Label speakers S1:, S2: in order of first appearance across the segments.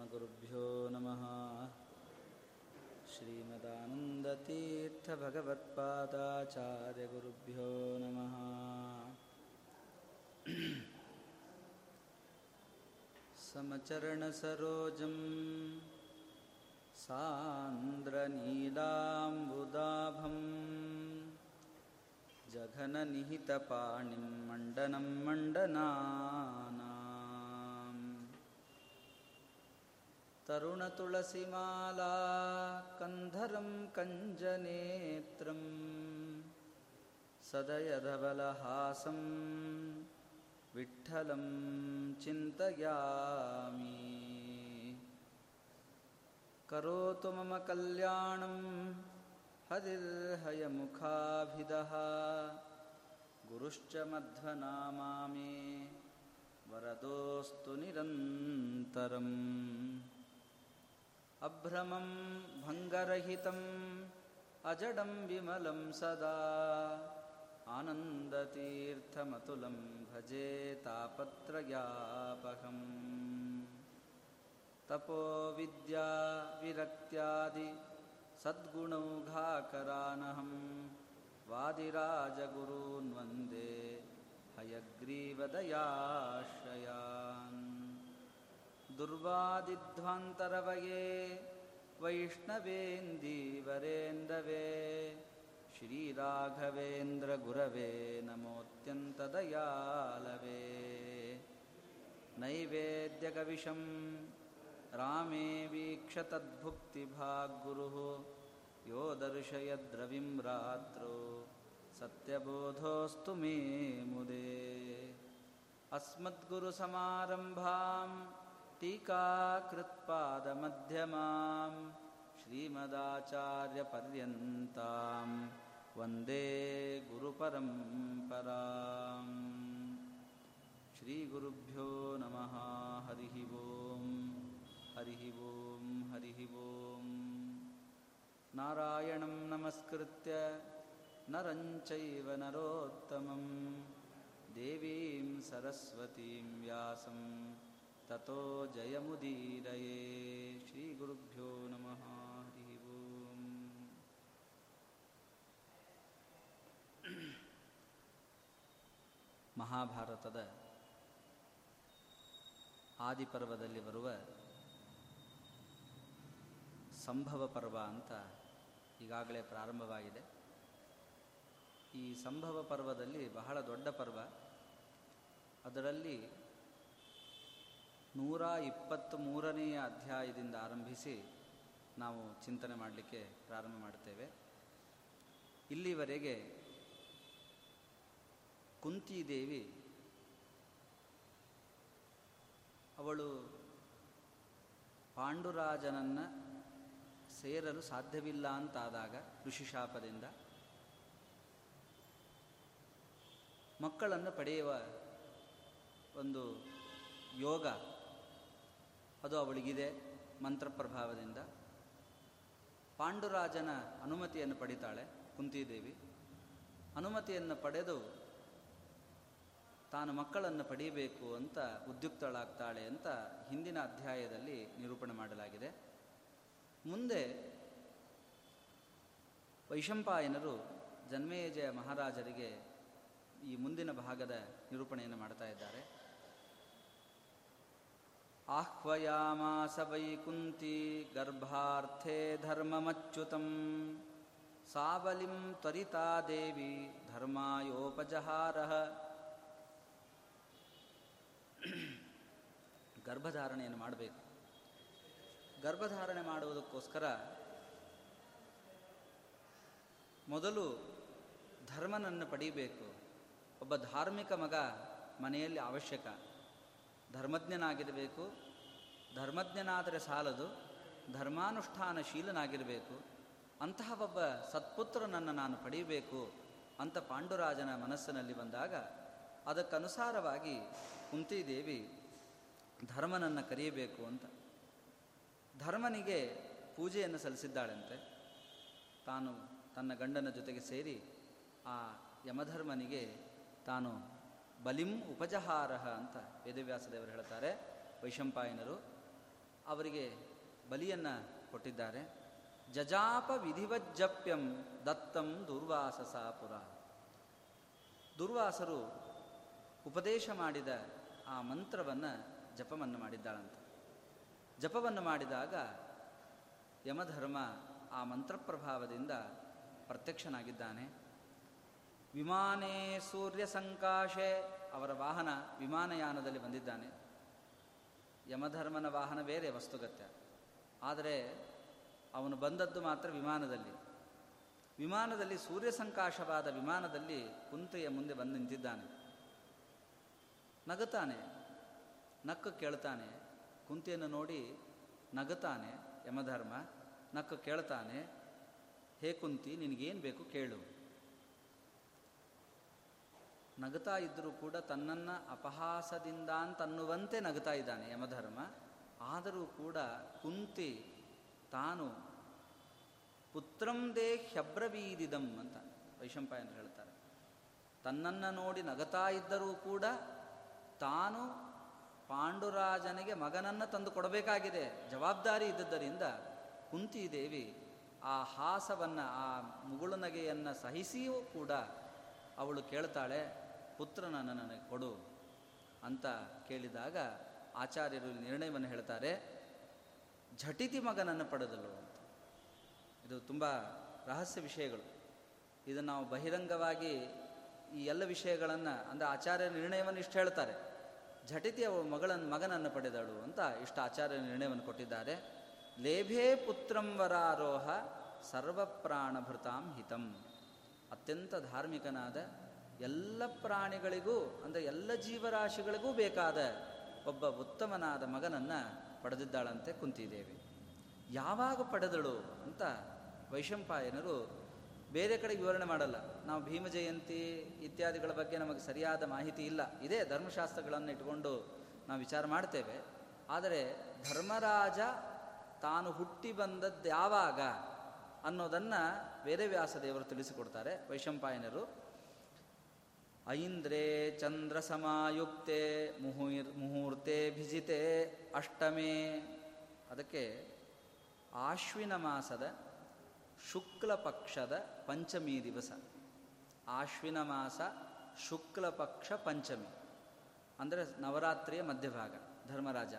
S1: परमगुरुभ्यो नमः। श्रीमदानन्दतीर्थभगवत्पादाचार्यगुरुभ्यो नमः। समचरणसरोजं सान्द्रनीलाम्बुदाभम् जघननिहितपाणिं मण्डनं मण्डनानाम् तरुणतुलसीमाला कन्धरं कञ्जनेत्रं सदयधबलहासं विठ्ठलं चिन्तयामि। करोतु मम कल्याणं हरिर्हयमुखाभिदः। गुरुश्च मध्वनामामे वरदोऽस्तु निरन्तरम् अभ्रमं भङ्गरहितम् अजडं विमलं सदा। आनन्दतीर्थमतुलं भजे तापत्रयापहम् तपोविद्या विरक्त्यादि सद्गुणौघाकरानहं वादिराजगुरून् वन्दे हयग्रीवदयाश्रयान् दुर्वादिध्वान्तरवये वैष्णवेन्दीवरेन्दवे श्रीराघवेन्द्रगुरवे नमोऽत्यन्तदयालवे। नैवेद्यकविशं रामे वीक्षतद्भुक्तिभाग्गुरुः यो दर्शयद्रविं रात्रौ सत्यबोधोऽस्तु मे मुदे। अस्मद्गुरुसमारम्भां टीकाकृत्पादमध्यमां श्रीमदाचार्यपर्यन्तां वन्दे गुरुपरम्पराम्। श्रीगुरुभ्यो नमः। हरिः ॐ हरिः ॐ हरिः ॐ नारायणं नमस्कृत्य नरं चैव नरोत्तमं देवीं सरस्वतीं व्यासं ततो जयमुदीरये श्रीगुरुभ्यो नमः हरिः ॐ ಮಹಾಭಾರತದ ಆದಿಪರ್ವದಲ್ಲಿ ಬರುವ ಸಂಭವ ಪರ್ವ ಅಂತ ಈಗಾಗಲೇ ಪ್ರಾರಂಭವಾಗಿದೆ ಈ ಸಂಭವ ಪರ್ವದಲ್ಲಿ ಬಹಳ ದೊಡ್ಡ ಪರ್ವ ಅದರಲ್ಲಿ ನೂರ ಇಪ್ಪತ್ತ್ ಮೂರನೆಯ ಅಧ್ಯಾಯದಿಂದ ಆರಂಭಿಸಿ ನಾವು ಚಿಂತನೆ ಮಾಡಲಿಕ್ಕೆ ಪ್ರಾರಂಭ ಮಾಡ್ತೇವೆ ಇಲ್ಲಿವರೆಗೆ ಕುಂತಿದೇವಿ ಅವಳು ಪಾಂಡುರಾಜನನ್ನು ಸೇರಲು ಸಾಧ್ಯವಿಲ್ಲ ಅಂತಾದಾಗ ಋಷಿಶಾಪದಿಂದ ಮಕ್ಕಳನ್ನು ಪಡೆಯುವ ಒಂದು ಯೋಗ ಅದು ಅವಳಿಗಿದೆ ಮಂತ್ರ ಪ್ರಭಾವದಿಂದ ಪಾಂಡುರಾಜನ ಅನುಮತಿಯನ್ನು ಪಡಿತಾಳೆ ಕುಂತಿದೇವಿ. ಅನುಮತಿಯನ್ನು ಪಡೆದು ತಾನು ಮಕ್ಕಳನ್ನು ಪಡೆಯಬೇಕು ಅಂತ ಉದ್ಯುಕ್ತಳಾಗ್ತಾಳೆ ಅಂತ ಹಿಂದಿನ ಅಧ್ಯಾಯದಲ್ಲಿ ನಿರೂಪಣೆ ಮಾಡಲಾಗಿದೆ. ಮುಂದೆ ವೈಶಂಪಾಯನರು ಜನ್ಮೇಜಯ ಮಹಾರಾಜರಿಗೆ ಈ ಮುಂದಿನ ಭಾಗದ ನಿರೂಪಣೆಯನ್ನು ಮಾಡ್ತಾ ಇದ್ದಾರೆ. ವೈಕುಂತಿ ಗರ್ಭಾರ್ಥೇ ಧರ್ಮಮಚ್ಯುತಂ. ಸಾವಲಿಂ ತ್ವರಿತಾ ದೇವಿ ಧರ್ಮಾಯೋಪಜಹಾರಃ. ಗರ್ಭಧಾರಣೆಯನ್ನು ಮಾಡಬೇಕು. ಗರ್ಭಧಾರಣೆ ಮಾಡುವುದಕ್ಕೋಸ್ಕರ ಮೊದಲು ಧರ್ಮನನ್ನು ಪಡೀಬೇಕು. ಒಬ್ಬ ಧಾರ್ಮಿಕ ಮಗ ಮನೆಯಲ್ಲಿ ಅವಶ್ಯಕ. ಧರ್ಮಜ್ಞನಾಗಿರಬೇಕು. ಧರ್ಮಜ್ಞನಾದರೆ ಸಾಲದು, ಧರ್ಮಾನುಷ್ಠಾನಶೀಲನಾಗಿರಬೇಕು ಅಂತಹ ಒಬ್ಬ ಸತ್ಪುತ್ರನನ್ನು ನಾನು ಪಡೆಯಬೇಕು ಅಂತ ಪಾಂಡುರಾಜನ ಮನಸ್ಸಿನಲ್ಲಿ ಬಂದಾಗ ಅದಕ್ಕನುಸಾರವಾಗಿ ಕುಂತಿದೇವಿ ಧರ್ಮನನ್ನು ಕರೆಯಬೇಕು ಅಂತ. ಧರ್ಮನಿಗೆ ಪೂಜೆಯನ್ನು ಸಲ್ಲಿಸಿದ್ದಾಳಂತೆ. ತಾನು ತನ್ನ ಗಂಡನ ಜೊತೆಗೆ ಸೇರಿ ಆ ಯಮಧರ್ಮನಿಗೆ ತಾನು ಬಲಿಂ ಉಪಜಹಾರಹ ಅಂತ ವೇದವ್ಯಾಸದೇವರು ಹೇಳ್ತಾರೆ, ವೈಶಂಪಾಯನರು. ಅವರಿಗೆ ಬಲಿಯನ್ನು ಕೊಟ್ಟಿದ್ದಾರೆ. ಜಜಾಪ ವಿಧಿವಜ್ಜಪ್ಯಂ ದತ್ತಂ ದುರ್ವಾಸಸಾಪುರ ದುರ್ವಾಸರು ಉಪದೇಶ ಮಾಡಿದ ಆ ಮಂತ್ರವನ್ನು ಜಪವನ್ನು ಮಾಡಿದ್ದಾಳಂತೆ. ಜಪವನ್ನು ಮಾಡಿದಾಗ ಯಮಧರ್ಮ ಆ ಮಂತ್ರಪ್ರಭಾವದಿಂದ ಪ್ರತ್ಯಕ್ಷನಾಗಿದ್ದಾನೆ. ವಿಮಾನೇ ಸೂರ್ಯ ಸಂಕಾಶೆ ಅವರ ವಾಹನ ವಿಮಾನಯಾನದಲ್ಲಿ ಬಂದಿದ್ದಾನೆ. ಯಮಧರ್ಮನ ವಾಹನ ಬೇರೆ ವಸ್ತುಗತ್ಯ ಆದರೆ ಅವನು ಬಂದದ್ದು ಮಾತ್ರ ವಿಮಾನದಲ್ಲಿ. ವಿಮಾನದಲ್ಲಿ ಸೂರ್ಯ ಸಂಕಾಶವಾದ ವಿಮಾನದಲ್ಲಿ ಕುಂತೆಯ ಮುಂದೆ ಬಂದು ನಿಂತಿದ್ದಾನೆ. ನಗುತ್ತಾನೆ, ನಕ್ಕು ಕೇಳ್ತಾನೆ ಕುಂತೆಯನ್ನು ನೋಡಿ ನಗುತ್ತಾನೆ, ಯಮಧರ್ಮ ನಕ್ಕು ಕೇಳ್ತಾನೆ, ಹೇ ಕುಂತಿ, ನಿನಗೇನು ಬೇಕು ಕೇಳು. ನಗುತ್ತಾ ಇದ್ದರೂ ಕೂಡ ತನ್ನನ್ನು ಅಪಹಾಸದಿಂದ ಅಂತನ್ನುವಂತೆ ನಗುತ್ತಾ ಇದ್ದಾನೆ ಯಮಧರ್ಮ. ಆದರೂ ಕೂಡ ಕುಂತಿ ತಾನು ಪುತ್ರಂ ದೇ ಹ್ಯಬ್ರವೀದಿದಂ ಅಂತ ವೈಶಂಪಾಯನ ಹೇಳ್ತಾರೆ. ತನ್ನನ್ನು ನೋಡಿ ನಗತಾ ಇದ್ದರೂ ಕೂಡ ತಾನು ಪಾಂಡುರಾಜನಿಗೆ ಮಗನನ್ನು ತಂದು ಕೊಡಬೇಕಾಗಿದೆ. ಜವಾಬ್ದಾರಿ ಇದ್ದದ್ದರಿಂದ ಕುಂತಿದೇವಿ ಆ ಹಾಸವನ್ನು, ಆ ಮುಗುಳುನಗೆಯನ್ನು ಸಹಿಸಿಯೂ ಕೂಡ ಅವಳು ಕೇಳ್ತಾಳೆ ಪುತ್ರನನ್ನು ನನಗೆ ಕೊಡು ಅಂತ ಕೇಳಿದಾಗ ಆಚಾರ್ಯರು ನಿರ್ಣಯವನ್ನು ಹೇಳ್ತಾರೆ, ಝಟಿತಿ ಮಗನನ್ನು ಪಡೆದಲು ಅಂತ. ಇದು ತುಂಬ ರಹಸ್ಯ ವಿಷಯಗಳು. ಇದನ್ನು ನಾವು ಬಹಿರಂಗವಾಗಿ ಈ ಎಲ್ಲ ವಿಷಯಗಳನ್ನು, ಅಂದರೆ ಆಚಾರ್ಯ ನಿರ್ಣಯವನ್ನು ಇಷ್ಟು ಹೇಳ್ತಾರೆ. ಝಟಿತಿ ಅವಳು ಮಗಳನ್ನು ಮಗನನ್ನು ಪಡೆದಳು ಅಂತ ಇಷ್ಟು ಆಚಾರ್ಯ ನಿರ್ಣಯವನ್ನು ಕೊಟ್ಟಿದ್ದಾರೆ. ಲೇಭೇ ಪುತ್ರಂ ವರಾರೋಹ ಸರ್ವಪ್ರಾಣಭೃತಾಂ ಹಿತಂ. ಅತ್ಯಂತ ಧಾರ್ಮಿಕನಾದ ಎಲ್ಲ ಪ್ರಾಣಿಗಳಿಗೂ, ಅಂದರೆ ಎಲ್ಲ ಜೀವರಾಶಿಗಳಿಗೂ ಬೇಕಾದ ಒಬ್ಬ ಉತ್ತಮನಾದ ಮಗನನ್ನು ಪಡೆದಿದ್ದಾಳಂತೆ ಕುಂತಿದ್ದೇವೆ ಯಾವಾಗ ಪಡೆದಳು ಅಂತ ವೈಶಂಪಾಯನರು ಬೇರೆ ಕಡೆ ವಿವರಣೆ ಮಾಡಲ್ಲ. ನಾವು ಭೀಮ ಜಯಂತಿ ಇತ್ಯಾದಿಗಳ ಬಗ್ಗೆ ನಮಗೆ ಸರಿಯಾದ ಮಾಹಿತಿ ಇಲ್ಲ. ಇದೇ ಧರ್ಮಶಾಸ್ತ್ರಗಳನ್ನು ಇಟ್ಕೊಂಡು ನಾವು ವಿಚಾರ ಮಾಡ್ತೇವೆ. ಆದರೆ ಧರ್ಮರಾಜ ತಾನು ಹುಟ್ಟಿ ಬಂದದ್ದು ಯಾವಾಗ ಅನ್ನೋದನ್ನು ವೇದವ್ಯಾಸ ವ್ಯಾಸದೇವರು ತಿಳಿಸಿಕೊಡ್ತಾರೆ ವೈಶಂಪಾಯನರು. ಐಂದ್ರೇ ಚಂದ್ರ ಸಮಾಯುಕ್ತೆ ಮುಹುರ್ ಮುಹೂರ್ತೆ ಭಿಜಿತೆ ಅಷ್ಟಮೇ. ಅದಕ್ಕೆ ಆಶ್ವಿನ ಮಾಸದ ಶುಕ್ಲ ಪಕ್ಷದ ಪಂಚಮಿ ದಿವಸ. ಆಶ್ವಿನ ಮಾಸ ಶುಕ್ಲ ಪಕ್ಷ ಪಂಚಮಿ. ಅಂದರೆ ನವರಾತ್ರಿಯ ಮಧ್ಯಭಾಗ, ಧರ್ಮರಾಜ.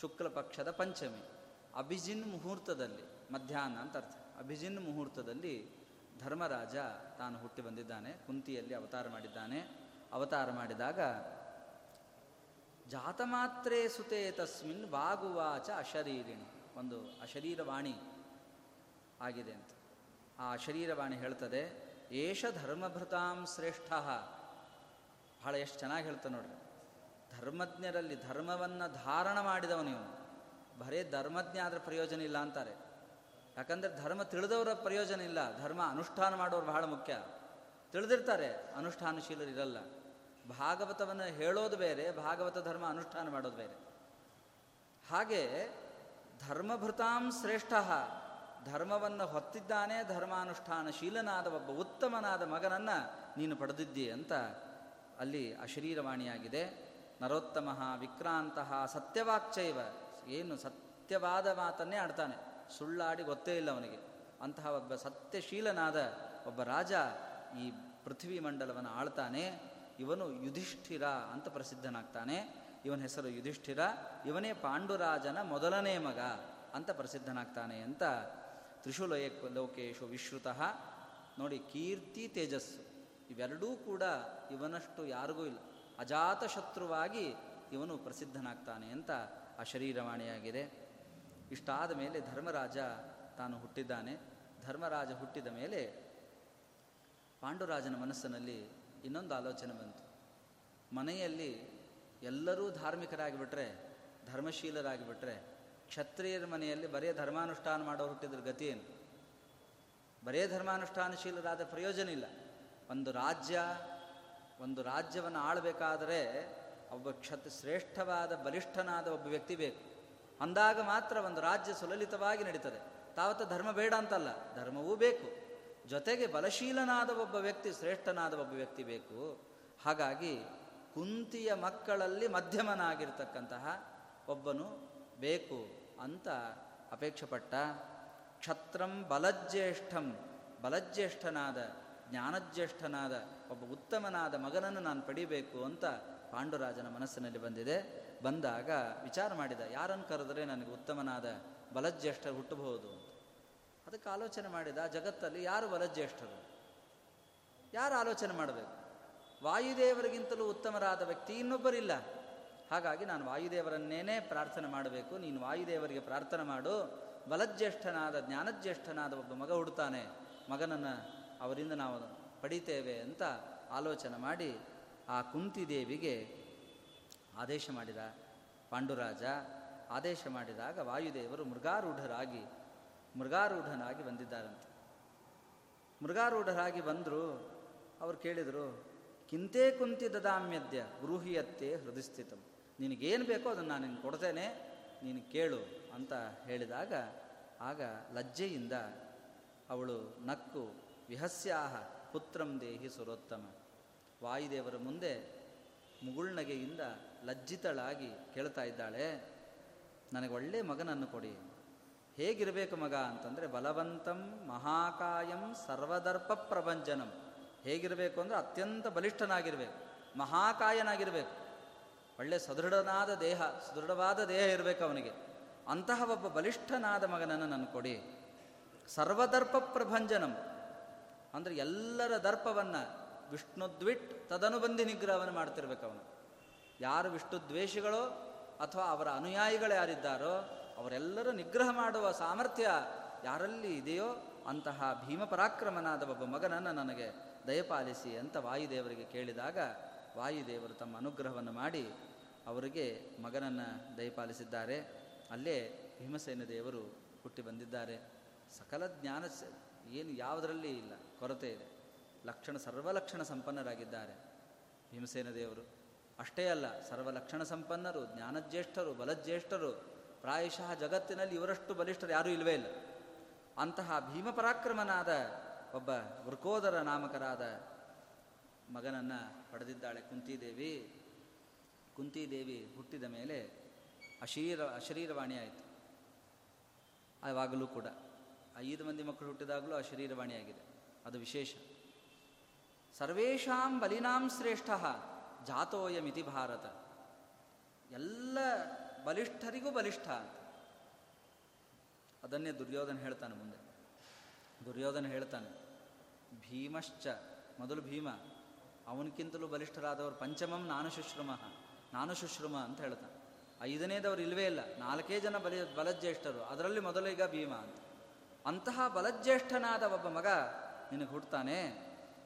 S1: ಶುಕ್ಲ ಪಕ್ಷದ ಪಂಚಮಿ. ಅಭಿಜಿನ್ ಮುಹೂರ್ತದಲ್ಲಿ ಮಧ್ಯಾಹ್ನ ಅಂತ ಅರ್ಥ. ಅಭಿಜಿನ್ ಮುಹೂರ್ತದಲ್ಲಿ ಧರ್ಮರಾಜ ತಾನು ಹುಟ್ಟಿ ಬಂದಿದ್ದಾನೆ, ಕುಂತಿಯಲ್ಲಿ ಅವತಾರ ಮಾಡಿದ್ದಾನೆ. ಅವತಾರ ಮಾಡಿದಾಗ, ಜಾತಮಾತ್ರೇ ಸುತೆ ತಸ್ಮಿನ್ ವಾಗುವಾಚ ಅಶರೀರಿಣಿ. ಒಂದು ಅಶರೀರವಾಣಿ ಆಗಿದೆ ಅಂತ. ಆ ಅಶರೀರವಾಣಿ ಹೇಳ್ತದೆ, ಏಷ ಧರ್ಮಭೃತಾಂ ಶ್ರೇಷ್ಠ. ಬಹಳ ಎಷ್ಟು ಚೆನ್ನಾಗಿ ಹೇಳ್ತಾನೆ ನೋಡ್ರಿ. ಧರ್ಮಜ್ಞರಲ್ಲಿ ಧರ್ಮವನ್ನು ಧಾರಣ ಮಾಡಿದವನು ಇವನು. ಬರೇ ಧರ್ಮಜ್ಞ ಆದರೆ ಪ್ರಯೋಜನ ಇಲ್ಲ ಅಂತಾರೆ. ಯಾಕಂದರೆ ಧರ್ಮ ತಿಳಿದವರ ಪ್ರಯೋಜನ ಇಲ್ಲ. ಧರ್ಮ ಅನುಷ್ಠಾನ ಮಾಡೋರು ಬಹಳ ಮುಖ್ಯ. ತಿಳಿದಿರ್ತಾರೆ ಅನುಷ್ಠಾನಶೀಲರಿರಲ್ಲ ಭಾಗವತವನ್ನು ಹೇಳೋದು ಬೇರೆ, ಭಾಗವತ ಧರ್ಮ ಅನುಷ್ಠಾನ ಮಾಡೋದು ಬೇರೆ. ಹಾಗೆ ಧರ್ಮಭೃತಾಂ ಶ್ರೇಷ್ಠ. ಧರ್ಮವನ್ನು ಹೊತ್ತಿದ್ದಾನೆ, ಧರ್ಮಾನುಷ್ಠಾನಶೀಲನಾದ ಒಬ್ಬ ಉತ್ತಮನಾದ ಮಗನನ್ನು ನೀನು ಪಡೆದಿದ್ದಿ ಅಂತ ಅಲ್ಲಿ ಅಶರೀರವಾಣಿಯಾಗಿದೆ ನರೋತ್ತಮ ವಿಕ್ರಾಂತಹ ಸತ್ಯವಾಕ್ಚೈವ. ಏನು ಸತ್ಯವಾದ ಮಾತನ್ನೇ ಆಡ್ತಾನೆ. ಸುಳ್ಳಾಡಿ ಗೊತ್ತೇ ಇಲ್ಲ ಅವನಿಗೆ. ಅಂತಹ ಒಬ್ಬ ಸತ್ಯಶೀಲನಾದ ಒಬ್ಬ ರಾಜ ಈ ಪೃಥ್ವಿ ಮಂಡಲವನ್ನು ಆಳ್ತಾನೆ. ಇವನು ಯುಧಿಷ್ಠಿರ ಅಂತ ಪ್ರಸಿದ್ಧನಾಗ್ತಾನೆ. ಇವನ ಹೆಸರು ಯುಧಿಷ್ಠಿರ. ಇವನೇ ಪಾಂಡುರಾಜನ ಮೊದಲನೇ ಮಗ ಅಂತ ಪ್ರಸಿದ್ಧನಾಗ್ತಾನೆ ಅಂತ ತ್ರಿಶೂಲಯ ಲೋಕೇಶು ವಿಶ್ರುತಃ. ನೋಡಿ, ಕೀರ್ತಿ, ತೇಜಸ್ಸು ಇವೆರಡೂ ಕೂಡ ಇವನಷ್ಟು ಯಾರಿಗೂ ಇಲ್ಲ. ಅಜಾತ ಶತ್ರುವಾಗಿ ಇವನು ಪ್ರಸಿದ್ಧನಾಗ್ತಾನೆ ಅಂತ ಆ ಶರೀರವಾಣಿಯಾಗಿದೆ. ಇಷ್ಟಾದ ಮೇಲೆ ಧರ್ಮರಾಜ ತಾನು ಹುಟ್ಟಿದ್ದಾನೆ. ಧರ್ಮರಾಜ ಹುಟ್ಟಿದ ಮೇಲೆ ಪಾಂಡುರಾಜನ ಮನಸ್ಸಿನಲ್ಲಿ ಇನ್ನೊಂದು ಆಲೋಚನೆ ಬಂತು. ಮನೆಯಲ್ಲಿ ಎಲ್ಲರೂ ಧಾರ್ಮಿಕರಾಗಿಬಿಟ್ರೆ ಧರ್ಮಶೀಲರಾಗಿಬಿಟ್ರೆ, ಕ್ಷತ್ರಿಯರ ಮನೆಯಲ್ಲಿ ಬರೇ ಧರ್ಮಾನುಷ್ಠಾನ ಮಾಡೋರು ಹುಟ್ಟಿದ್ರ ಗತಿ ಏನು? ಬರೇ ಧರ್ಮಾನುಷ್ಠಾನಶೀಲರಾದ ಪ್ರಯೋಜನ ಇಲ್ಲ. ಒಂದು ರಾಜ್ಯ, ಒಂದು ರಾಜ್ಯವನ್ನು ಆಳಬೇಕಾದರೆ ಒಬ್ಬ ಕ್ಷತ್ ಶ್ರೇಷ್ಠವಾದ ಬಲಿಷ್ಠನಾದ ಒಬ್ಬ ವ್ಯಕ್ತಿ ಬೇಕು. ಅಂದಾಗ ಮಾತ್ರ ಒಂದು ರಾಜ್ಯ ಸುಲಲಿತವಾಗಿ ನಡೀತದೆ. ತಾವತ್ತ ಧರ್ಮ ಬೇಡ ಅಂತಲ್ಲ, ಧರ್ಮವೂ ಬೇಕು. ಜೊತೆಗೆ ಬಲಶೀಲನಾದ ಒಬ್ಬ ವ್ಯಕ್ತಿ ಶ್ರೇಷ್ಠನಾದ ಒಬ್ಬ ವ್ಯಕ್ತಿ ಬೇಕು. ಹಾಗಾಗಿ ಕುಂತಿಯ ಮಕ್ಕಳಲ್ಲಿ ಮಧ್ಯಮನಾಗಿರ್ತಕ್ಕಂತಹ ಒಬ್ಬನು ಬೇಕು ಅಂತ ಅಪೇಕ್ಷೆಪಟ್ಟ ಕ್ಷತ್ರಂ ಬಲಜ್ಯೇಷ್ಠಂ. ಬಲಜ್ಯೇಷ್ಠನಾದ, ಜ್ಞಾನಜ್ಯೇಷ್ಠನಾದ ಒಬ್ಬ ಉತ್ತಮನಾದ ಮಗನನ್ನು ನಾನು ಪಡಿಬೇಕು ಅಂತ ಪಾಂಡುರಾಜನ ಮನಸ್ಸಿನಲ್ಲಿ ಬಂದಿದೆ. ಬಂದಾಗ ವಿಚಾರ ಮಾಡಿದ, ಯಾರನ್ನು ಕರೆದರೆ ನನಗೆ ಉತ್ತಮನಾದ ಬಲಜ್ಯೇಷ್ಠರು ಹುಟ್ಟಬಹುದು? ಅಂತ. ಅದಕ್ಕೆ ಆಲೋಚನೆ ಮಾಡಿದ ಜಗತ್ತಲ್ಲಿ ಯಾರು ಬಲಜ್ಯೇಷ್ಠರು? ಯಾರು ಆಲೋಚನೆ ಮಾಡಬೇಕು? ವಾಯುದೇವರಿಗಿಂತಲೂ ಉತ್ತಮರಾದ ವ್ಯಕ್ತಿ ಇನ್ನೊಬ್ಬರಿಲ್ಲ. ಹಾಗಾಗಿ ನಾನು ವಾಯುದೇವರನ್ನೇನೆ ಪ್ರಾರ್ಥನೆ ಮಾಡಬೇಕು. ನೀನು ವಾಯುದೇವರಿಗೆ ಪ್ರಾರ್ಥನೆ ಮಾಡು. ಬಲಜ್ಯೇಷ್ಠನಾದ, ಜ್ಞಾನಜ್ಯೇಷ್ಠನಾದ ಒಬ್ಬ ಮಗ ಹುಡ್ತಾನೆ. ಮಗನನ್ನು ಅವರಿಂದ ನಾವು ಪಡಿತೇವೆ ಅಂತ ಆಲೋಚನೆ ಮಾಡಿ ಆ ಕುಂತಿದೇವಿಗೆ ಆದೇಶ ಮಾಡಿದ ಪಾಂಡುರಾಜ, ಆದೇಶ ಮಾಡಿದಾಗ ವಾಯುದೇವರು ಮೃಗಾರೂಢರಾಗಿ, ಮೃಗಾರೂಢನಾಗಿ ಬಂದಿದ್ದಾರಂತೆ. ಮೃಗಾರೂಢರಾಗಿ ಬಂದರು, ಅವ್ರು ಕೇಳಿದರು, ಕಿಂತೇ ಕುಂತಿ ದದಾಮ್ಯದ್ಯ ಗೃಹಿಯತ್ತೆ ಹೃದಯಸ್ಥಿತಂ ನಿನಗೇನು ಬೇಕೋ ಅದನ್ನು ನಾನು ನಿನಗೆ ಕೊಡ್ತೇನೆ, ನೀನು ಕೇಳು, ಅಂತ ಹೇಳಿದಾಗ, ಆಗ ಲಜ್ಜೆಯಿಂದ ಅವಳು ನಕ್ಕು, ವಿಹಸ್ಯಾಹ ಪುತ್ರಂ ದೇಹಿ ಸುರೋತ್ತಮ. ವಾಯುದೇವರ ಮುಂದೆ ಮುಗುಳ್ನಗೆಯಿಂದ ಲಜ್ಜಿತಳಾಗಿ ಕೇಳ್ತಾ ಇದ್ದಾಳೆ, ನನಗೆ ಒಳ್ಳೆ ಮಗನನ್ನು ಕೊಡಿ. ಹೇಗಿರಬೇಕು ಮಗ? ಅಂತಂದರೆ, ಬಲವಂತಂ ಮಹಾಕಾಯಂ ಸರ್ವದರ್ಪ ಪ್ರಭಂಜನಂ. ಹೇಗಿರಬೇಕು ಅಂದರೆ, ಅತ್ಯಂತ ಬಲಿಷ್ಠನಾಗಿರಬೇಕು, ಮಹಾಕಾಯನಾಗಿರಬೇಕು. ಒಳ್ಳೆ ಸದೃಢನಾದ ದೇಹ, ಸದೃಢವಾದ ದೇಹ ಇರಬೇಕು ಅವನಿಗೆ. ಅಂತಹ ಒಬ್ಬ ಬಲಿಷ್ಠನಾದ ಮಗನನ್ನು ನಾನು ಕೊಡಿ. ಸರ್ವದರ್ಪ ಪ್ರಭಂಜನಂ. ಅಂದರೆ ಎಲ್ಲರ ದರ್ಪವನ್ನು ವಿಷ್ಣುದ್ವಿಟ್ ತದನುಬಂಧಿ ನಿಗ್ರಹವನ್ನು ಮಾಡ್ತಿರ್ಬೇಕು ಅವನು. ಯಾರು ವಿಷ್ಣು ದ್ವೇಷಿಗಳು ಅಥವಾ ಅವರ ಅನುಯಾಯಿಗಳು ಯಾರಿದ್ದಾರೋ ಅವರೆಲ್ಲರೂ ನಿಗ್ರಹ ಮಾಡುವ ಸಾಮರ್ಥ್ಯ ಯಾರಲ್ಲಿ ಇದೆಯೋ ಅಂತಹ ಭೀಮಪರಾಕ್ರಮನಾದ ಒಬ್ಬ ಮಗನನ್ನು ನನಗೆ ದಯಪಾಲಿಸಿ ಅಂತ ವಾಯುದೇವರಿಗೆ ಕೇಳಿದಾಗ ವಾಯುದೇವರು ತಮ್ಮ ಅನುಗ್ರಹವನ್ನು ಮಾಡಿ ಅವರಿಗೆ ಮಗನನ್ನು ದಯಪಾಲಿಸಿದ್ದಾರೆ ಅಲ್ಲೇ ಭೀಮಸೇನ ದೇವರು ಹುಟ್ಟಿ ಬಂದಿದ್ದಾರೆ. ಸಕಲ ಜ್ಞಾನ ಏನು ಯಾವುದರಲ್ಲಿ ಇಲ್ಲ, ಕೊರತೆ ಇದೆ. ಲಕ್ಷಣ ಸರ್ವಲಕ್ಷಣ ಸಂಪನ್ನರಾಗಿದ್ದಾರೆ ಭೀಮಸೇನ ದೇವರು. ಅಷ್ಟೇ ಅಲ್ಲ, ಸರ್ವಲಕ್ಷಣ ಸಂಪನ್ನರು, ಜ್ಞಾನಜ್ಯೇಷ್ಠರು, ಬಲಜ್ಯೇಷ್ಠರು, ಪ್ರಾಯಶಃ ಜಗತ್ತಿನಲ್ಲಿ ಇವರಷ್ಟು ಬಲಿಷ್ಠರು ಯಾರೂ ಇಲ್ಲವೇ ಇಲ್ಲ. ಅಂತಹ ಭೀಮಪರಾಕ್ರಮನಾದ ಒಬ್ಬ ವೃಕೋದರ ನಾಮಕರಾದ ಮಗನನ್ನು ಪಡೆದಿದ್ದಾಳೆ ಕುಂತಿದೇವಿ. ಕುಂತಿದೇವಿ ಹುಟ್ಟಿದ ಮೇಲೆ ಅಶೀರ ಅಶರೀರವಾಣಿ ಆಯಿತು. ಅವಾಗಲೂ ಕೂಡ ಐದು ಮಂದಿ ಮಕ್ಕಳು ಹುಟ್ಟಿದಾಗಲೂ ಅಶರೀರವಾಣಿಯಾಗಿದೆ. ಅದು ವಿಶೇಷ. ಸರ್ವೇಷಾಂ ಬಲಿನಾಂ ಶ್ರೇಷ್ಠ. ಜಾತೋಯಮಿತಿ ಭಾರತ. ಎಲ್ಲ ಬಲಿಷ್ಠರಿಗೂ ಬಲಿಷ್ಠ ಅಂತ. ಅದನ್ನೇ ದುರ್ಯೋಧನ ಹೇಳ್ತಾನೆ ಮುಂದೆ. ದುರ್ಯೋಧನ ಹೇಳ್ತಾನೆ, ಭೀಮಶ್ಚ, ಮೊದಲು ಭೀಮ, ಅವನಕ್ಕಿಂತಲೂ ಬಲಿಷ್ಠರಾದವರು ಪಂಚಮಂ ನಾನು ಶುಶ್ರಮ ನಾನು ಶುಶ್ರಮ ಅಂತ ಹೇಳ್ತಾನೆ. ಐದನೇದವ್ರು ಇಲ್ವೇ ಇಲ್ಲ, ನಾಲ್ಕೇ ಜನ ಬಲಿ, ಬಲಜ್ಯೇಷ್ಠರು, ಅದರಲ್ಲಿ ಮೊದಲೀಗ ಭೀಮ ಅಂತ. ಅಂತಹ ಬಲಜ್ಯೇಷ್ಠನಾದ ಒಬ್ಬ ಮಗ ನಿನಗೆ ಹುಟ್ಟುತ್ತಾನೆ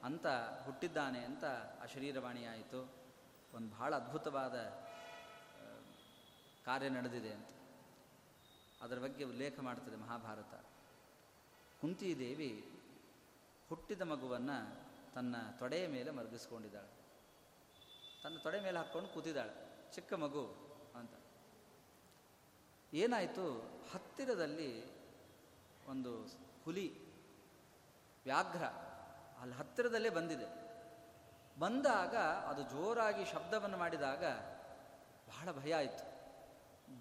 S1: ಅಂತ, ಹುಟ್ಟಿದ್ದಾನೆ ಅಂತ ಆ ಶರೀರವಾಣಿಯಾಯಿತು. ಒಂದು ಬಹಳ ಅದ್ಭುತವಾದ ಕಾರ್ಯ ನಡೆದಿದೆ ಅಂತ. ಅದರ ಬಗ್ಗೆ ಉಲ್ಲೇಖ ಮಾಡ್ತದೆ ಮಹಾಭಾರತ. ಕುಂತಿದೇವಿ ಹುಟ್ಟಿದ ಮಗುವನ್ನು ತನ್ನ ತೊಡೆಯ ಮೇಲೆ ಮರಗಿಸ್ಕೊಂಡಿದ್ದಾಳೆ. ತನ್ನ ತೊಡೆ ಮೇಲೆ ಹಾಕ್ಕೊಂಡು ಕೂತಿದ್ದಾಳೆ. ಚಿಕ್ಕ ಮಗು ಅಂತ. ಏನಾಯಿತು? ಹತ್ತಿರದಲ್ಲಿ ಒಂದು ಹುಲಿ, ವ್ಯಾಘ್ರ, ಅಲ್ಲಿ ಹತ್ತಿರದಲ್ಲೇ ಬಂದಿದೆ. ಬಂದಾಗ ಅದು ಜೋರಾಗಿ ಶಬ್ದವನ್ನು ಮಾಡಿದಾಗ ಬಹಳ ಭಯ ಆಯಿತು.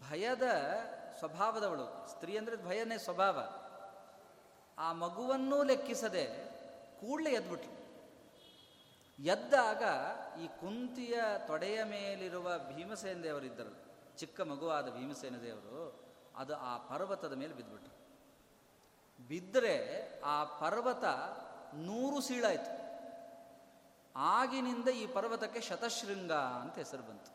S1: ಭಯದ ಸ್ವಭಾವದವಳು, ಸ್ತ್ರೀ ಅಂದರೆ ಭಯನೇ ಸ್ವಭಾವ. ಆ ಮಗುವನ್ನೂ ಲೆಕ್ಕಿಸದೆ ಕೂಡಲೇ ಎದ್ಬಿಟ್ಲು. ಎದ್ದಾಗ ಈ ಕುಂತಿಯ ತೊಡೆಯ ಮೇಲಿರುವ ಭೀಮಸೇನ ದೇವರಿದ್ದರು. ಚಿಕ್ಕ ಮಗುವಾದ ಭೀಮಸೇನ ದೇವರು ಅದು ಆ ಪರ್ವತದ ಮೇಲೆ ಬಿದ್ದುಬಿಟ್ರು ಬಿದ್ದರೆ ಆ ಪರ್ವತ ನೂರು ಸೀಳಾಯಿತು. ಆಗಿನಿಂದ ಈ ಪರ್ವತಕ್ಕೆ ಶತಶೃಂಗ ಅಂತ ಹೆಸರು ಬಂತು.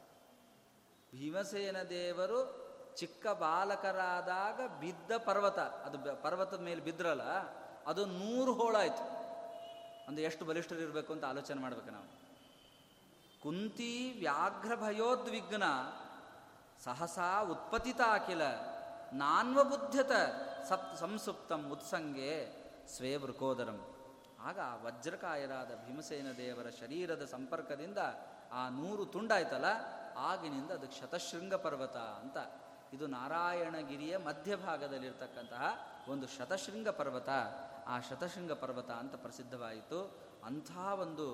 S1: ಭೀಮಸೇನ ದೇವರು ಚಿಕ್ಕ ಬಾಲಕರಾದಾಗ ಬಿದ್ದ ಪರ್ವತ, ಅದು ಪರ್ವತದ ಮೇಲೆ ಬಿದ್ರಲ್ಲ, ಅದು ನೂರು ಹೋಳಾಯಿತು ಅಂದ್ರೆ ಎಷ್ಟು ಬಲಿಷ್ಠರಿರಬೇಕು ಅಂತ ಆಲೋಚನೆ ಮಾಡ್ಬೇಕು ನಾವು. ಕುಂತಿ ವ್ಯಾಘ್ರ ಭಯೋದ್ವಿಗ್ನ ಸಹಸಾ ಉತ್ಪತಿತಾಕಿಲ ನಾನ್ವಬುದ್ಧತ ಸಪ್ ಸಂಸುಪ್ತಂ ಉತ್ಸಂಗೆ ಸ್ವೇ ವೃಕೋದರಂ ಆಗ ವಜ್ರಕಾಯರಾದ ಭೀಮಸೇನ ದೇವರ ಶರೀರದ ಸಂಪರ್ಕದಿಂದ ಆ ನೂರು ತುಂಡಾಯ್ತಲ್ಲ? ಆಗಿನಿಂದ ಅದು ಶತಶೃಂಗ ಪರ್ವತ ಅಂತ. ಇದು ನಾರಾಯಣಗಿರಿಯ ಮಧ್ಯಭಾಗದಲ್ಲಿರ್ತಕ್ಕಂತಹ ಒಂದು ಶತಶೃಂಗ ಪರ್ವತ. ಆ ಶತಶೃಂಗ ಪರ್ವತ ಅಂತ ಪ್ರಸಿದ್ಧವಾಯಿತು. ಅಂಥ ಒಂದು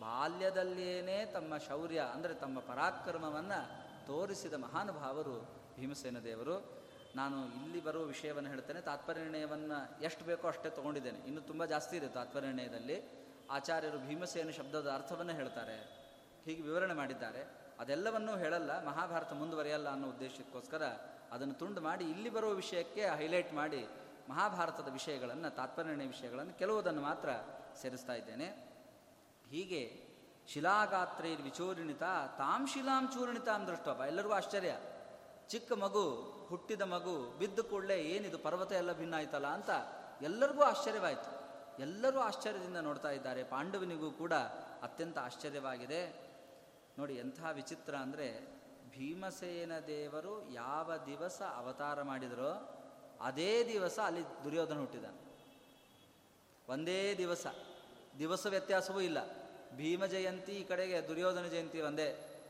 S1: ಬಾಲ್ಯದಲ್ಲಿಯೇ ತಮ್ಮ ಶೌರ್ಯ ಅಂದರೆ ತಮ್ಮ ಪರಾಕ್ರಮವನ್ನು ತೋರಿಸಿದ ಮಹಾನುಭಾವರು ಭೀಮಸೇನ ದೇವರು. ನಾನು ಇಲ್ಲಿ ಬರುವ ವಿಷಯವನ್ನು ಹೇಳ್ತೇನೆ. ತಾತ್ಪರ್ಯನಿರ್ಣಯವನ್ನು ಎಷ್ಟು ಬೇಕೋ ಅಷ್ಟೇ ತೊಗೊಂಡಿದ್ದೇನೆ. ಇನ್ನು ತುಂಬ ಜಾಸ್ತಿ ಇದೆ ತಾತ್ಪರ್ಯನಿರ್ಣಯದಲ್ಲಿ ಆಚಾರ್ಯರು ಭೀಮಸೇನ ಶಬ್ದದ ಅರ್ಥವನ್ನು ಹೇಳ್ತಾರೆ. ಹೀಗೆ ವಿವರಣೆ ಮಾಡಿದ್ದಾರೆ. ಅದೆಲ್ಲವನ್ನೂ ಹೇಳಲ್ಲ, ಮಹಾಭಾರತ ಮುಂದುವರಿಯಲ್ಲ ಅನ್ನೋ ಉದ್ದೇಶಕ್ಕೋಸ್ಕರ ಅದನ್ನು ತುಂಡು ಮಾಡಿ ಇಲ್ಲಿ ಬರುವ ವಿಷಯಕ್ಕೆ ಹೈಲೈಟ್ ಮಾಡಿ ಮಹಾಭಾರತದ ವಿಷಯಗಳನ್ನು ತಾತ್ಪರ್ಯನಿರ್ಣಯ ವಿಷಯಗಳನ್ನು ಕೆಲವುದನ್ನು ಮಾತ್ರ ಸೇರಿಸ್ತಾ ಇದ್ದೇನೆ. ಹೀಗೆ ಶಿಲಾಗಾತ್ರೈರ್ ವಿಚೂರ್ಣಿತ ತಾಂ ಶಿಲಾಂ ಚೂರ್ಣಿತಾಂ ದೃಷ್ಟಪ್ಪ ಎಲ್ಲರಿಗೂ ಆಶ್ಚರ್ಯ. ಚಿಕ್ಕ ಮಗು ಹುಟ್ಟಿದ ಮಗು ಬಿದ್ದು ಕೂಡಲೇ ಏನಿದು, ಪರ್ವತ ಎಲ್ಲ ಭಿನ್ನ ಆಯ್ತಲ್ಲ ಅಂತ ಎಲ್ಲರಿಗೂ ಆಶ್ಚರ್ಯವಾಯಿತು. ಎಲ್ಲರೂ ಆಶ್ಚರ್ಯದಿಂದ ನೋಡ್ತಾ ಇದ್ದಾರೆ. ಪಾಂಡವನಿಗೂ ಕೂಡ ಅತ್ಯಂತ ಆಶ್ಚರ್ಯವಾಗಿದೆ. ನೋಡಿ, ಎಂಥ ವಿಚಿತ್ರ ಅಂದರೆ ಭೀಮಸೇನ ದೇವರು ಯಾವ ದಿವಸ ಅವತಾರ ಮಾಡಿದರೋ ಅದೇ ದಿವಸ ಅಲ್ಲಿ ದುರ್ಯೋಧನ ಹುಟ್ಟಿದಾನೆ. ಒಂದೇ ದಿವಸ. ದಿವಸ ವ್ಯತ್ಯಾಸವೂ ಇಲ್ಲ. ಭೀಮ ಜಯಂತಿ ಈ ಕಡೆಗೆ ದುರ್ಯೋಧನ ಜಯಂತಿ ಒಂದೇ.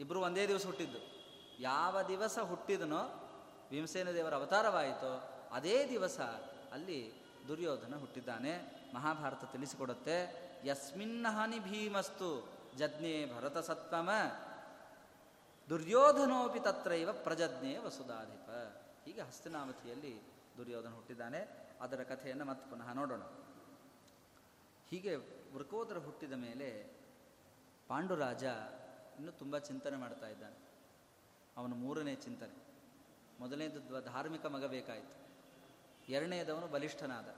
S1: ಇಬ್ಬರು ಒಂದೇ ದಿವಸ ಹುಟ್ಟಿದ್ದು. ಯಾವ ದಿವಸ ಹುಟ್ಟಿದನೋ ಭೀಮಸೇನ ದೇವರ ಅವತಾರವಾಯಿತೋ ಅದೇ ದಿವಸ ಅಲ್ಲಿ ದುರ್ಯೋಧನ ಹುಟ್ಟಿದ್ದಾನೆ. ಮಹಾಭಾರತ ತಿಳಿಸಿಕೊಡುತ್ತೆ. ಯಸ್ಮಿನ್ನಹಾನಿ ಭೀಮಸ್ತು ಜಜ್ಞೆ ಭರತ ಸತ್ವಮ. ದುರ್ಯೋಧನೋಪಿ ತತ್ರೈವ ಪ್ರಜಜ್ಞೆ ವಸುಧಾಧಿಪ ಹೀಗೆ ಹಸ್ತಿನಾವತಿಯಲ್ಲಿ ದುರ್ಯೋಧನ ಹುಟ್ಟಿದ್ದಾನೆ. ಅದರ ಕಥೆಯನ್ನು ಮತ್ತೆ ಪುನಃ ನೋಡೋಣ. ಹೀಗೆ ವೃಕೋದರ ಹುಟ್ಟಿದ ಮೇಲೆ ಪಾಂಡುರಾಜ ಇನ್ನೂ ತುಂಬ ಚಿಂತನೆ ಮಾಡ್ತಾ ಇದ್ದಾನೆ. ಅವನ ಮೂರನೇ ಚಿಂತನೆ. ಮೊದಲನೇದು ಧಾರ್ಮಿಕ ಮಗ ಬೇಕಾಯಿತು. ಎರಡನೇದವನು ಬಲಿಷ್ಠನಾದ.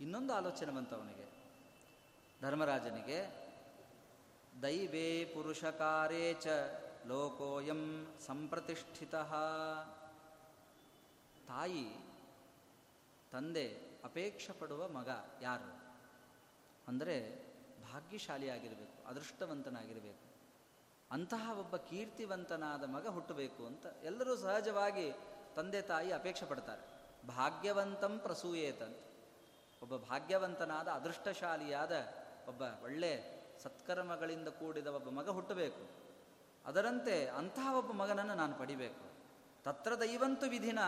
S1: ಇನ್ನೊಂದು ಆಲೋಚನೆ ಬಂತು ಅವನಿಗೆ. ಧರ್ಮರಾಜನಿಗೆ, ದೈವೇ ಪುರುಷಕಾರೇ ಚ ಲೋಕೋಯಂ ಸಂಪ್ರತಿಷ್ಠಿತ. ತಾಯಿ, ತಂದೆ ಅಪೇಕ್ಷೆ ಪಡುವ ಮಗ ಯಾರು? ಅಂದರೆ ಭಾಗ್ಯಶಾಲಿಯಾಗಿರಬೇಕು, ಅದೃಷ್ಟವಂತನಾಗಿರಬೇಕು. ಅಂತಹ ಒಬ್ಬ ಕೀರ್ತಿವಂತನಾದ ಮಗ ಹುಟ್ಟಬೇಕು ಅಂತ ಎಲ್ಲರೂ ಸಹಜವಾಗಿ ತಂದೆ ತಾಯಿ ಅಪೇಕ್ಷೆ ಪಡ್ತಾರೆ. ಭಾಗ್ಯವಂತಂ ಪ್ರಸೂಯೇತಂತ ಒಬ್ಬ ಭಾಗ್ಯವಂತನಾದ ಅದೃಷ್ಟಶಾಲಿಯಾದ ಒಬ್ಬ ಒಳ್ಳೆ ಸತ್ಕರ್ಮಗಳಿಂದ ಕೂಡಿದ ಒಬ್ಬ ಮಗ ಹುಟ್ಟಬೇಕು. ಅದರಂತೆ ಅಂತಹ ಒಬ್ಬ ಮಗನನ್ನು ನಾನು ಪಡಿಬೇಕು. ತತ್ರ ದೈವಂತು ವಿಧಿನ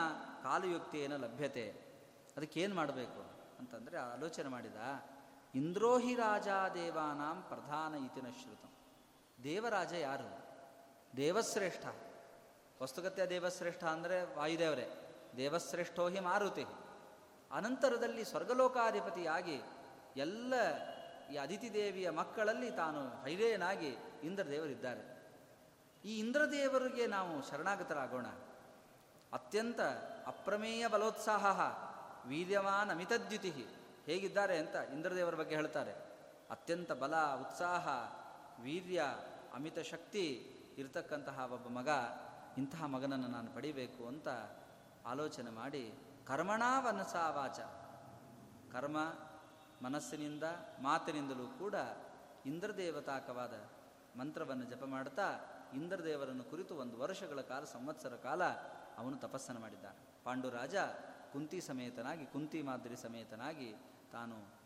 S1: ಕಾಲಯುಕ್ತಿಯೇನ ಲಭ್ಯತೆ. ಅದಕ್ಕೇನು ಮಾಡಬೇಕು ಅಂತಂದರೆ ಆಲೋಚನೆ ಮಾಡಿದ, ಇಂದ್ರೋಹಿ ರಾಜಾದೇವಾನಾಂ ಪ್ರಧಾನ ಇತಿನ ಶ್ರುತಂ ದೇವರಾಜ ಯಾರು? ದೇವಶ್ರೇಷ್ಠ. ವಸ್ತುಗತ್ಯ ದೇವಶ್ರೇಷ್ಠ ಅಂದರೆ ವಾಯುದೇವರೇ. ದೇವಶ್ರೇಷ್ಠೋ ಹಿ ಮಾರುತಿ. ಅನಂತರದಲ್ಲಿ ಸ್ವರ್ಗಲೋಕಾಧಿಪತಿಯಾಗಿ ಎಲ್ಲ ಈ ಅದಿತಿ ದೇವಿಯ ಮಕ್ಕಳಲ್ಲಿ ತಾನು ಹೈರೇನಾಗಿ ಇಂದ್ರದೇವರಿದ್ದಾರೆ. ಈ ಇಂದ್ರದೇವರಿಗೆ ನಾವು ಶರಣಾಗತರಾಗೋಣ. ಅತ್ಯಂತ ಅಪ್ರಮೇಯ ಬಲೋತ್ಸಾಹ ವೀರ್ಯಮಾನ ಮಿತದ್ಯುತಿ ಹೇಗಿದ್ದಾರೆ ಅಂತ ಇಂದ್ರದೇವರ ಬಗ್ಗೆ ಹೇಳ್ತಾರೆ. ಅತ್ಯಂತ ಬಲ, ಉತ್ಸಾಹ ವೀರ್ಯ, ಅಮಿತ ಶಕ್ತಿ ಇರತಕ್ಕಂತಹ ಒಬ್ಬ ಮಗ, ಇಂತಹ ಮಗನನ್ನು ನಾನು ಪಡಿಬೇಕು ಅಂತ ಆಲೋಚನೆ ಮಾಡಿ, ಕರ್ಮಣಾ ವನಸಾವಾಚ ಕರ್ಮ ಮನಸ್ಸಿನಿಂದ, ಮಾತಿನಿಂದಲೂ ಕೂಡ ಇಂದ್ರದೇವತಾಕವಾದ ಮಂತ್ರವನ್ನು ಜಪ ಮಾಡ್ತಾ, ಇಂದ್ರದೇವರನ್ನು ಕುರಿತು ಒಂದು ವರ್ಷಗಳ ಕಾಲ, ಸಂವತ್ಸರ ಕಾಲ ಅವನು ತಪಸ್ಸನ್ನು ಮಾಡಿದ್ದಾನೆ. ಪಾಂಡುರಾಜ ಕುಂತಿ ಸಮೇತನಾಗಿ, ಕುಂತಿ ಮಾದರಿ ಸಮೇತನಾಗಿ ತಾನು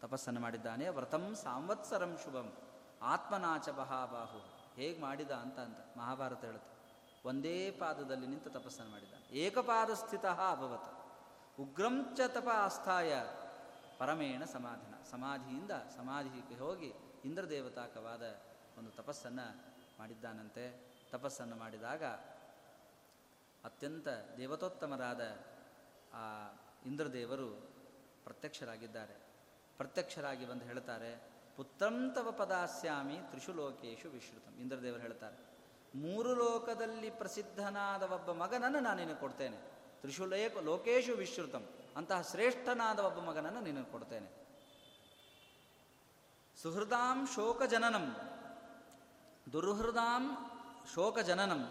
S1: ತಪಸ್ಸನ್ನು ಮಾಡಿದ್ದಾನೆ. ವ್ರತಂ ಸಾಂವತ್ಸರಂ ಶುಭಂ. ಆತ್ಮನಾಚ ಬಹಾಬಾಹು. ಹೇಗೆ ಮಾಡಿದ ಅಂತ ಅಂತ ಮಹಾಭಾರತ ಹೇಳುತ್ತೆ. ಒಂದೇ ಪಾದದಲ್ಲಿ ನಿಂತು ತಪಸ್ಸನ್ನು ಮಾಡಿದ ಏಕಪಾದ ಸ್ಥಿತ ಅಭವತ್. ಉಗ್ರಂ ಚ ತಪ ಆಸ್ಥಾಯ ಪರಮೇಣ ಸಮಾಧಿನ. ಸಮಾಧಿಯಿಂದ ಸಮಾಧಿಗೆ ಹೋಗಿ ಇಂದ್ರದೇವತಾಕವಾದ ಒಂದು ತಪಸ್ಸನ್ನು ಮಾಡಿದ್ದಾನಂತೆ. ತಪಸ್ಸನ್ನು ಮಾಡಿದಾಗ ಅತ್ಯಂತ ದೇವತೋತ್ತಮರಾದ ಆ ಇಂದ್ರದೇವರು ಪ್ರತ್ಯಕ್ಷರಾಗಿದ್ದಾರೆ. ಪ್ರತ್ಯಕ್ಷರಾಗಿ ಬಂದು ಹೇಳ್ತಾರೆ ಪುತ್ರಂ ತವ ಪದಾಸ್ಯಾಮಿ ತ್ರಿಷು ಲೋಕೇಶು ವಿಶ್ರುತಂ. ಇಂದ್ರದೇವರು ಹೇಳ್ತಾರೆ, ಮೂರು ಲೋಕದಲ್ಲಿ ಪ್ರಸಿದ್ಧನಾದ ಒಬ್ಬ ಮಗನನ್ನು ನಾನು ನಿನಗೆ ಕೊಡ್ತೇನೆ. ಲೇಕ ಲೋಕೇಶು ವಿಶ್ರುತಂ, ಅಂತಹ ಶ್ರೇಷ್ಠನಾದ ಒಬ್ಬ ಮಗನನ್ನು ನಿನಗೆ ಕೊಡ್ತೇನೆ. ಸುಹೃದಾಂ ಶೋಕಜನನಂ, ದುರ್ಹೃದಾಂ ಶೋಕಜನನಂ,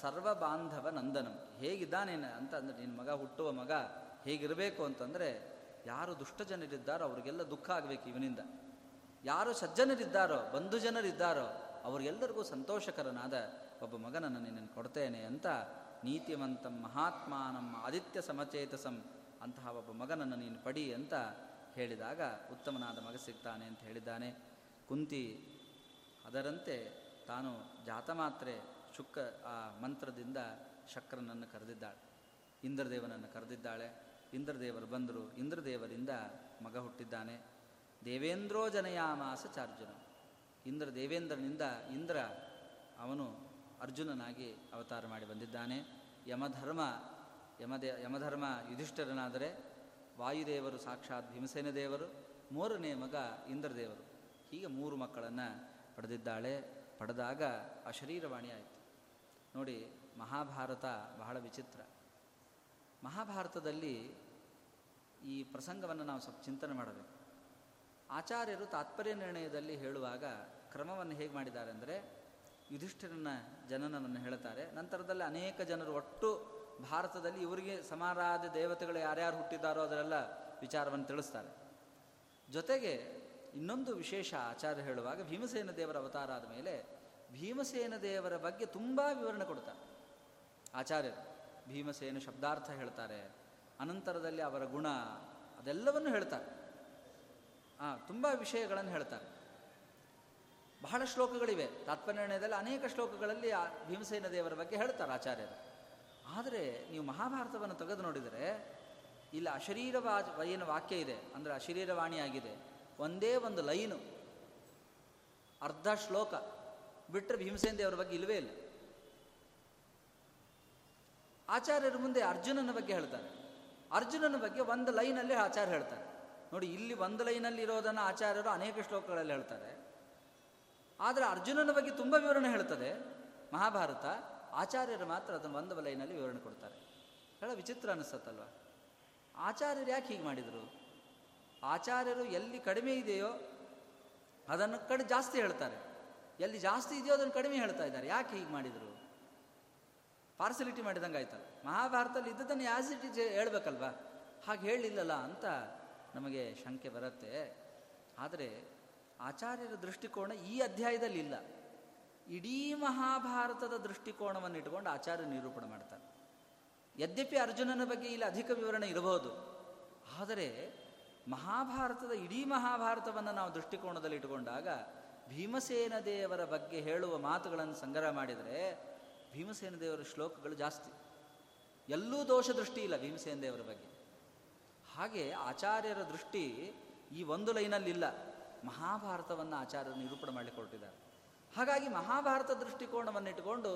S1: ಸರ್ವಬಾಂಧವ ನಂದನಂ. ಹೇಗಿದ್ದಾನೆ ಅಂತ ಅಂದರೆ, ನಿನ್ನ ಮಗ ಹುಟ್ಟುವ ಮಗ ಹೇಗಿರಬೇಕು ಅಂತಂದರೆ, ಯಾರು ದುಷ್ಟ ಜನರಿದ್ದಾರೋ ಅವರಿಗೆಲ್ಲ ದುಃಖ ಆಗಬೇಕು ಇವನಿಂದ. ಯಾರು ಸಜ್ಜನರಿದ್ದಾರೋ, ಬಂಧು ಜನರಿದ್ದಾರೋ ಅವರಿಗೆಲ್ಲರಿಗೂ ಸಂತೋಷಕರನಾದ ಒಬ್ಬ ಮಗನನ್ನು ನಿನ್ನನ್ನು ಕೊಡ್ತೇನೆ ಅಂತ ನೀತಿವಂತಂ ನಮ್ಮ ಆದಿತ್ಯ ಸಮಚೇತಸಂ ಅಂತಹ ಒಬ್ಬ ಮಗನನ್ನು ನೀನು ಪಡಿ ಅಂತ ಹೇಳಿದಾಗ ಉತ್ತಮನಾದ ಮಗ ಸಿಗ್ತಾನೆ ಅಂತ ಹೇಳಿದ್ದಾನೆ. ಕುಂತಿ, ಅದರಂತೆ ತಾನು ಜಾತಮಾತ್ರೆ ಶುಕ್ಕ ಆ ಮಂತ್ರದಿಂದ ಶಕ್ರನನ್ನು ಕರೆದಿದ್ದಾಳೆ. ಇಂದ್ರದೇವನನ್ನು ಕರೆದಿದ್ದಾಳೆ. ಇಂದ್ರದೇವರು ಬಂದರು. ಇಂದ್ರದೇವರಿಂದ ಮಗ ಹುಟ್ಟಿದ್ದಾನೆ. ದೇವೇಂದ್ರೋ ಜನಯಾಮಾಸ ಚಾರ್ಜುನ. ಇಂದ್ರ ದೇವೇಂದ್ರನಿಂದ ಇಂದ್ರ ಅವನು ಅರ್ಜುನನಾಗಿ ಅವತಾರ ಮಾಡಿ ಬಂದಿದ್ದಾನೆ. ಯಮಧರ್ಮ, ಯಮದೇ, ಯಮಧರ್ಮ ಯುಧಿಷ್ಠರನಾದರೆ ವಾಯುದೇವರು ಸಾಕ್ಷಾತ್ ಭೀಮಸೇನ ದೇವರು, ಮೂರನೇ ಮಗ ಇಂದ್ರದೇವರು ಹೀಗೆ ಮೂರು ಮಕ್ಕಳನ್ನು ಪಡೆದಿದ್ದಾಳೆ. ಪಡೆದಾಗ ಆ ಶರೀರವಾಣಿ ಆಯಿತು. ನೋಡಿ, ಮಹಾಭಾರತ ಬಹಳ ವಿಚಿತ್ರ. ಮಹಾಭಾರತದಲ್ಲಿ ಈ ಪ್ರಸಂಗವನ್ನು ನಾವು ಸ್ವಲ್ಪ ಚಿಂತನೆ ಮಾಡಬೇಕು. ಆಚಾರ್ಯರು ತಾತ್ಪರ್ಯ ನಿರ್ಣಯದಲ್ಲಿ ಹೇಳುವಾಗ ಕ್ರಮವನ್ನು ಹೇಗೆ ಮಾಡಿದ್ದಾರೆ ಅಂದರೆ ಯುಧಿಷ್ಠಿರನ ಜನನವನ್ನು ಹೇಳ್ತಾರೆ ನಂತರದಲ್ಲಿ ಅನೇಕ ಜನರು ಒಟ್ಟು ಭಾರತದಲ್ಲಿ ಇವರಿಗೆ ಸಮಾರಾದ ದೇವತೆಗಳು ಯಾರ್ಯಾರು ಹುಟ್ಟಿದ್ದಾರೋ ಅದರೆಲ್ಲ ವಿಚಾರವನ್ನು ತಿಳಿಸ್ತಾರೆ. ಜೊತೆಗೆ ಇನ್ನೊಂದು ವಿಶೇಷ ಆಚಾರ್ಯ ಹೇಳುವಾಗ ಭೀಮಸೇನ ದೇವರ ಅವತಾರ ಆದ ಮೇಲೆ ಭೀಮಸೇನ ದೇವರ ಬಗ್ಗೆ ತುಂಬ ವಿವರಣೆ ಕೊಡ್ತಾರೆ. ಆಚಾರ್ಯರು ಭೀಮಸೇನ ಶಬ್ದಾರ್ಥ ಹೇಳ್ತಾರೆ, ಅನಂತರದಲ್ಲಿ ಅವರ ಗುಣ ಅದೆಲ್ಲವನ್ನು ಹೇಳ್ತಾರೆ. ತುಂಬ ವಿಷಯಗಳನ್ನು ಹೇಳ್ತಾರೆ. ಬಹಳ ಶ್ಲೋಕಗಳಿವೆ. ತಾತ್ಪರ್ಯದಲ್ಲಿ ಅನೇಕ ಶ್ಲೋಕಗಳಲ್ಲಿ ಭೀಮಸೇನ ದೇವರ ಬಗ್ಗೆ ಹೇಳ್ತಾರೆ ಆಚಾರ್ಯರು. ಆದರೆ ನೀವು ಮಹಾಭಾರತವನ್ನು ತೆಗೆದು ನೋಡಿದರೆ, ಇಲ್ಲಿ ಅಶರೀರವಾ ಏನು ವಾಕ್ಯ ಇದೆ, ಅಂದರೆ ಅಶರೀರವಾಣಿಯಾಗಿದೆ ಒಂದೇ ಒಂದು ಲೈನು, ಅರ್ಧ ಶ್ಲೋಕ ಬಿಟ್ಟರೆ ಭೀಮಸೇನ ದೇವರ ಬಗ್ಗೆ ಇಲ್ಲವೇ ಇಲ್ಲ. ಆಚಾರ್ಯರ ಮುಂದೆ ಅರ್ಜುನನ ಬಗ್ಗೆ ಹೇಳ್ತಾರೆ. ಅರ್ಜುನನ ಬಗ್ಗೆ ಒಂದು ಲೈನಲ್ಲಿ ಆಚಾರ್ಯ ಹೇಳ್ತಾರೆ. ನೋಡಿ, ಇಲ್ಲಿ ಒಂದು ಲೈನಲ್ಲಿ ಇರೋದನ್ನು ಆಚಾರ್ಯರು ಅನೇಕ ಶ್ಲೋಕಗಳಲ್ಲಿ ಹೇಳ್ತಾರೆ. ಆದರೆ ಅರ್ಜುನನ ಬಗ್ಗೆ ತುಂಬ ವಿವರಣೆ ಹೇಳ್ತದೆ. ಮಹಾಭಾರತ, ಆಚಾರ್ಯರು ಮಾತ್ರ ಅದನ್ನು ಒಂದು ಲೈನಲ್ಲಿ ವಿವರಣೆ ಕೊಡ್ತಾರೆ. ಹೇಳ ವಿಚಿತ್ರ ಅನಿಸ್ತಲ್ವ ಆಚಾರ್ಯರು ಯಾಕೆ ಹೀಗೆ ಮಾಡಿದರು? ಆಚಾರ್ಯರು ಎಲ್ಲಿ ಕಡಿಮೆ ಇದೆಯೋ ಅದನ್ನು ಕಡೆ, ಜಾಸ್ತಿ ಹೇಳ್ತಾರೆ. ಎಲ್ಲಿ ಜಾಸ್ತಿ ಇದೆಯೋ ಅದನ್ನು ಕಡಿಮೆ ಹೇಳ್ತಾ ಇದ್ದಾರೆ. ಯಾಕೆ ಹೀಗೆ ಮಾಡಿದರು? ಪಾರ್ಸಲಿಟಿ ಮಾಡಿದಂಗೆ ಆಯ್ತಲ್ಲ ಮಹಾಭಾರತದಲ್ಲಿ ಇದ್ದದನ್ನು ಆ್ಯಸ್ ಇಟ್ ಹೇಳ್ಬೇಕಲ್ವಾ? ಹಾಗೆ ಹೇಳಲಿಲ್ಲಲ್ಲ ಅಂತ ನಮಗೆ ಶಂಕೆ ಬರುತ್ತೆ. ಆದರೆ ಆಚಾರ್ಯರ ದೃಷ್ಟಿಕೋನ ಈ ಅಧ್ಯಾಯದಲ್ಲಿ ಇಲ್ಲ ಇಡೀ ಮಹಾಭಾರತದ ದೃಷ್ಟಿಕೋನವನ್ನು ಇಟ್ಕೊಂಡು ಆಚಾರ್ಯ ನಿರೂಪಣೆ ಮಾಡ್ತಾರೆ. ಯದ್ಯಪಿ ಅರ್ಜುನನ ಬಗ್ಗೆ ಇಲ್ಲಿ ಅಧಿಕ ವಿವರಣೆ ಇರಬಹುದು. ಆದರೆ ಮಹಾಭಾರತದ ಇಡೀ ಮಹಾಭಾರತವನ್ನು ನಾವು ದೃಷ್ಟಿಕೋನದಲ್ಲಿ ಇಟ್ಟುಕೊಂಡಾಗ ಭೀಮಸೇನ ದೇವರ ಬಗ್ಗೆ ಹೇಳುವ ಮಾತುಗಳನ್ನು ಸಂಗ್ರಹ ಮಾಡಿದರೆ ಭೀಮಸೇನ ದೇವರ ಶ್ಲೋಕಗಳು ಜಾಸ್ತಿ. ಎಲ್ಲೂ ದೋಷ ದೃಷ್ಟಿ ಇಲ್ಲ ಭೀಮಸೇನ ದೇವರ ಬಗ್ಗೆ. ಹಾಗೆ ಆಚಾರ್ಯರ ದೃಷ್ಟಿ ಈ ಒಂದು ಲೈನಲ್ಲಿಲ್ಲ. ಮಹಾಭಾರತವನ್ನು ಆಚಾರ್ಯರು ನಿರೂಪಣೆ ಮಾಡಲಿಕ್ಕೆ ಹಾಗಾಗಿ ಮಹಾಭಾರತ ದೃಷ್ಟಿಕೋನವನ್ನು ಇಟ್ಟುಕೊಂಡು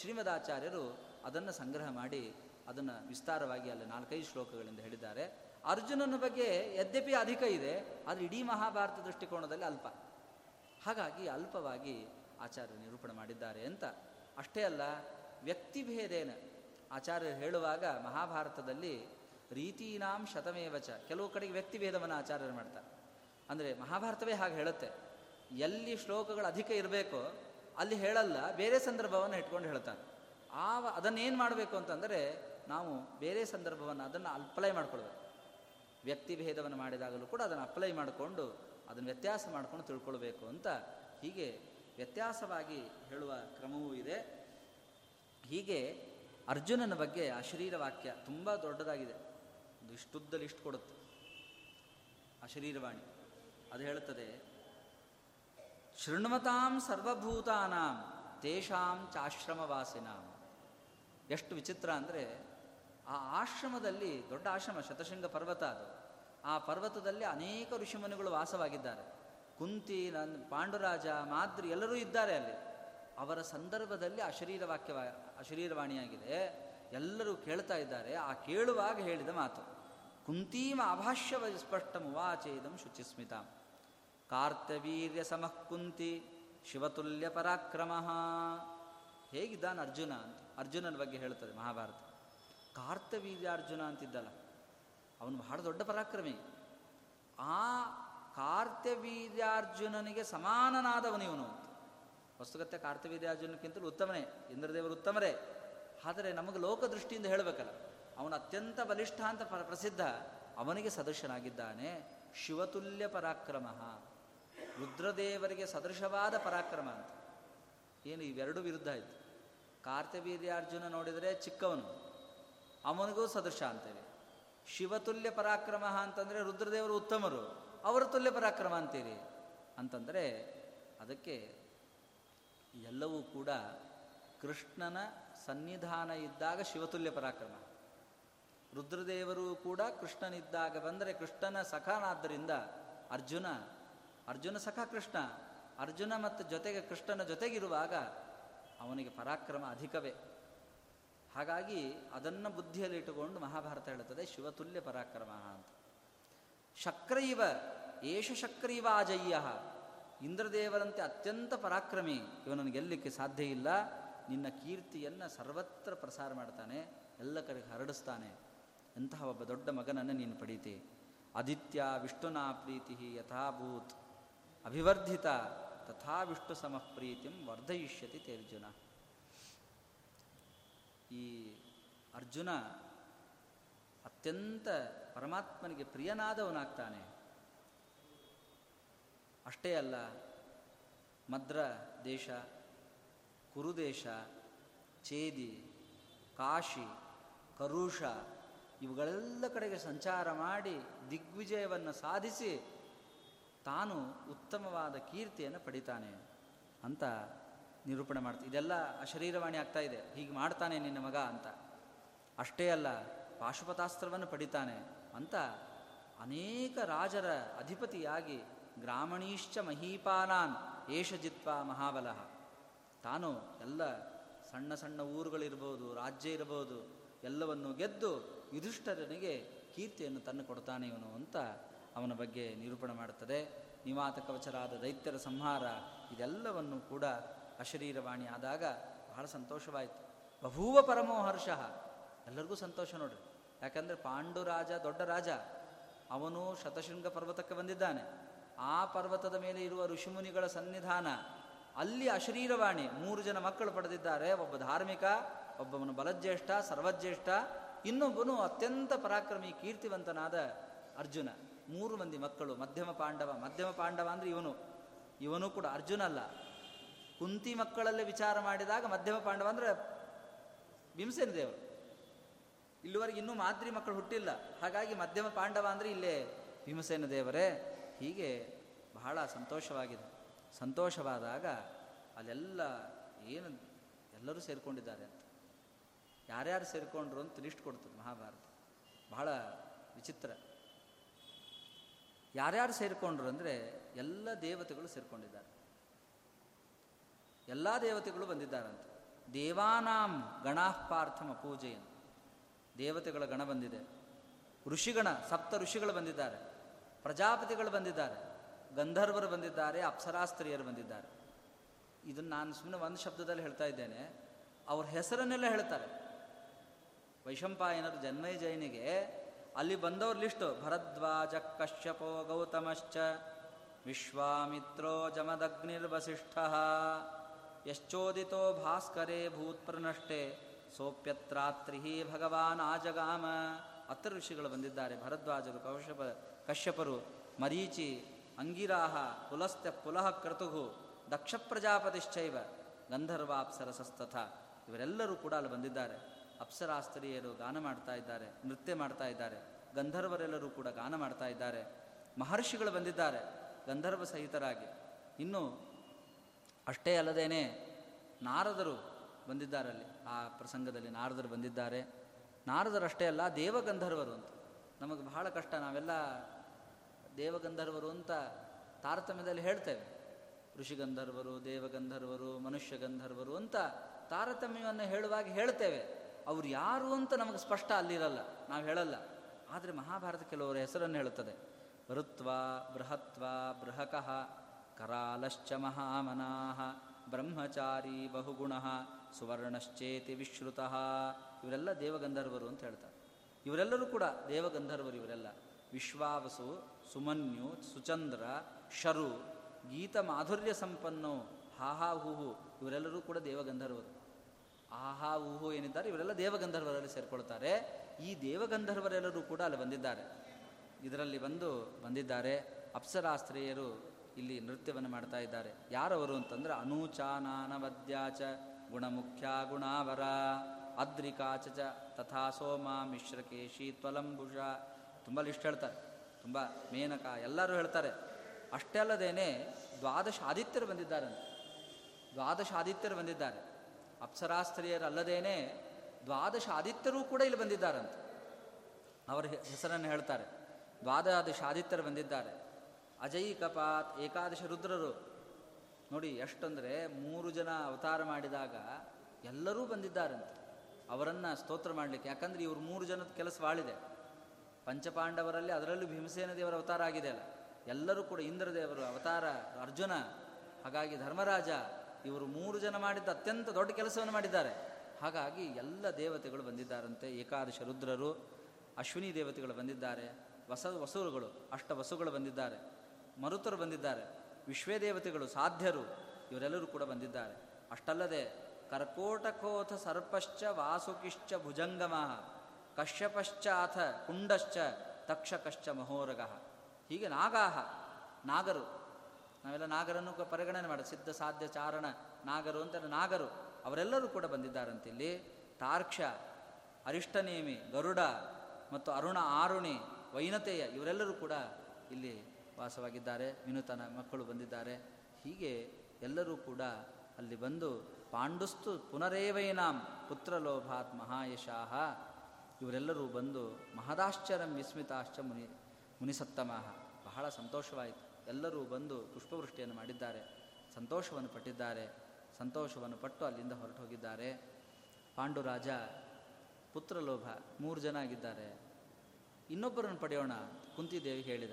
S1: ಶ್ರೀಮದಾಚಾರ್ಯರು ಅದನ್ನು ಸಂಗ್ರಹ ಮಾಡಿ ಅದನ್ನು ವಿಸ್ತಾರವಾಗಿ ಅಲ್ಲಿ ನಾಲ್ಕೈದು ಶ್ಲೋಕಗಳಿಂದ ಹೇಳಿದ್ದಾರೆ. ಅರ್ಜುನನ ಬಗ್ಗೆ ಯದ್ಯಪಿ ಅಧಿಕ ಇದೆ, ಆದರೆ ಇಡೀ ಮಹಾಭಾರತ ದೃಷ್ಟಿಕೋನದಲ್ಲಿ ಅಲ್ಪ. ಹಾಗಾಗಿ ಅಲ್ಪವಾಗಿ ಆಚಾರ್ಯರು ನಿರೂಪಣೆ ಮಾಡಿದ್ದಾರೆ ಅಂತ. ಅಷ್ಟೇ ಅಲ್ಲ, ವ್ಯಕ್ತಿಭೇದೇನ. ಆಚಾರ್ಯರು ಹೇಳುವಾಗ ಮಹಾಭಾರತದಲ್ಲಿ ರೀತೀನಾಂ ಶತಮೇವಚ. ಕೆಲವು ಕಡೆಗೆ ವ್ಯಕ್ತಿಭೇದವನ್ನು ಆಚಾರ್ಯರು ಮಾಡ್ತಾರೆ. ಅಂದರೆ ಮಹಾಭಾರತವೇ ಹಾಗೆ ಹೇಳುತ್ತೆ. ಎಲ್ಲಿ ಶ್ಲೋಕಗಳು ಅಧಿಕ ಇರಬೇಕೋ ಅಲ್ಲಿ ಹೇಳಲ್ಲ, ಬೇರೆ ಸಂದರ್ಭವನ್ನು ಇಟ್ಕೊಂಡು ಹೇಳ್ತಾನೆ. ಆ ಅದನ್ನೇನು ಮಾಡಬೇಕು ಅಂತಂದರೆ ನಾವು ಬೇರೆ ಸಂದರ್ಭವನ್ನು ಅದನ್ನು ಅಪ್ಲೈ ಮಾಡ್ಕೊಳ್ಬೇಕು. ವ್ಯಕ್ತಿ ಭೇದವನ್ನು ಮಾಡಿದಾಗಲೂ ಕೂಡ ಅದನ್ನು ಅಪ್ಲೈ ಮಾಡಿಕೊಂಡು ಅದನ್ನು ವ್ಯತ್ಯಾಸ ಮಾಡಿಕೊಂಡು ತಿಳ್ಕೊಳ್ಬೇಕು ಅಂತ ಹೀಗೆ ವ್ಯತ್ಯಾಸವಾಗಿ ಹೇಳುವ ಕ್ರಮವೂ ಇದೆ. ಹೀಗೆ ಅರ್ಜುನನ ಬಗ್ಗೆ ಆ ಶರೀರ ವಾಕ್ಯ ತುಂಬ ದೊಡ್ಡದಾಗಿದೆ. ಒಂದು ಇಷ್ಟುದ್ದ ಲಿಸ್ಟ್ ಕೊಡುತ್ತೆ. ಆ ಶರೀರವಾಣಿ. ಅದು ಹೇಳುತ್ತದೆ ಶೃಣ್ವತಾಂ ಸರ್ವಭೂತಾನಾಂ ತೇಷಾಂ ಚಾಶ್ರಮವಾಸಿನಾಂ. ಎಷ್ಟು ವಿಚಿತ್ರ ಅಂದರೆ, ಆ ಆಶ್ರಮದಲ್ಲಿ, ದೊಡ್ಡ ಆಶ್ರಮ, ಶತಶೃಂಗ ಪರ್ವತ ಅದು. ಆ ಪರ್ವತದಲ್ಲಿ ಅನೇಕ ಋಷಿಮುನಿಗಳು ವಾಸವಾಗಿದ್ದಾರೆ. ಕುಂತಿ, ನನ್, ಪಾಂಡುರಾಜ, ಮಾದ್ರಿ ಎಲ್ಲರೂ ಇದ್ದಾರೆ ಅಲ್ಲಿ. ಅವರ ಸಂದರ್ಭದಲ್ಲಿ ಅಶರೀರ ವಾಕ್ಯ ಅಶರೀರವಾಣಿಯಾಗಿದೆ ಎಲ್ಲರೂ ಕೇಳ್ತಾ ಇದ್ದಾರೆ. ಆ ಕೇಳುವಾಗ ಹೇಳಿದ ಮಾತು. ಕುಂತೀಮ ಅಭಾಷ್ಯವ ಸ್ಪಷ್ಟ ವಾಚೇದಂ ಶುಚಿಸ್ಮಿತ. ಕಾರ್ತವೀರ್ಯ ಸಮಃ ಕುಂತಿ ಶಿವತುಲ್ಯ ಪರಾಕ್ರಮ. ಹೇಗಿದ್ದಾನೆ ಅರ್ಜುನ ಅಂತ? ಅರ್ಜುನನ ಬಗ್ಗೆ ಹೇಳ್ತದೆ ಮಹಾಭಾರತ. ಕಾರ್ತವೀರ್ಯ ಅರ್ಜುನ ಅಂತಿದ್ದಲ್ಲ. ಅವನು ಬಹಳ ದೊಡ್ಡ ಪರಾಕ್ರಮಿ. ಆ ಕಾರ್ತವೀರ್ಯಾರ್ಜುನನಿಗೆ ಸಮಾನನಾದವನಿವನು ಇವನು ವಸ್ತುಗತ್ತೆ ಕಾರ್ತವೀರ್ಯಾರ್ಜುನಕ್ಕಿಂತಲೂ ಉತ್ತಮನೇ. ಇಂದ್ರದೇವರು ಉತ್ತಮರೇ. ಆದರೆ ನಮಗೆ ಲೋಕದೃಷ್ಟಿಯಿಂದ ಹೇಳಬೇಕಲ್ಲ. ಅವನು ಅತ್ಯಂತ ಬಲಿಷ್ಠ ಅಂತ ಪ್ರಸಿದ್ಧ. ಅವನಿಗೆ ಸದೃಶನಾಗಿದ್ದಾನೆ. ಶಿವತುಲ್ಯ ಪರಾಕ್ರಮ. ರುದ್ರದೇವರಿಗೆ ಸದೃಶವಾದ ಪರಾಕ್ರಮ ಅಂತ. ಏನು, ಇವೆರಡು ವಿರುದ್ಧ ಆಯಿತು. ಕಾರ್ತವೀರ್ಯಾರ್ಜುನ ನೋಡಿದರೆ ಚಿಕ್ಕವನು. ಅವನಿಗೂ ಸದೃಶ ಅಂತೇವೆ ಶಿವತುಲ್ಯ ಪರಾಕ್ರಮ ಅಂತಂದರೆ ರುದ್ರದೇವರು ಉತ್ತಮರು. ಅವರ ತುಲ್ಯ ಪರಾಕ್ರಮ ಅಂತೀರಿ. ಅಂತಂದರೆ ಅದಕ್ಕೆ ಎಲ್ಲವೂ ಕೂಡ ಕೃಷ್ಣನ ಸನ್ನಿಧಾನ ಇದ್ದಾಗ ಶಿವತುಲ್ಯ ಪರಾಕ್ರಮ. ರುದ್ರದೇವರು ಕೂಡ ಕೃಷ್ಣನಿದ್ದಾಗ ಬಂದರೆ ಕೃಷ್ಣನ ಸಖನಾದ್ದರಿಂದ ಅರ್ಜುನ ಅರ್ಜುನ ಸಖ ಕೃಷ್ಣ, ಅರ್ಜುನ ಮತ್ತು ಜೊತೆಗೆ ಕೃಷ್ಣನ ಜೊತೆಗಿರುವಾಗ ಅವನಿಗೆ ಪರಾಕ್ರಮ ಅಧಿಕವೇ. ಹಾಗಾಗಿ ಅದನ್ನು ಬುದ್ಧಿಯಲ್ಲಿಟ್ಟುಕೊಂಡು ಮಹಾಭಾರತ ಹೇಳುತ್ತದೆ, ಶಿವತುಲ್ಯ ಪರಾಕ್ರಮ ಅಂತ. ಶಕ್ರೈವ, ಏಷ ಶಕ್ರೈವ ಅಜಯ್ಯ ಇಂದ್ರದೇವರಂತೆ ಅತ್ಯಂತ ಪರಾಕ್ರಮಿ, ಇವನನ್ನು ಗೆಲ್ಲಕ್ಕೆ ಸಾಧ್ಯ ಇಲ್ಲ, ನಿನ್ನ ಕೀರ್ತಿಯನ್ನು ಸರ್ವತ್ರ ಪ್ರಸಾರ ಮಾಡ್ತಾನೆ, ಎಲ್ಲ ಕಡೆಗೆ ಹರಡಿಸ್ತಾನೆ. ಎಂತಹ ಒಬ್ಬ ದೊಡ್ಡ ಮಗನನ್ನು ನೀನು ಪಡೀತಿ. ಆದಿತ್ಯ ವಿಷ್ಣುನಾ ಪ್ರೀತಿ ಯಥಾಭೂತ್. ಅಭಿವರ್ಧಿತ ತಥಾ ವಿಷ್ಣು ಸಮಪ್ರೀತಿಂ ವರ್ಧಯಿಷ್ಯತಿ ತೇರ್ಜುನ ಈ ಅರ್ಜುನ ಅತ್ಯಂತ ಪರಮಾತ್ಮನಿಗೆ ಪ್ರಿಯನಾದವನಾಗ್ತಾನೆ. ಅಷ್ಟೇ ಅಲ್ಲ, ಮದ್ರ ದೇಶ, ಕುರುದೇಶ, ಚೇದಿ, ಕಾಶಿ, ಕರುಷ ಇವುಗಳೆಲ್ಲ ಕಡೆಗೆ ಸಂಚಾರ ಮಾಡಿ ದಿಗ್ವಿಜಯವನ್ನು ಸಾಧಿಸಿ ತಾನು ಉತ್ತಮವಾದ ಕೀರ್ತಿಯನ್ನು ಪಡಿತಾನೆ ಅಂತ ನಿರೂಪಣೆ ಮಾಡ್ತಾ ಇದೆಲ್ಲ ಅಶರೀರವಾಣಿ ಆಗ್ತಾ ಇದೆ. ಹೀಗೆ ಮಾಡ್ತಾನೆ ನಿನ್ನ ಮಗ ಅಂತ. ಅಷ್ಟೇ ಅಲ್ಲ, ಪಾಶುಪತಾಸ್ತ್ರವನ್ನು ಪಡಿತಾನೆ ಅಂತ ಅನೇಕ ರಾಜರ ಅಧಿಪತಿಯಾಗಿ ಗ್ರಾಮಣೀಶ್ಚ ಮಹೀಪಾನಾನ್ ಏಷ ಮಹಾಬಲಹ ಮಹಾಬಲ. ತಾನು ಎಲ್ಲ ಸಣ್ಣ ಸಣ್ಣ ಊರುಗಳಿರ್ಬೋದು, ರಾಜ್ಯ ಇರಬಹುದು ಎಲ್ಲವನ್ನು ಗೆದ್ದು ಯುಧಿಷ್ಠರನಿಗೆ ಕೀರ್ತಿಯನ್ನು ತಂದು ಕೊಡ್ತಾನೆ ಇವನು ಅಂತ ಅವನ ಬಗ್ಗೆ ನಿರೂಪಣೆ ಮಾಡುತ್ತದೆ. ನಿವಾತ ಕವಚರಾದ ದೈತ್ಯರ ಸಂಹಾರ, ಇದೆಲ್ಲವನ್ನು ಕೂಡ ಅಶರೀರವಾಣಿ ಆದಾಗ ಬಹಳ ಸಂತೋಷವಾಯಿತು. ಬಭೂವ ಪರಮೋ ಹರ್ಷ ಎಲ್ಲರಿಗೂ ಸಂತೋಷ ನೋಡ್ರಿ. ಯಾಕಂದರೆ ಪಾಂಡುರಾಜ ದೊಡ್ಡ ರಾಜ. ಅವನು ಶತಶೃಂಗ ಪರ್ವತಕ್ಕೆ ಬಂದಿದ್ದಾನೆ. ಆ ಪರ್ವತದ ಮೇಲೆ ಇರುವ ಋಷಿಮುನಿಗಳ ಸನ್ನಿಧಾನ, ಅಲ್ಲಿ ಅಶರೀರವಾಣಿ. ಮೂರು ಜನ ಮಕ್ಕಳು ಪಡೆದಿದ್ದಾರೆ. ಒಬ್ಬ ಧಾರ್ಮಿಕ, ಒಬ್ಬವನು ಬಲಜ್ಯೇಷ್ಠ, ಸರ್ವಜ್ಯೇಷ್ಠ. ಇನ್ನೊಬ್ಬನು ಅತ್ಯಂತ ಪರಾಕ್ರಮಿ ಕೀರ್ತಿವಂತನಾದ ಅರ್ಜುನ. ಮೂರು ಮಂದಿ ಮಕ್ಕಳು, ಮಧ್ಯಮ ಪಾಂಡವ. ಮಧ್ಯಮ ಪಾಂಡವ ಅಂದರೆ ಇವನು. ಇವನು ಕೂಡ ಅರ್ಜುನ ಅಲ್ಲ. ಕುಂತಿ ಮಕ್ಕಳಲ್ಲೇ ವಿಚಾರ ಮಾಡಿದಾಗ ಮಧ್ಯಮ ಪಾಂಡವ ಅಂದರೆ ಭೀಮಸೇನ ದೇವರು. ಇಲ್ಲಿವರೆಗೆ ಇನ್ನೂ ಮಾದ್ರಿ ಮಕ್ಕಳು ಹುಟ್ಟಿಲ್ಲ. ಹಾಗಾಗಿ ಮಧ್ಯಮ ಪಾಂಡವ ಅಂದರೆ ಇಲ್ಲೇ ಭೀಮಸೇನ ದೇವರೇ. ಹೀಗೆ ಬಹಳ ಸಂತೋಷವಾಗಿದೆ. ಸಂತೋಷವಾದಾಗ ಅಲ್ಲೆಲ್ಲ ಏನು ಎಲ್ಲರೂ ಸೇರಿಕೊಂಡಿದ್ದಾರೆ ಅಂತ. ಯಾರ್ಯಾರು ಸೇರಿಕೊಂಡ್ರು ಅಂತ ಲಿಸ್ಟ್ ಕೊಡ್ತದೆ ಮಹಾಭಾರತ. ಬಹಳ ವಿಚಿತ್ರ. ಯಾರ್ಯಾರು ಸೇರಿಕೊಂಡ್ರು ಅಂದರೆ ಎಲ್ಲ ದೇವತೆಗಳು ಸೇರಿಕೊಂಡಿದ್ದಾರೆ. ಎಲ್ಲ ದೇವತೆಗಳು ಬಂದಿದ್ದಾರಂತೆ. ದೇವಾನಾಂ ಗಣಾಪಾರ್ಥಮ ಪೂಜೆಯನ್ನು. ದೇವತೆಗಳ ಗಣ ಬಂದಿದೆ. ಋಷಿಗಣ, ಸಪ್ತ ಋಷಿಗಳು ಬಂದಿದ್ದಾರೆ. ಪ್ರಜಾಪತಿಗಳು ಬಂದಿದ್ದಾರೆ. ಗಂಧರ್ವರು ಬಂದಿದ್ದಾರೆ, ಅಪ್ಸರಾಸ್ತ್ರೀಯರು ಬಂದಿದ್ದಾರೆ. ಇದನ್ನು ನಾನು ಸುಮ್ಮನೆ ಒಂದು ಶಬ್ದದಲ್ಲಿ ಹೇಳ್ತಾ ಇದ್ದೇನೆ. ಅವ್ರ ಹೆಸರನ್ನೆಲ್ಲ ಹೇಳ್ತಾರೆ. ವೈಶಂಪಾಯನರು ಜನ್ಮೈ ಜೈನಿಗೆ ಅಲ್ಲಿ ಬಂದವ್ರ ಲಿಸ್ಟು ಭರದ್ವಾಜ ಕಶ್ಯಪೋ ಗೌತಮಶ್ಚ ವಿಶ್ವಾಮಿತ್ರೋ ಜಮದಗ್ನಿರ್ವಸಿಷ್ಠ ಯಶ್ಚೋದಿತೋ ಭಾಸ್ಕರೇ ಭೂತ್ಪ್ರನಷ್ಟೇ ಸೋಪ್ಯತ್ರಾತ್ರಿ ಭಗವಾನ್ ಆಜಗಾಮ ಅತ್ರ ಋಷಿಗಳು ಬಂದಿದ್ದಾರೆ ಭರದ್ವಾಜರು ಕೌಶಪ ಕಶ್ಯಪರು ಮರೀಚಿ ಅಂಗಿರಾಹ ಕುಲಸ್ತ್ಯ ಪುಲಹ ಕ್ರತುಹು ದಕ್ಷ ಪ್ರಜಾಪತಿಶ್ಚೈವ ಗಂಧರ್ವಾಪ್ಸರಸಸ್ತಥ ಇವರೆಲ್ಲರೂ ಕೂಡ ಅಲ್ಲಿ ಬಂದಿದ್ದಾರೆ ಅಪ್ಸರಾಸ್ತ್ರೀಯರು ಗಾನ ಮಾಡ್ತಾ ಇದ್ದಾರೆ, ನೃತ್ಯ ಮಾಡ್ತಾ ಇದ್ದಾರೆ, ಗಂಧರ್ವರೆಲ್ಲರೂ ಕೂಡ ಗಾನ ಮಾಡ್ತಾ ಇದ್ದಾರೆ. ಮಹರ್ಷಿಗಳು ಬಂದಿದ್ದಾರೆ ಗಂಧರ್ವ ಸಹಿತರಾಗಿ. ಇನ್ನು ಅಷ್ಟೇ ಅಲ್ಲದೇನೆ ನಾರದರು ಬಂದಿದ್ದಾರೆ ಅಲ್ಲಿ ಆ ಪ್ರಸಂಗದಲ್ಲಿ ನಾರದರು ಬಂದಿದ್ದಾರೆ. ನಾರದರಷ್ಟೇ ಅಲ್ಲ, ದೇವಗಂಧರ್ವರು ಅಂತ. ನಮಗೆ ಬಹಳ ಕಷ್ಟ, ನಾವೆಲ್ಲ ದೇವಗಂಧರ್ವರು ಅಂತ ತಾರತಮ್ಯದಲ್ಲಿ ಹೇಳ್ತೇವೆ. ಋಷಿಗಂಧರ್ವರು, ದೇವಗಂಧರ್ವರು ಮನುಷ್ಯ ಗಂಧರ್ವರು ಅಂತ ತಾರತಮ್ಯವನ್ನು ಹೇಳುವಾಗ ಹೇಳ್ತೇವೆ. ಅವ್ರು ಯಾರು ಅಂತ ನಮಗೆ ಸ್ಪಷ್ಟ ಅಲ್ಲಿರಲ್ಲ, ನಾವು ಹೇಳಲ್ಲ. ಆದರೆ ಮಹಾಭಾರತ ಕೆಲವರ ಹೆಸರನ್ನು ಹೇಳುತ್ತದೆ. ಋತ್ವ ಬೃಹತ್ವ, ಬೃಹಕಃ, ಕರಾಲಶ್ಚ ಮಹಾಮನಾಹ, ಬ್ರಹ್ಮಚಾರಿ ಬಹುಗುಣ, ಸುವರ್ಣಶ್ಚೇತಿ ವಿಶ್ರುತಃ. ಇವರೆಲ್ಲ ದೇವಗಂಧರ್ವರು ಅಂತ ಹೇಳ್ತಾರೆ. ಇವರೆಲ್ಲರೂ ಕೂಡ ದೇವಗಂಧರ್ವರು ಇವರೆಲ್ಲ. ವಿಶ್ವಾವಸು, ಸುಮನ್ಯು, ಸುಚಂದ್ರ, ಶರು, ಗೀತ ಮಾಧುರ್ಯ ಸಂಪನ್ನೋ ಹಾಹಾ ಹೂಹು ಇವರೆಲ್ಲರೂ ಕೂಡ ದೇವಗಂಧರ್ವರು. ಆಹಾ, ಊಹು ಏನಿದ್ದಾರೆ? ಇವರೆಲ್ಲ ದೇವಗಂಧರ್ವರಲ್ಲಿ ಸೇರಿಕೊಳ್ತಾರೆ. ಈ ದೇವಗಂಧರ್ವರೆಲ್ಲರೂ ಕೂಡ ಅಲ್ಲಿ ಬಂದಿದ್ದಾರೆ. ಇದರಲ್ಲಿ ಬಂದು ಬಂದಿದ್ದಾರೆ. ಅಪ್ಸರಾಸ್ತ್ರೀಯರು ಇಲ್ಲಿ ನೃತ್ಯವನ್ನು ಮಾಡ್ತಾ ಇದ್ದಾರೆ. ಯಾರವರು ಅಂತಂದ್ರೆ, ಅನೂಚಾನಾನವದ್ಯಾಚ ಗುಣಮುಖ್ಯ ಗುಣಾವರ, ಅದ್ರಿಕಾಚ ತಥಾ ಸೋಮ ಮಿಶ್ರಕೇಶಿ ತ್ವಲಂಬುಷ. ತುಂಬ ಲಿಸ್ಟ್ ಹೇಳ್ತಾರೆ. ತುಂಬ ಮೇನಕ ಎಲ್ಲರೂ ಹೇಳ್ತಾರೆ. ಅಷ್ಟೇ ಅಲ್ಲದೇನೆ ದ್ವಾದಶ ಆದಿತ್ಯರು ಬಂದಿದ್ದಾರಂತೆ. ದ್ವಾದಶ ಆದಿತ್ಯರು ಬಂದಿದ್ದಾರೆ. ಅಪ್ಸರಾಸ್ತ್ರೀಯರಲ್ಲದೇನೆ ದ್ವಾದಶ ಆದಿತ್ಯರು ಕೂಡ ಇಲ್ಲಿ ಬಂದಿದ್ದಾರಂತೆ. ಅವರ ಹೆಸರನ್ನು ಹೇಳ್ತಾರೆ. ದ್ವಾದಶ ಆದಿತ್ಯರು ಬಂದಿದ್ದಾರೆ. ಅಜಯ್ ಕಪಾತ್ ಏಕಾದಶ ರುದ್ರರು. ನೋಡಿ, ಎಷ್ಟಂದರೆ ಮೂರು ಜನ ಅವತಾರ ಮಾಡಿದಾಗ ಎಲ್ಲರೂ ಬಂದಿದ್ದಾರಂತೆ. ಅವರನ್ನು ಸ್ತೋತ್ರ ಮಾಡಲಿಕ್ಕೆ. ಯಾಕಂದರೆ ಇವರು ಮೂರು ಜನದ ಕೆಲಸ ಬಾಳಿದೆ ಪಂಚಪಾಂಡವರಲ್ಲಿ ಅದರಲ್ಲೂ ಭೀಮಸೇನ ದೇವರ ಅವತಾರ ಆಗಿದೆ ಅಲ್ಲ. ಎಲ್ಲರೂ ಕೂಡ ಇಂದ್ರದೇವರು, ಅವತಾರ ಅರ್ಜುನ, ಹಾಗಾಗಿ ಧರ್ಮರಾಜ ಇವರು ಮೂರು ಜನ ಮಾಡಿದ್ದ ಅತ್ಯಂತ ದೊಡ್ಡ ಕೆಲಸವನ್ನು ಮಾಡಿದ್ದಾರೆ. ಹಾಗಾಗಿ ಎಲ್ಲ ದೇವತೆಗಳು ಬಂದಿದ್ದಾರಂತೆ. ಏಕಾದಶ ರುದ್ರರು, ಅಶ್ವಿನಿ ದೇವತೆಗಳು ಬಂದಿದ್ದಾರೆ. ವಸ ವಸುರುಗಳು, ಅಷ್ಟ ವಸುಗಳು ಬಂದಿದ್ದಾರೆ. ಮರುತರು ಬಂದಿದ್ದಾರೆ. ವಿಶ್ವೇ ದೇವತೆಗಳು, ಸಾಧ್ಯರು, ಇವರೆಲ್ಲರೂ ಕೂಡ ಬಂದಿದ್ದಾರೆ. ಅಷ್ಟಲ್ಲದೆ, ಕರ್ಕೋಟಕೋಥ ಸರ್ಪಶ್ಚ ವಾಸುಕಿಶ್ಚ ಭುಜಂಗಮ ಕಶ್ಯಪಶ್ಚಾಥ ಕುಂಡಶ್ಚ ತಕ್ಷಕಶ್ಚ ಮಹೋರಗ. ಹೀಗೆ ನಾಗಾಹ, ನಾಗರು ನಾವೆಲ್ಲ ನಾಗರನ್ನು ಪರಿಗಣನೆ ಮಾಡ. ಸಿದ್ಧ, ಸಾಧ್ಯ, ಚಾರಣ, ನಾಗರು ಅಂತ ನಾಗರು. ಅವರೆಲ್ಲರೂ ಕೂಡ ಬಂದಿದ್ದಾರಂತೆ ಇಲ್ಲಿ. ತಾರ್ಕ್ಷ, ಅರಿಷ್ಟನೇಮಿ, ಗರುಡ ಮತ್ತು ಅರುಣ ಆರುಣಿ, ವೈನತೆಯ ಇವರೆಲ್ಲರೂ ಕೂಡ ಇಲ್ಲಿ ವಾಸವಾಗಿದ್ದಾರೆ. ವಿನೂತನ ಮಕ್ಕಳು ಬಂದಿದ್ದಾರೆ. ಹೀಗೆ ಎಲ್ಲರೂ ಕೂಡ ಅಲ್ಲಿ ಬಂದು ಪಾಂಡುಸ್ತು ಪುನರೇವೈನಾಂ ಪುತ್ರಲೋಭಾತ್ ಮಹಾಯಶಾಹ. ಇವರೆಲ್ಲರೂ ಬಂದು ಮಹದಾಶ್ಚರ್ಯಂ ವಿಸ್ಮಿತಾಶ್ಚ ಮುನಿ ಮುನಿಸತ್ತಮಃ ಬಹಳ ಸಂತೋಷವಾಯಿತು. ಎಲ್ಲರೂ ಬಂದು ಪುಷ್ಪವೃಷ್ಟಿಯನ್ನು ಮಾಡಿದ್ದಾರೆ. ಸಂತೋಷವನ್ನು ಪಟ್ಟಿದ್ದಾರೆ. ಸಂತೋಷವನ್ನು ಪಟ್ಟು ಅಲ್ಲಿಂದ ಹೊರಟು ಹೋಗಿದ್ದಾರೆ ಪಾಂಡುರಾಜ ಪುತ್ರಲೋಭ ಮೂರು ಜನ ಆಗಿದ್ದಾರೆ. ಇನ್ನೊಬ್ಬರನ್ನು ಪಡೆಯೋಣ ಕುಂತಿದೇವಿ ಹೇಳಿದ.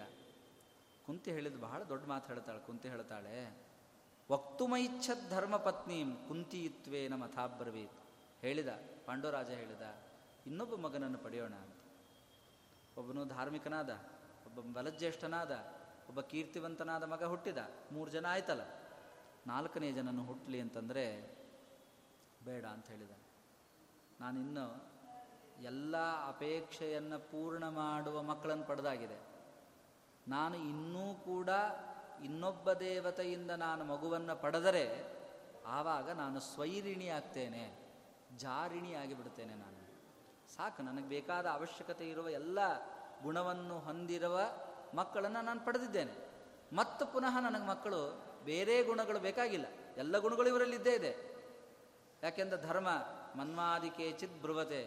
S1: ಕುಂತಿ ಹೇಳಿದ ಬಹಳ ದೊಡ್ಡ ಮಾತು ಹೇಳ್ತಾಳೆ, ಕುಂತಿ ಹೇಳ್ತಾಳೆ ವಕ್ತುಮೈಚ್ಛದ್ ಧರ್ಮಪತ್ನೀಂ ಕುಂತಿಯಿತ್ವೇನ ಮಥಾಬ್ರವೀತ್ ಹೇಳಿದ, ಪಾಂಡುರಾಜ ಹೇಳಿದ, ಇನ್ನೊಬ್ಬ ಮಗನನ್ನು ಪಡೆಯೋಣ ಅಂತ. ಒಬ್ಬನು ಧಾರ್ಮಿಕನಾದ, ಒಬ್ಬ ಬಲಜ್ಯೇಷ್ಠನಾದ ಒಬ್ಬ ಕೀರ್ತಿವಂತನಾದ ಮಗ ಹುಟ್ಟಿದ. ಮೂರು ಜನ ಆಯ್ತಲ್ಲ. ನಾಲ್ಕನೇ ಜನನು ಹುಟ್ಟಲಿ ಅಂತಂದರೆ ಬೇಡ ಅಂತ ಹೇಳಿದ ನಾನಿನ್ನು ಎಲ್ಲ ಅಪೇಕ್ಷೆಯನ್ನು ಪೂರ್ಣ ಮಾಡುವ ಮಕ್ಕಳನ್ನು ಪಡೆದಾಗಿದೆ. ನಾನು ಇನ್ನೂ ಕೂಡ ಇನ್ನೊಬ್ಬ ದೇವತೆಯಿಂದ ನಾನು ಮಗುವನ್ನು ಪಡೆದರೆ ಆವಾಗ ನಾನು ಸ್ವೈರಿಣಿ ಆಗ್ತೇನೆ, ಜಾರಿಣಿ ಆಗಿಬಿಡ್ತೇನೆ ನಾನು. ಸಾಕು, ನನಗೆ ಬೇಕಾದ ಅವಶ್ಯಕತೆ ಇರುವ ಎಲ್ಲ ಗುಣವನ್ನು ಹೊಂದಿರುವ ಮಕ್ಕಳನ್ನು ನಾನು ಪಡೆದಿದ್ದೇನೆ. ಮತ್ತು ಪುನಃ ನನಗೆ ಮಕ್ಕಳು ಬೇರೆ ಗುಣಗಳು ಬೇಕಾಗಿಲ್ಲ. ಎಲ್ಲ ಗುಣಗಳು ಇವರಲ್ಲಿ ಇದ್ದೇ ಇದೆ. ಯಾಕೆಂದ್ರೆ ಧರ್ಮ ಮನ್ಮಾದಿಕೇಚಿತ್ ಬ್ರುವತೆ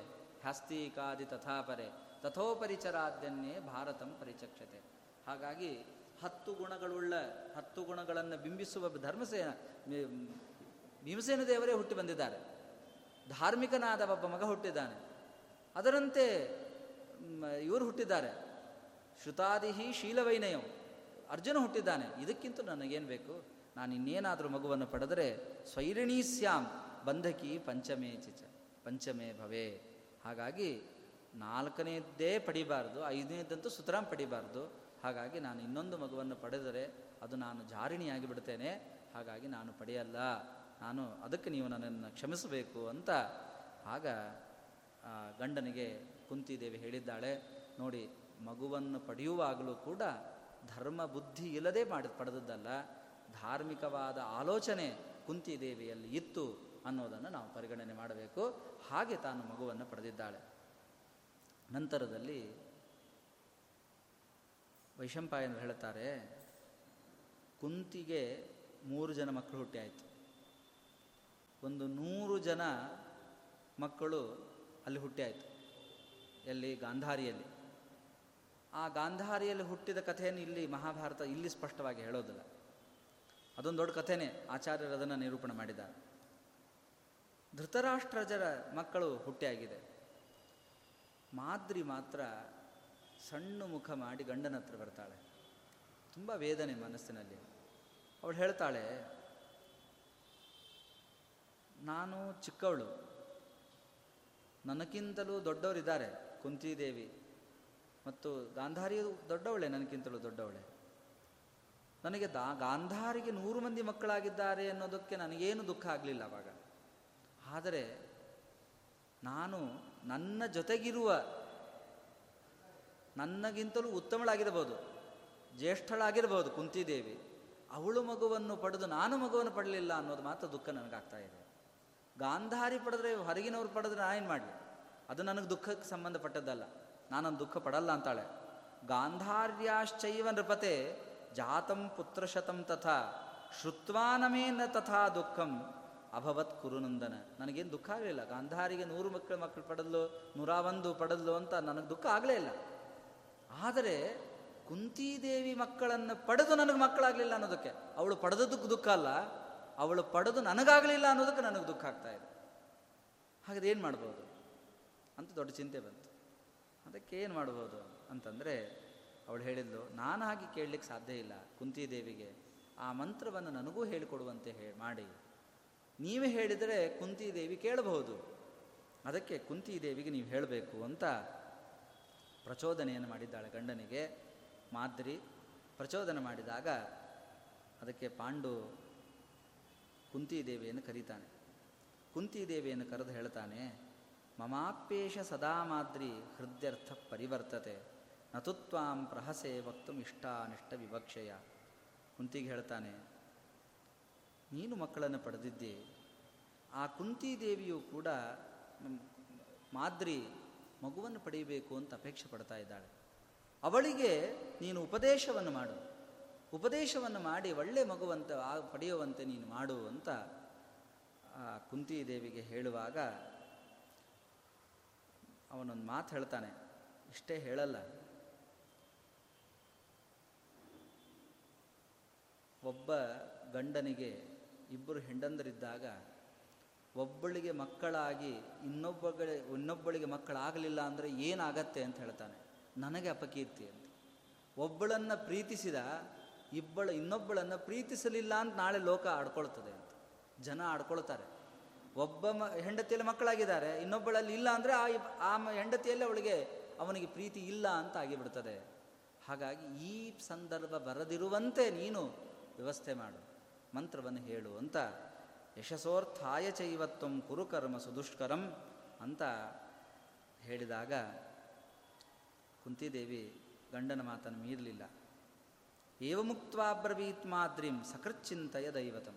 S1: ಹಸ್ತಿಕಾದಿ ತಥಾಪರೆ. ತಥೋಪರಿಚರಾದ್ಯನ್ನೇ ಭಾರತಂ ಪರಿಚಕ್ಷತೆ. ಹಾಗಾಗಿ ಹತ್ತು ಗುಣಗಳುಳ್ಳ, ಹತ್ತು ಗುಣಗಳನ್ನು ಬಿಂಬಿಸುವ ಧರ್ಮಸೇನ ಭೀಮಸೇನ ದೇವರೇ ಹುಟ್ಟಿ ಬಂದಿದ್ದಾರೆ. ಧಾರ್ಮಿಕನಾದ ಒಬ್ಬ ಮಗ ಹುಟ್ಟಿದ್ದಾನೆ. ಅದರಂತೆ ಇವರು ಹುಟ್ಟಿದ್ದಾರೆ. ಶ್ರುತಾದಿಹಿ ಶೀಲವೈನಯಂ. ಅರ್ಜುನ ಹುಟ್ಟಿದ್ದಾನೆ. ಇದಕ್ಕಿಂತ ನನಗೇನು ಬೇಕು? ನಾನು ಇನ್ನೇನಾದರೂ ಮಗುವನ್ನು ಪಡೆದರೆ ಸ್ವೈರಿಣೀ ಸ್ಯಾಮ್, ಬಂಧಕಿ ಪಂಚಮೇ ಚಿಚ, ಪಂಚಮೇ ಭವೇ. ಹಾಗಾಗಿ ನಾಲ್ಕನೇದ್ದೇ ಪಡಿಬಾರ್ದು, ಐದನೇದಂತೂ ಸುತರಾಮ್ ಪಡಿಬಾರ್ದು. ಹಾಗಾಗಿ ನಾನು ಇನ್ನೊಂದು ಮಗುವನ್ನು ಪಡೆದರೆ ಅದು ನಾನು ಜಾರಿಣಿಯಾಗಿ ಬಿಡ್ತೇನೆ ಹಾಗಾಗಿ ನಾನು ಪಡೆಯಲ್ಲ. ನಾನು ಅದಕ್ಕೆ ನೀವು ನನ್ನನ್ನು ಕ್ಷಮಿಸಬೇಕು ಅಂತ ಆಗ ಗಂಡನಿಗೆ ಕುಂತಿದೇವಿ ಹೇಳಿದ್ದಾಳೆ. ನೋಡಿ ಮಗುವನ್ನು ಪಡೆಯುವಾಗಲೂ ಕೂಡ ಧರ್ಮ ಬುದ್ಧಿ ಇಲ್ಲದೆ ಮಾಡಿ ಪಡೆದದ್ದಲ್ಲ, ಧಾರ್ಮಿಕವಾದ ಆಲೋಚನೆ ಕುಂತಿದೇವಿಯಲ್ಲಿ ಇತ್ತು ಅನ್ನೋದನ್ನು ನಾವು ಪರಿಗಣನೆ ಮಾಡಬೇಕು. ಹಾಗೆ ತಾನು ಮಗುವನ್ನು ಪಡೆದಿದ್ದಾಳೆ. ನಂತರದಲ್ಲಿ ವೈಶಂಪಾಯನರು ಹೇಳ್ತಾರೆ, ಕುಂತಿಗೆ ಮೂರು ಜನ ಮಕ್ಕಳು ಹುಟ್ಟಿ ಆಯಿತು. ಒಂದು ನೂರು ಜನ ಮಕ್ಕಳು ಅಲ್ಲಿ ಹುಟ್ಟಿ ಆಯಿತು, ಎಲ್ಲಿ ಗಾಂಧಾರಿಯಲ್ಲಿ. ಆ ಗಾಂಧಾರಿಯಲ್ಲಿ ಹುಟ್ಟಿದ ಕಥೆಯನ್ನು ಇಲ್ಲಿ ಮಹಾಭಾರತ ಇಲ್ಲಿ ಸ್ಪಷ್ಟವಾಗಿ ಹೇಳೋದಿಲ್ಲ. ಅದೊಂದು ದೊಡ್ಡ ಕಥೆನೇ ಆಚಾರ್ಯರು ಅದನ್ನು ನಿರೂಪಣೆ ಮಾಡಿದ್ದಾರೆ ಧೃತರಾಷ್ಟ್ರಜರ ಮಕ್ಕಳು ಹುಟ್ಟಿಯಾಗಿದೆ ಮಾದ್ರಿ ಮಾತ್ರ ಸಣ್ಣ ಮುಖ ಮಾಡಿ ಗಂಡನ ಹತ್ರ ಬರ್ತಾಳೆ. ತುಂಬ ವೇದನೆ ಮನಸ್ಸಿನಲ್ಲಿ. ಅವಳು ಹೇಳ್ತಾಳೆ, ನಾನು ಚಿಕ್ಕವಳು. ನನಗಿಂತಲೂ ದೊಡ್ಡವರಿದ್ದಾರೆ ಕುಂತಿದೇವಿ. ಮತ್ತು ಗಾಂಧಾರಿಯು ದೊಡ್ಡವಳೆ ನನಗಿಂತಲೂ ದೊಡ್ಡವಳೆ ನನಗೆ ದಾ, ಗಾಂಧಾರಿಗೆ ನೂರು ಮಂದಿ ಮಕ್ಕಳಾಗಿದ್ದಾರೆ ಅನ್ನೋದಕ್ಕೆ ನನಗೇನು ದುಃಖ ಆಗಲಿಲ್ಲ ಅವಾಗ. ಆದರೆ ನಾನು ನನ್ನ ಜೊತೆಗಿರುವ, ನನ್ನಗಿಂತಲೂ ಉತ್ತಮಳಾಗಿರಬಹುದು ಜ್ಯೇಷ್ಠಳಾಗಿರ್ಬೋದು ಕುಂತಿದೇವಿ. ಅವಳು ಮಗುವನ್ನು ಪಡೆದು ನಾನು ಮಗುವನ್ನು ಪಡಲಿಲ್ಲ ಅನ್ನೋದು ಮಾತ್ರ ದುಃಖ ನನಗಾಗ್ತಾ ಇದೆ. ಗಾಂಧಾರಿ ಪಡೆದ್ರೆ, ಹೊರಗಿನವ್ರು ಪಡೆದ್ರೆ ಏನು ಮಾಡಲಿ? ಅದು ನನಗೆ ದುಃಖಕ್ಕೆ ಸಂಬಂಧಪಟ್ಟದ್ದಲ್ಲ. ನಾನೊಂದು ದುಃಖ ಪಡಲ್ಲ ಅಂತಾಳೆ. ಗಾಂಧಾರ್ಯಾಶ್ಚೈವ ನೃಪತೆ ಜಾತಂ ಪುತ್ರಶತಂ ತಥಾ ಶ್ರುತ್ವಾನಮೇನ ತಥಾ ದುಃಖಂ ಅಭವತ್ ಕುರುನಂದನ. ನನಗೇನು ದುಃಖ ಆಗಲಿಲ್ಲ. ಗಾಂಧಾರಿಗೆ ನೂರು ಮಕ್ಕಳು ಮಕ್ಕಳು ಪಡೆದ್ಲು ನೂರ ಒಂದು ಪಡೆದ್ಲು ಅಂತ ನನಗೆ ದುಃಖ ಆಗಲೇ ಇಲ್ಲ. ಆದರೆ ಕುಂತಿದೇವಿ ಮಕ್ಕಳನ್ನು ಪಡೆದು ನನಗೆ ಮಕ್ಕಳಾಗಲಿಲ್ಲ ಅನ್ನೋದಕ್ಕೆ, ಅವಳು ಪಡೆದದಕ್ಕೆ ದುಃಖ ಅಲ್ಲ, ಅವಳು ಪಡೆದು ನನಗಾಗಲಿಲ್ಲ ಅನ್ನೋದಕ್ಕೆ ನನಗೆ ದುಃಖ ಆಗ್ತಾ ಇದೆ. ಹಾಗಾದ್ರೆ ಏನು ಮಾಡ್ಬೋದು? ಅಂತ ದೊಡ್ಡ ಚಿಂತೆ ಬಂತು. ಅದಕ್ಕೆ ಏನು ಮಾಡ್ಬೋದು ಅಂತಂದರೆ ಅವಳು ಹೇಳಿದ್ಲು, ನಾನು ಹಾಗೆ ಕೇಳಲಿಕ್ಕೆ ಸಾಧ್ಯ ಇಲ್ಲ, ಕುಂತಿದೇವಿಗೆ. ಆ ಮಂತ್ರವನ್ನು ನನಗೂ ಹೇಳಿಕೊಡುವಂತೆ ಹೇ, ಮಾಡಿ. ನೀವೇ ಹೇಳಿದರೆ ಕುಂತಿದೇವಿ ಕೇಳಬಹುದು. ಅದಕ್ಕೆ ಕುಂತಿದೇವಿಗೆ ನೀವು ಹೇಳಬೇಕು ಅಂತ ಪ್ರಚೋದನೆಯನ್ನು ಮಾಡಿದ್ದಾಳೆ ಗಂಡನಿಗೆ. ಮಾದ್ರಿ ಪ್ರಚೋದನೆ ಮಾಡಿದಾಗ ಅದಕ್ಕೆ ಪಾಂಡು ಕುಂತಿದೇವಿಯನ್ನು ಕರೀತಾನೆ. ಕುಂತಿದೇವಿಯನ್ನು ಕರೆದು ಹೇಳ್ತಾನೆ ಮಮಾಪ್ಯೇಷ ಸದಾ ಮಾದ್ರಿ ಹೃದ್ಯರ್ಥ ಪರಿವರ್ತತೆ. ನತುತ್ವಾಂ ಪ್ರಹಸೆ ವಕ್ತು ಇಷ್ಟಾನಿಷ್ಟ ವಿವಕ್ಷಯ. ಕುಂತಿಗೆ ಹೇಳ್ತಾನೆ, ನೀನು ಮಕ್ಕಳನ್ನು ಪಡೆದಿದ್ದಿ. ಆ ಕುಂತಿದೇವಿಯು ಕೂಡ ಮಾದ್ರಿ ಮಗುವನ್ನು ಪಡೆಯಬೇಕು ಅಂತ ಅಪೇಕ್ಷೆ ಪಡ್ತಾ ಇದ್ದಾಳೆ. ಅವಳಿಗೆ ನೀನು ಉಪದೇಶವನ್ನು ಮಾಡು. ಉಪದೇಶವನ್ನು ಮಾಡಿ ಒಳ್ಳೆ ಮಗುವಂತ ಪಡೆಯುವಂತೆ ನೀನು ಮಾಡು ಅಂತ ಆ ಕುಂತಿ ದೇವಿಗೆ ಹೇಳುವಾಗ ಅವನೊಂದು ಮಾತು ಹೇಳ್ತಾನೆ. ಇಷ್ಟೇ ಹೇಳಲ್ಲ. ಒಬ್ಬ ಗಂಡನಿಗೆ ಇಬ್ಬರು ಹೆಂಡಂದರಿದ್ದಾಗ ಒಬ್ಬಳಿಗೆ ಮಕ್ಕಳಾಗಿ ಇನ್ನೊಬ್ಬಗಳಿಗೆ ಇನ್ನೊಬ್ಬಳಿಗೆ ಮಕ್ಕಳಾಗಲಿಲ್ಲ ಅಂದರೆ ಏನಾಗತ್ತೆ ಅಂತ ಹೇಳ್ತಾನೆ. ನನಗೆ ಅಪಕೀರ್ತಿ ಅಂತ. ಒಬ್ಬಳನ್ನು ಪ್ರೀತಿಸಿದ ಇಬ್ಬಳ, ಇನ್ನೊಬ್ಬಳನ್ನು ಪ್ರೀತಿಸಲಿಲ್ಲ ಅಂತ ನಾಳೆ ಲೋಕ ಆಡ್ಕೊಳ್ತದೆ ಅಂತ. ಜನ ಆಡ್ಕೊಳ್ತಾರೆ. ಒಬ್ಬ ಮ, ಹೆಂಡತಿಯಲ್ಲಿ ಮಕ್ಕಳಾಗಿದ್ದಾರೆ, ಇನ್ನೊಬ್ಬಳಲ್ಲಿ ಇಲ್ಲ ಅಂದರೆ ಆ ಆ ಹೆಂಡತಿಯಲ್ಲಿ ಅವಳಿಗೆ ಅವನಿಗೆ ಪ್ರೀತಿ ಇಲ್ಲ ಅಂತ ಆಗಿಬಿಡ್ತದೆ. ಹಾಗಾಗಿ ಈ ಸಂದರ್ಭ ಬರದಿರುವಂತೆ ನೀನು ವ್ಯವಸ್ಥೆ ಮಾಡು, ಮಂತ್ರವನ್ನು ಹೇಳು ಅಂತ. ಯಶಸೋರ್ಥಾಯ ಚೈವತ್ವಂ ಕುರುಕರ್ಮ ಸುದುಷ್ಕರಂ ಅಂತ ಹೇಳಿದಾಗ ಕುಂತಿದೇವಿ ಗಂಡನ ಮಾತನ್ನು ಮೀರಲಿಲ್ಲ. ಏವ ಮುಕ್ತವಾಬ್ರವೀತ್ ಮಾದ್ರಿಂ ಸಕೃಚ್ಚಿಂತಯ ದೈವತಂ.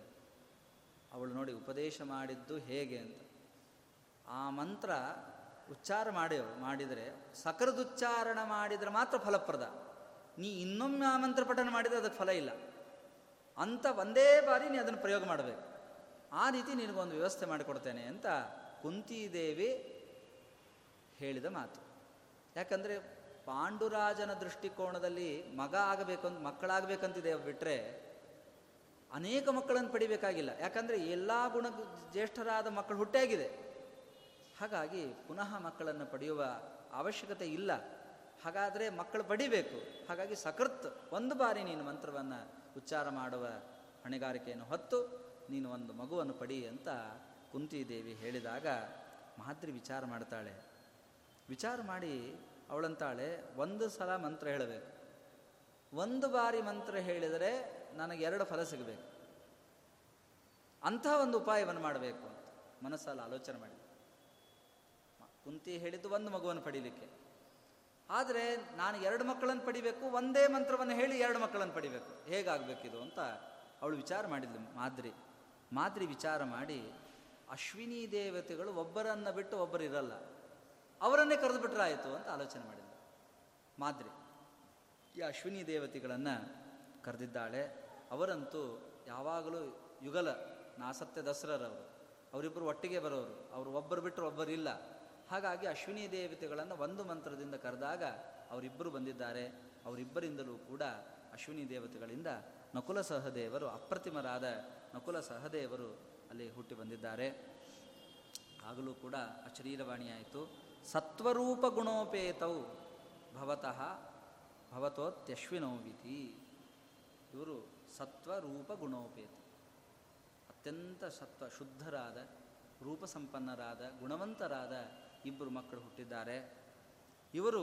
S1: ಅವಳು ನೋಡಿ ಉಪದೇಶ ಮಾಡಿದ್ದು ಹೇಗೆ ಅಂತ. ಆ ಮಂತ್ರ ಉಚ್ಚಾರ ಮಾಡಿ ಮಾಡಿದರೆ ಸಕರದುಚ್ಚಾರಣ ಮಾಡಿದರೆ ಮಾತ್ರ ಫಲಪ್ರದ. ನೀ ಇನ್ನೊಮ್ಮೆ ಆ ಮಂತ್ರ ಪಠನ ಮಾಡಿದರೆ ಅದಕ್ಕೆ ಫಲ ಇಲ್ಲ. ಅಂತ ಒಂದೇ ಬಾರಿ ನೀ ಅದನ್ನು ಪ್ರಯೋಗ ಮಾಡಬೇಕು. ಆ ರೀತಿ ನಿನಗೊಂದು ವ್ಯವಸ್ಥೆ ಮಾಡಿಕೊಡ್ತೇನೆ ಅಂತ ಕುಂತಿದೇವಿ ಹೇಳಿದ ಮಾತು. ಯಾಕಂದರೆ ಪಾಂಡುರಾಜನ ದೃಷ್ಟಿಕೋನದಲ್ಲಿ ಮಗ ಆಗಬೇಕು ಅಂತ ಮಕ್ಕಳಾಗಬೇಕಂತಿದೆ ಬಿಟ್ಟರೆ ಅನೇಕ ಮಕ್ಕಳನ್ನು ಪಡಿಬೇಕಾಗಿಲ್ಲ. ಯಾಕಂದರೆ ಎಲ್ಲ ಗುಣ ಜ್ಯೇಷ್ಠರಾದ ಮಕ್ಕಳು ಹುಟ್ಟಾಗಿದೆ ಹಾಗಾಗಿ ಪುನಃ ಮಕ್ಕಳನ್ನು ಪಡೆಯುವ ಅವಶ್ಯಕತೆ ಇಲ್ಲ. ಹಾಗಾದರೆ ಮಕ್ಕಳು ಪಡಿಬೇಕು. ಹಾಗಾಗಿ ಸಕೃತ್ ಒಂದು ಬಾರಿ ನೀನು ಮಂತ್ರವನ್ನು ಉಚ್ಚಾರ ಮಾಡುವ ಹೊಣೆಗಾರಿಕೆಯನ್ನು ಹೊತ್ತು ನೀನು ಒಂದು ಮಗುವನ್ನು ಪಡಿ ಅಂತ ಕುಂತಿದೇವಿ ಹೇಳಿದಾಗ ಮಾದ್ರಿ ವಿಚಾರ ಮಾಡ್ತಾಳೆ. ವಿಚಾರ ಮಾಡಿ ಅವಳಂತಾಳೆ, ಒಂದು ಸಲ ಮಂತ್ರ ಹೇಳಬೇಕು. ಒಂದು ಬಾರಿ ಮಂತ್ರ ಹೇಳಿದರೆ ನನಗೆ ಎರಡು ಫಲ ಸಿಗಬೇಕು. ಅಂತಹ ಒಂದು ಉಪಾಯವನ್ನು ಮಾಡಬೇಕು ಅಂತ ಮನಸ್ಸಲ್ಲಿ ಆಲೋಚನೆ ಮಾಡಿ. ಕುಂತಿ ಹೇಳಿದ್ದು ಒಂದು ಮಗುವನ್ನು ಪಡೀಲಿಕ್ಕೆ. ಆದರೆ ನಾನು ಎರಡು ಮಕ್ಕಳನ್ನು ಪಡಿಬೇಕು, ಒಂದೇ ಮಂತ್ರವನ್ನು ಹೇಳಿ ಎರಡು ಮಕ್ಕಳನ್ನು ಪಡಿಬೇಕು. ಹೇಗಾಗಬೇಕಿದು ಅಂತ ಅವಳು ವಿಚಾರ ಮಾಡಿದ್ಲು ಮಾದ್ರಿ. ಮಾದ್ರಿ ವಿಚಾರ ಮಾಡಿ, ಅಶ್ವಿನಿ ದೇವತೆಗಳು ಒಬ್ಬರನ್ನು ಬಿಟ್ಟು ಒಬ್ಬರು ಇರಲ್ಲ, ಅವರನ್ನೇ ಕರೆದು ಬಿಟ್ರೆ ಆಯಿತು ಅಂತ ಆಲೋಚನೆ ಮಾಡಿದ್ಲು ಮಾದ್ರಿ. ಈ ಅಶ್ವಿನಿ ದೇವತೆಗಳನ್ನು ಕರೆದಿದ್ದಾಳೆ. ಅವರಂತೂ ಯಾವಾಗಲೂ ಯುಗಲ ನಾಸತ್ಯ ದಸರರವರು. ಅವರಿಬ್ಬರು ಒಟ್ಟಿಗೆ ಬರೋರು. ಅವರು ಒಬ್ಬರು ಬಿಟ್ಟರು ಒಬ್ಬರಿಲ್ಲ ಹಾಗಾಗಿ ಅಶ್ವಿನಿ ದೇವತೆಗಳನ್ನು ಒಂದು ಮಂತ್ರದಿಂದ ಕರೆದಾಗ ಅವರಿಬ್ಬರು ಬಂದಿದ್ದಾರೆ. ಅವರಿಬ್ಬರಿಂದಲೂ ಕೂಡ ಅಶ್ವಿನಿ ದೇವತೆಗಳಿಂದ ನಕುಲ ಸಹದೇವರು, ಅಪ್ರತಿಮರಾದ ನಕುಲ ಸಹದೇವರು ಅಲ್ಲಿ ಹುಟ್ಟಿ ಬಂದಿದ್ದಾರೆ. ಆಗಲೂ ಕೂಡ ಅಶರೀರವಾಣಿಯಾಯಿತು ಸತ್ವರೂಪ ಗುಣೋಪೇತವು ಭವತಃ ಭವತೋತ್ಯಶ್ವಿನೋವಿತಿ ಇವರು ಸತ್ವ ರೂಪ ಗುಣೋಪೇತ. ಅತ್ಯಂತ ಸತ್ವ ಶುದ್ಧರಾದ ರೂಪಸಂಪನ್ನರಾದ ಗುಣವಂತರಾದ ಇಬ್ಬರು ಮಕ್ಕಳು ಹುಟ್ಟಿದ್ದಾರೆ. ಇವರು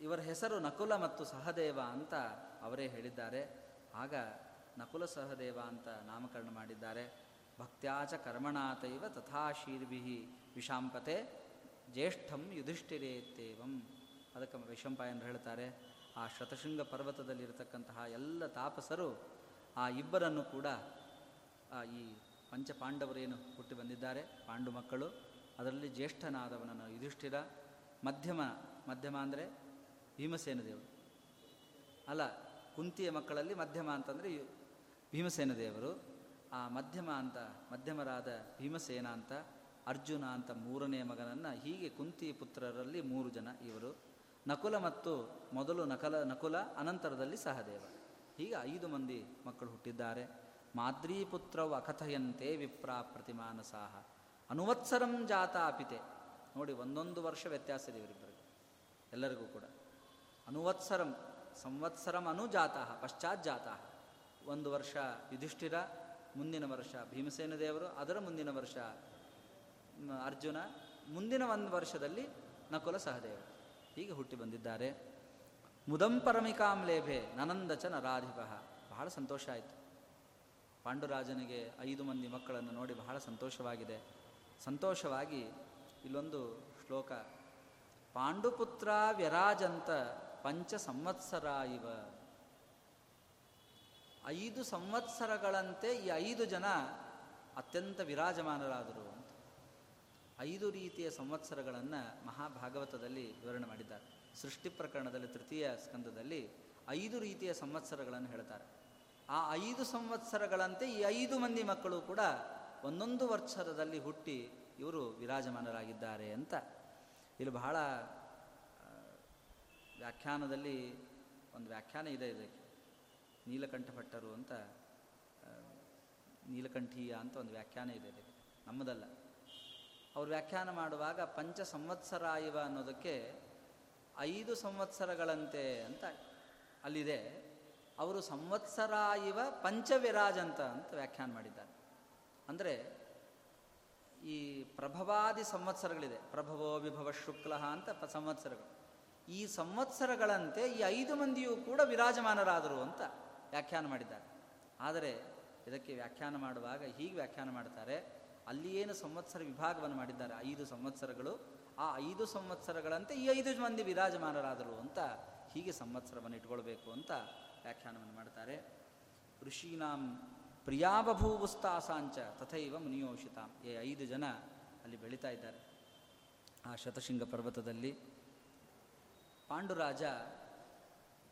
S1: ಇವರ ಹೆಸರು ನಕುಲ ಮತ್ತು ಸಹದೇವ ಅಂತ ಅವರೇ ಹೇಳಿದ್ದಾರೆ. ಆಗ ನಕುಲ ಸಹದೇವ ಅಂತ ನಾಮಕರಣ ಮಾಡಿದ್ದಾರೆ. ಭಕ್ತ್ಯಾಚ ಕರ್ಮಣಾತೈವ ತಥಾಶೀರ್ಭಿ ವಿಷಾಂಪತೆ ಜ್ಯೇಷ್ಠಂ ಯುಧಿಷ್ಠಿರೇತ್ತೇವಂ ಅದಕ್ಕೆ ವಿಷಂಪಾಯನರು ಹೇಳ್ತಾರೆ ಆ ಶತಶೃಂಗ ಪರ್ವತದಲ್ಲಿರತಕ್ಕಂತಹ ಎಲ್ಲ ತಾಪಸರು ಆ ಇಬ್ಬರನ್ನು ಕೂಡ ಈ ಪಂಚಪಾಂಡವರೇನು ಹುಟ್ಟಿ ಬಂದಿದ್ದಾರೆ, ಪಾಂಡು ಮಕ್ಕಳು. ಅದರಲ್ಲಿ ಜ್ಯೇಷ್ಠನಾದವನನ್ನು ಯುಧಿಷ್ಠಿರ, ಮಧ್ಯಮ ಮಧ್ಯಮ ಅಂದರೆ ಭೀಮಸೇನ ದೇವರು. ಅಲ್ಲ, ಕುಂತಿಯ ಮಕ್ಕಳಲ್ಲಿ ಮಧ್ಯಮ ಅಂತಂದರೆ ಭೀಮಸೇನ ದೇವರು. ಆ ಮಧ್ಯಮ ಅಂತ, ಮಧ್ಯಮರಾದ ಭೀಮಸೇನ ಅಂತ, ಅರ್ಜುನ ಅಂತ ಮೂರನೇ ಮಗನನ್ನು ಹೀಗೆ ಕುಂತಿ ಪುತ್ರರಲ್ಲಿ ಮೂರು ಜನ ಇವರು. ನಕುಲ ಮತ್ತು ಮೊದಲು ನಕಲ, ನಕುಲ ಅನಂತರದಲ್ಲಿ ಸಹದೇವ. ಹೀಗೆ ಐದು ಮಂದಿ ಮಕ್ಕಳು ಹುಟ್ಟಿದ್ದಾರೆ. ಮಾದ್ರೀಪುತ್ರವು ಅಕಥಯಂತೆ ವಿಪ್ರಾ ಪ್ರತಿಮಾನಸಾಹ. ಅನುವತ್ಸರಂ ಜಾತ ಅಪಿತೆ. ನೋಡಿ, ಒಂದೊಂದು ವರ್ಷ ವ್ಯತ್ಯಾಸ ಇದೆ ಇವರಿಬ್ಬರಿಗೆ. ಎಲ್ಲರಿಗೂ ಕೂಡ. ಅನುವತ್ಸರಂ, ಸಂವತ್ಸರಂ ಅನುಜಾತ ಪಶ್ಚಾತ್ ಜಾತ ಒಂದು ವರ್ಷ ಯುಧಿಷ್ಠಿರ, ಮುಂದಿನ ವರ್ಷ ಭೀಮಸೇನ ದೇವರು, ಅದರ ಮುಂದಿನ ವರ್ಷ ಅರ್ಜುನ, ಮುಂದಿನ ಒಂದು ವರ್ಷದಲ್ಲಿ ನಕುಲ ಸಹದೇವರು ಹೀಗೆ ಹುಟ್ಟಿ ಬಂದಿದ್ದಾರೆ. ಮುದಂ ಪರಮಿಕಾಂ ಲೇಭೆ ನನಂದ ಚ ನರಾಧಿಪ ಬಹಳ ಸಂತೋಷ ಆಯಿತು. ಪಾಂಡುರಾಜನಿಗೆ ಐದು ಮಂದಿ ಮಕ್ಕಳನ್ನು ನೋಡಿ ಬಹಳ ಸಂತೋಷವಾಗಿದೆ. ಸಂತೋಷವಾಗಿ ಇಲ್ಲೊಂದು ಶ್ಲೋಕ. ಪಾಂಡುಪುತ್ರ ವ್ಯರಾಜಂತ ಪಂಚ ಸಂವತ್ಸರ ಇವ ಐದು ಸಂವತ್ಸರಗಳಂತೆ ಈ ಐದು ಜನ ಅತ್ಯಂತ ವಿರಾಜಮಾನರಾದರು. ಐದು ರೀತಿಯ ಸಂವತ್ಸರಗಳನ್ನು ಮಹಾಭಾಗವತದಲ್ಲಿ ವಿವರಣೆ ಮಾಡಿದ್ದಾರೆ. ಸೃಷ್ಟಿ ಪ್ರಕರಣದಲ್ಲಿ ತೃತೀಯ ಸ್ಕಂದದಲ್ಲಿ ಐದು ರೀತಿಯ ಸಂವತ್ಸರಗಳನ್ನು ಹೇಳ್ತಾರೆ. ಆ ಐದು ಸಂವತ್ಸರಗಳಂತೆ ಈ ಐದು ಮಂದಿ ಮಕ್ಕಳು ಕೂಡ ಒಂದೊಂದು ವರ್ಷದಲ್ಲಿ ಹುಟ್ಟಿ ಇವರು ವಿರಾಜಮಾನರಾಗಿದ್ದಾರೆ ಅಂತ. ಇಲ್ಲಿ ಬಹಳ ವ್ಯಾಖ್ಯಾನದಲ್ಲಿ ಒಂದು ವ್ಯಾಖ್ಯಾನ ಇದೆ ಇದಕ್ಕೆ. ನೀಲಕಂಠ ಭಟ್ಟರು ಅಂತ ನೀಲಕಂಠೀಯ ಅಂತ ಒಂದು ವ್ಯಾಖ್ಯಾನ ಇದೆ ಇದಕ್ಕೆ. ನಮ್ಮದಲ್ಲ. ಅವರು ವ್ಯಾಖ್ಯಾನ ಮಾಡುವಾಗ ಪಂಚ ಸಂವತ್ಸರ ಇವ ಅನ್ನೋದಕ್ಕೆ ಐದು ಸಂವತ್ಸರಗಳಂತೆ ಅಂತ ಅಲ್ಲಿದೆ. ಅವರು ಸಂವತ್ಸರ ಇವ ಪಂಚವಿರಾಜ್ ಅಂತ ಅಂತ ವ್ಯಾಖ್ಯಾನ ಮಾಡಿದ್ದಾರೆ. ಅಂದರೆ ಈ ಪ್ರಭವಾದಿ ಸಂವತ್ಸರಗಳಿದೆ. ಪ್ರಭವೋ ವಿಭವ ಶುಕ್ಲ ಅಂತ ಸಂವತ್ಸರಗಳು. ಈ ಸಂವತ್ಸರಗಳಂತೆ ಈ ಐದು ಮಂದಿಯೂ ಕೂಡ ವಿರಾಜಮಾನರಾದರು ಅಂತ ವ್ಯಾಖ್ಯಾನ ಮಾಡಿದ್ದಾರೆ. ಆದರೆ ಇದಕ್ಕೆ ವ್ಯಾಖ್ಯಾನ ಮಾಡುವಾಗ ಹೀಗೆ ವ್ಯಾಖ್ಯಾನ ಮಾಡ್ತಾರೆ. ಅಲ್ಲಿ ಏನು ಸಂವತ್ಸರ ವಿಭಾಗವನ್ನು ಮಾಡಿದ್ದಾರೆ? ಐದು ಸಂವತ್ಸರಗಳು. ಆ ಐದು ಸಂವತ್ಸರಗಳಂತೆ ಈ ಐದು ಮಂದಿ ವಿರಾಜಮಾನರಾದರು ಅಂತ ಹೀಗೆ ಸಂವತ್ಸರವನ್ನು ಇಟ್ಕೊಳ್ಬೇಕು ಅಂತ ವ್ಯಾಖ್ಯಾನವನ್ನು ಮಾಡ್ತಾರೆ. ಋಷೀನಾಂ ಪ್ರಿಯಾಬಭೂವುಸ್ತಾಸಾಂಚ ತಥೈವ ಮುನಿಯೋಷಿತಾಂ. ಈ ಐದು ಜನ ಅಲ್ಲಿ ಬೆಳೀತಾ ಇದ್ದಾರೆ. ಆ ಶತಶೃಂಗ ಪರ್ವತದಲ್ಲಿ ಪಾಂಡುರಾಜ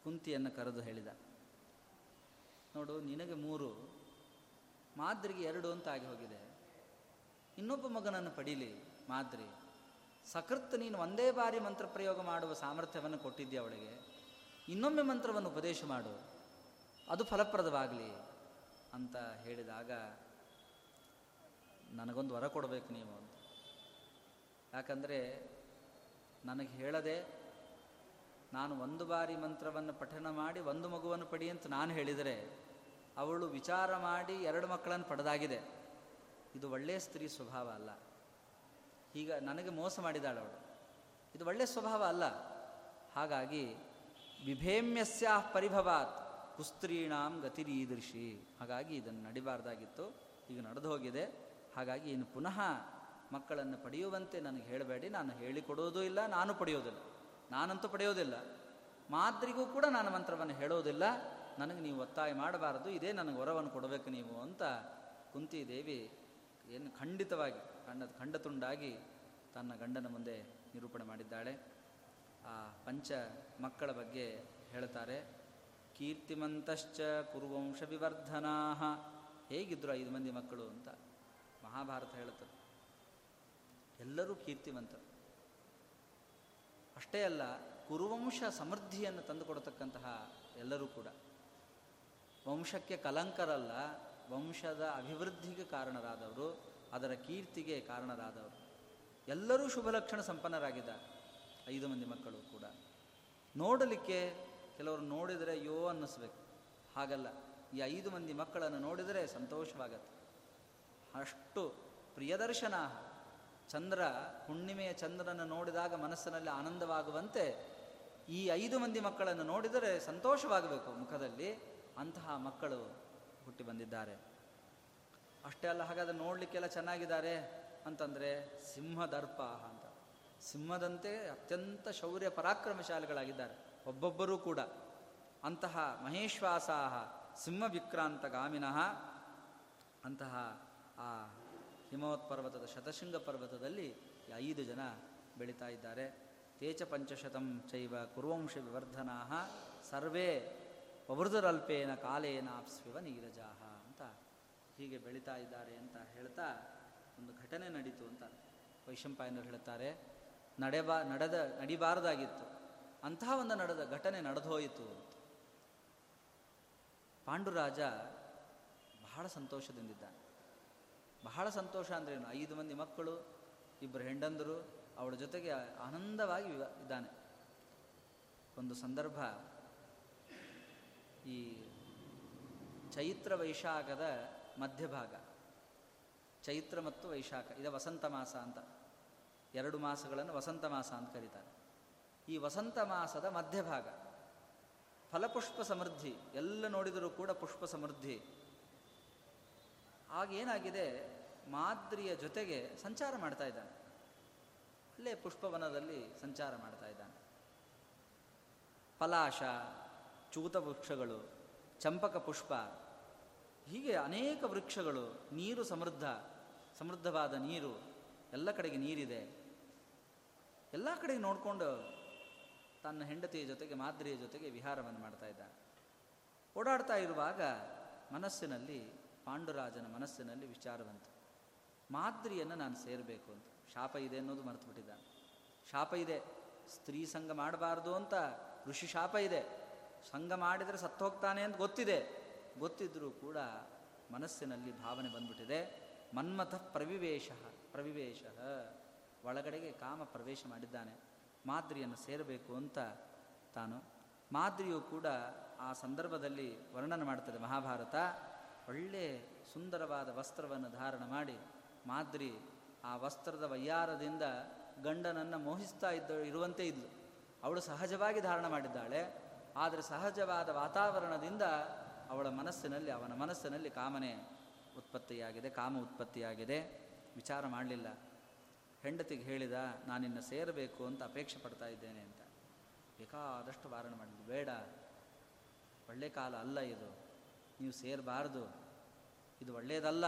S1: ಕುಂತಿಯನ್ನು ಕರೆದು ಹೇಳಿದ, ನೋಡು, ನಿನಗೆ ಮೂರು, ಮಾದ್ರಿಗೆ ಎರಡು ಅಂತ ಆಗಿ ಹೋಗಿದೆ. ಇನ್ನೊಬ್ಬ ಮಗನನ್ನು ಪಡೀಲಿ ಮಾದ್ರಿ. ಸಕೃತ್ ನೀನು ಒಂದೇ ಬಾರಿ ಮಂತ್ರ ಪ್ರಯೋಗ ಮಾಡುವ ಸಾಮರ್ಥ್ಯವನ್ನು ಕೊಟ್ಟಿದ್ದೆ ಅವಳಿಗೆ? ಇನ್ನೊಮ್ಮೆ ಮಂತ್ರವನ್ನು ಉಪದೇಶ ಮಾಡು. ಅದು ಫಲಪ್ರದವಾಗಲಿ ಅಂತ ಹೇಳಿದಾಗ, ನನಗೊಂದು ವರ ಕೊಡಬೇಕು ನೀವು ಅಂತ. ಯಾಕಂದರೆ ನನಗೆ ಹೇಳದೆ ನಾನು ಒಂದು ಬಾರಿ ಮಂತ್ರವನ್ನು ಪಠನ ಮಾಡಿ ಒಂದು ಮಗುವನ್ನು ಪಡಿ ಅಂತ ನಾನು ಹೇಳಿದರೆ, ಅವಳು ವಿಚಾರ ಮಾಡಿ ಎರಡು ಮಕ್ಕಳನ್ನು ಪಡೆದಾಗಿದೆ. ಇದು ಒಳ್ಳೆಯ ಸ್ತ್ರೀ ಸ್ವಭಾವ ಅಲ್ಲ. ಈಗ ನನಗೆ ಮೋಸ ಮಾಡಿದಾಳು ಅವಳು ಇದು ಒಳ್ಳೆಯ ಸ್ವಭಾವ ಅಲ್ಲ. ಹಾಗಾಗಿ ವಿಭೇಮ್ಯಸ್ಯ ಪರಿಭವಾತ್ ಕುಸ್ತ್ರೀಣಾಂ ಗತಿರೀದೃಶಿ. ಹಾಗಾಗಿ ಇದನ್ನು ನಡಿಬಾರ್ದಾಗಿತ್ತು. ಈಗ ನಡೆದು ಹೋಗಿದೆ. ಹಾಗಾಗಿ ಇನ್ನು ಪುನಃ ಮಕ್ಕಳನ್ನು ಪಡೆಯುವಂತೆ ನನಗೆ ಹೇಳಬೇಡಿ. ನಾನು ಹೇಳಿಕೊಡೋದೂ ಇಲ್ಲ, ನಾನು ಪಡೆಯೋದಿಲ್ಲ ನಾನಂತೂ ಪಡೆಯೋದಿಲ್ಲ ಮಾದ್ರಿಗೂ ಕೂಡ ನಾನು ಮಂತ್ರವನ್ನು ಹೇಳೋದಿಲ್ಲ. ನನಗೆ ನೀವು ಒತ್ತಾಯ ಮಾಡಬಾರದು. ಇದೇ ನನಗೆ ವರವನ್ನು ಕೊಡಬೇಕು ನೀವು ಅಂತ ಕುಂತಿ ದೇವಿ ಏನು ಖಂಡಿತವಾಗಿ ಖಂಡ ಖಂಡತುಂಡಾಗಿ ತನ್ನ ಗಂಡನ ಮುಂದೆ ನಿರೂಪಣೆ ಮಾಡಿದ್ದಾಳೆ. ಆ ಪಂಚ ಮಕ್ಕಳ ಬಗ್ಗೆ ಹೇಳ್ತಾರೆ ಕೀರ್ತಿಮಂತಶ್ಚ ಕುರುವಂಶ ವಿವರ್ಧನಾ ಹೇಗಿದ್ರು ಐದು ಮಂದಿ ಮಕ್ಕಳು ಅಂತ ಮಹಾಭಾರತ ಹೇಳುತ್ತದೆ. ಎಲ್ಲರೂ ಕೀರ್ತಿವಂತರು ಅಷ್ಟೇ ಅಲ್ಲ, ಕುರುವಂಶ ಸಮೃದ್ಧಿಯನ್ನು ತಂದುಕೊಡತಕ್ಕಂತಹ ಎಲ್ಲರೂ ಕೂಡ. ವಂಶಕ್ಕೆ ಕಲಂಕರಲ್ಲ ವಂಶದ ಅಭಿವೃದ್ಧಿಗೆ ಕಾರಣರಾದವರು, ಅದರ ಕೀರ್ತಿಗೆ ಕಾರಣರಾದವರು. ಎಲ್ಲರೂ ಶುಭ ಲಕ್ಷಣ ಸಂಪನ್ನರಾಗಿದ್ದಾರೆ, ಐದು ಮಂದಿ ಮಕ್ಕಳು ಕೂಡ. ನೋಡಲಿಕ್ಕೆ ಕೆಲವರು ನೋಡಿದರೆ ಯೋ ಅನ್ನಿಸ್ಬೇಕು. ಹಾಗಲ್ಲ, ಈ ಐದು ಮಂದಿ ಮಕ್ಕಳನ್ನು ನೋಡಿದರೆ ಸಂತೋಷವಾಗತ್ತೆ. ಅಷ್ಟು ಪ್ರಿಯದರ್ಶನ ಚಂದ್ರ, ಹುಣ್ಣಿಮೆಯ ಚಂದ್ರನ ನೋಡಿದಾಗ ಮನಸ್ಸಿನಲ್ಲಿ ಆನಂದವಾಗುವಂತೆ ಈ ಐದು ಮಂದಿ ಮಕ್ಕಳನ್ನು ನೋಡಿದರೆ ಸಂತೋಷವಾಗಬೇಕು ಮುಖದಲ್ಲಿ. ಅಂತಹ ಮಕ್ಕಳು ಹುಟ್ಟಿ ಬಂದಿದ್ದಾರೆ. ಅಷ್ಟೇ ಅಲ್ಲ, ಹಾಗಾದ್ರೆ ನೋಡಲಿಕ್ಕೆಲ್ಲ ಚೆನ್ನಾಗಿದ್ದಾರೆ ಅಂತಂದರೆ ಸಿಂಹದರ್ಪ ಅಂತ. ಸಿಂಹದಂತೆ ಅತ್ಯಂತ ಶೌರ್ಯ ಪರಾಕ್ರಮಶಾಲಿಗಳಾಗಿದ್ದಾರೆ. ಒಬ್ಬೊಬ್ಬರೂ ಕೂಡ. ಅಂತಹ ಮಹೇಶ್ವಾಸಾಹ ಸಿಂಹ ವಿಕ್ರಾಂತ ಗಾಮಿನಃ ಅಂತಹ ಆ ಹಿಮವತ್ ಪರ್ವತದ ಶತಶೃಂಗ ಪರ್ವತದಲ್ಲಿ ಐದು ಜನ ಬೆಳೀತಾ ಇದ್ದಾರೆ. ತೇಚ ಪಂಚಶತಂ ಚೈವ ಕುರುವಂಶ ವಿವರ್ಧನಾ ಸರ್ವೇ ಪವೃದರಲ್ಪೇನ ಕಾಲೇನ ಆಪ್ಸ್ವಿವ ನೀರಜಾಹ ಅಂತ ಹೀಗೆ ಬೆಳೀತಾ ಇದ್ದಾರೆ ಅಂತ ಹೇಳ್ತಾ ಒಂದು ಘಟನೆ ನಡೀತು ಅಂತ ವೈಶಂಪಾಯನರು ಹೇಳ್ತಾರೆ. ನಡೆಬಾ, ನಡೆದ, ನಡಿಬಾರದಾಗಿತ್ತು. ಅಂತಹ ಒಂದು ನಡೆದ ಘಟನೆ ನಡೆದೋಯಿತು ಅಂತ. ಪಾಂಡುರಾಜ ಬಹಳ ಬಹಳ ಸಂತೋಷದಿಂದಿದ್ದಾನೆ. ಬಹಳ ಸಂತೋಷ ಅಂದ್ರೇನು ಐದು ಮಂದಿ ಮಕ್ಕಳು ಇಬ್ಬರು ಹೆಂಡಂದರು, ಅವಳ ಜೊತೆಗೆ ಆನಂದವಾಗಿ ಇದ್ದಾನೆ. ಒಂದು ಸಂದರ್ಭ ಈ ಚೈತ್ರ ವೈಶಾಖದ ಮಧ್ಯಭಾಗ. ಚೈತ್ರ ಮತ್ತು ವೈಶಾಖ, ಇದು ವಸಂತ ಮಾಸ ಅಂತ. ಎರಡು ಮಾಸಗಳನ್ನು ವಸಂತ ಮಾಸ ಅಂತ ಕರೀತಾರೆ. ಈ ವಸಂತ ಮಾಸದ ಮಧ್ಯಭಾಗ, ಫಲಪುಷ್ಪ ಸಮೃದ್ಧಿ, ಎಲ್ಲ ನೋಡಿದರೂ ಕೂಡ ಪುಷ್ಪ ಸಮೃದ್ಧಿ. ಆಗೇನಾಗಿದೆ ಮಾದ್ರಿಯ ಜೊತೆಗೆ ಸಂಚಾರ ಮಾಡ್ತಾ ಇದ್ದಾನೆ. ಅಲ್ಲೇ ಪುಷ್ಪವನದಲ್ಲಿ ಸಂಚಾರ ಮಾಡ್ತಾ ಇದ್ದಾನೆ. ಪಲಾಶ ಚೂತ ವೃಕ್ಷಗಳು, ಚಂಪಕ ಪುಷ್ಪ, ಹೀಗೆ ಅನೇಕ ವೃಕ್ಷಗಳು, ನೀರು ಸಮೃದ್ಧ, ಸಮೃದ್ಧವಾದ ನೀರು, ಎಲ್ಲ ಕಡೆಗೆ ನೀರಿದೆ. ಎಲ್ಲ ಕಡೆಗೆ ನೋಡಿಕೊಂಡು ತನ್ನ ಹೆಂಡತಿಯ ಜೊತೆಗೆ, ಮಾದ್ರಿಯ ಜೊತೆಗೆ ವಿಹಾರವನ್ನು ಮಾಡ್ತಾ ಇದ್ದ ಓಡಾಡ್ತಾ ಇರುವಾಗ ಮನಸ್ಸಿನಲ್ಲಿ, ಪಾಂಡುರಾಜನ ಮನಸ್ಸಿನಲ್ಲಿ ವಿಚಾರವಂತ ಮಾದ್ರಿಯನ್ನು ನಾನು ಸೇರಬೇಕು ಅಂತ. ಶಾಪ ಇದೆ ಅನ್ನೋದು ಮರೆತು ಬಿಟ್ಟಿದ್ದಾನೆ ಶಾಪ ಇದೆ. ಸ್ತ್ರೀ ಸಂಘ ಮಾಡಬಾರ್ದು ಅಂತ ಋಷಿ ಶಾಪ ಇದೆ. ಸಂಘ ಮಾಡಿದರೆ ಸತ್ತು ಹೋಗ್ತಾನೆ ಅಂತ ಗೊತ್ತಿದೆ. ಗೊತ್ತಿದ್ರೂ ಕೂಡ ಮನಸ್ಸಿನಲ್ಲಿ ಭಾವನೆ ಬಂದ್ಬಿಟ್ಟಿದೆ. ಮನ್ಮಥ ಪ್ರವಿವೇಶ ಪ್ರವಿವೇಶ ಒಳಗಡೆಗೆ ಕಾಮ ಪ್ರವೇಶ ಮಾಡಿದ್ದಾನೆ. ಮಾದ್ರಿಯನ್ನು ಸೇರಬೇಕು ಅಂತ ತಾನು. ಮಾದ್ರಿಯು ಕೂಡ ಆ ಸಂದರ್ಭದಲ್ಲಿ ವರ್ಣನೆ ಮಾಡ್ತದೆ ಮಹಾಭಾರತ. ಒಳ್ಳೆ ಸುಂದರವಾದ ವಸ್ತ್ರವನ್ನು ಧಾರಣ ಮಾಡಿ ಮಾದ್ರಿ ಆ ವಸ್ತ್ರದ ವೈಯಾರದಿಂದ ಗಂಡನನ್ನು ಮೋಹಿಸ್ತಾ ಇದ್ದ ಇರುವಂತೆ ಇದ್ಲು. ಅವಳು ಸಹಜವಾಗಿ ಧಾರಣ ಮಾಡಿದ್ದಾಳೆ. ಆದರೆ ಸಹಜವಾದ ವಾತಾವರಣದಿಂದ ಅವಳ ಮನಸ್ಸಿನಲ್ಲಿ, ಅವನ ಮನಸ್ಸಿನಲ್ಲಿ ಕಾಮನೆ ಉತ್ಪತ್ತಿಯಾಗಿದೆ, ಕಾಮ ಉತ್ಪತ್ತಿಯಾಗಿದೆ. ವಿಚಾರ ಮಾಡಲಿಲ್ಲ. ಹೆಂಡತಿಗೆ ಹೇಳಿದ ನಾನಿನ್ನ ಸೇರಬೇಕು ಅಂತ ಅಪೇಕ್ಷೆ ಪಡ್ತಾ ಇದ್ದೇನೆ ಅಂತ. ಬೇಕಾದಷ್ಟು ವಾರಣೆ ಮಾಡಿದ್ವಿ ಬೇಡ. ಒಳ್ಳೆ ಕಾಲ ಅಲ್ಲ ಇದು. ನೀವು ಸೇರಬಾರ್ದು. ಇದು ಒಳ್ಳೆಯದಲ್ಲ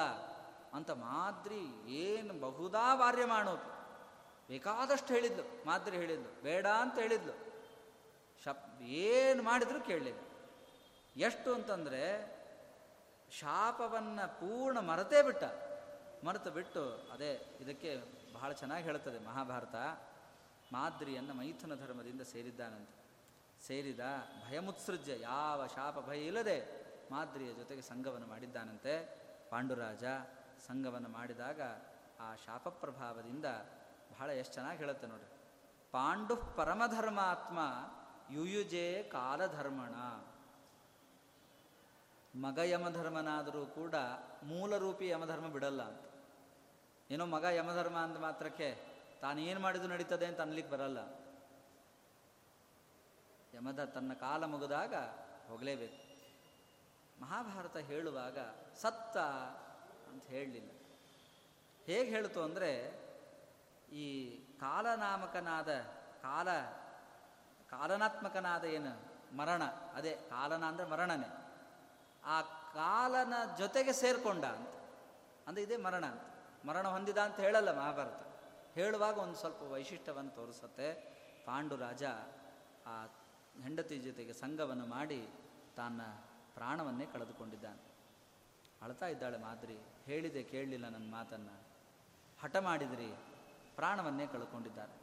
S1: ಅಂತ ಮಾದ್ರಿ ಏನು ಬಹುದಾ ವಾರ್ಯ ಮಾಡೋದು. ಬೇಕಾದಷ್ಟು ಹೇಳಿದ್ಲು. ಮಾದ್ರಿ ಹೇಳಿದ್ಲು. ಬೇಡ ಅಂತ ಹೇಳಿದ್ಲು. ಏನು ಮಾಡಿದರೂ ಕೇಳಲಿಲ್ಲ. ಎಷ್ಟು ಅಂತಂದರೆ ಶಾಪವನ್ನು ಪೂರ್ಣ ಮರೆತೇ ಬಿಟ್ಟ. ಮರೆತು ಬಿಟ್ಟು, ಅದೇ ಇದಕ್ಕೆ ಬಹಳ ಚೆನ್ನಾಗಿ ಹೇಳುತ್ತದೆ ಮಹಾಭಾರತ, ಮಾದ್ರಿಯನ್ನು ಮೈಥುನ ಧರ್ಮದಿಂದ ಸೇರಿದ್ದಾನಂತೆ. ಸೇರಿದ ಭಯಮುತ್ಸೃಜ್ಯ, ಯಾವ ಶಾಪ ಭಯ ಇಲ್ಲದೆ ಮಾದ್ರಿಯ ಜೊತೆಗೆ ಸಂಘವನ್ನು ಮಾಡಿದ್ದಾನಂತೆ. ಪಾಂಡುರಾಜ ಸಂಘವನ್ನು ಮಾಡಿದಾಗ ಆ ಶಾಪ ಪ್ರಭಾವದಿಂದ ಬಹಳ ಎಷ್ಟು ಚೆನ್ನಾಗಿ ಹೇಳುತ್ತೆ ನೋಡಿ ಪಾಂಡು ಪರಮಧರ್ಮಾತ್ಮ ಯುಯುಜೆ ಕಾಲಧರ್ಮಣ. ಮಗ ಯಮಧರ್ಮನಾದರೂ ಕೂಡ ಮೂಲರೂಪಿ ಯಮಧರ್ಮ ಬಿಡಲ್ಲ ಅಂತ. ಏನೋ ಮಗ ಯಮಧರ್ಮ ಅಂದ ಮಾತ್ರಕ್ಕೆ ತಾನೇನು ಮಾಡಿದ್ರು ನಡೀತದೆ ಅಂತ ಅನ್ಲಿಕ್ಕೆ ಬರಲ್ಲ. ಯಮದ ತನ್ನ ಕಾಲ ಮುಗಿದಾಗ ಹೋಗಲೇಬೇಕು. ಮಹಾಭಾರತ ಹೇಳುವಾಗ ಸತ್ತ ಅಂತ ಹೇಳಲಿಲ್ಲ. ಹೇಗೆ ಹೇಳ್ತು ಅಂದರೆ ಈ ಕಾಲನಾಮಕನಾದ ಕಾಲ ಕಾಲನಾತ್ಮಕನಾದ ಏನು? ಮರಣ. ಅದೇ, ಕಾಲನ ಅಂದರೆ ಮರಣನೇ. ಆ ಕಾಲನ ಜೊತೆಗೆ ಸೇರಿಕೊಂಡ ಅಂತ. ಅಂದರೆ ಇದೇ ಮರಣ ಅಂತ. ಮರಣ ಹೊಂದಿದ ಅಂತ ಹೇಳಲ್ಲ ಮಹಾಭಾರತ. ಹೇಳುವಾಗ ಒಂದು ಸ್ವಲ್ಪ ವೈಶಿಷ್ಟ್ಯವನ್ನು ತೋರಿಸುತ್ತೆ. ಪಾಂಡು ರಾಜ ಆ ಹೆಂಡತಿ ಜೊತೆಗೆ ಸಂಘವನ್ನು ಮಾಡಿ ತನ್ನ ಪ್ರಾಣವನ್ನೇ ಕಳೆದುಕೊಂಡಿದ್ದಾನೆ. ಅಳ್ತಾ ಇದ್ದಾಳೆ ಮಾದ್ರಿ. ಹೇಳಿದೆ ಕೇಳಲಿಲ್ಲ ನನ್ನ ಮಾತನ್ನು. ಹಠ ಮಾಡಿದ್ರಿ. ಪ್ರಾಣವನ್ನೇ ಕಳ್ಕೊಂಡಿದ್ದಾರೆ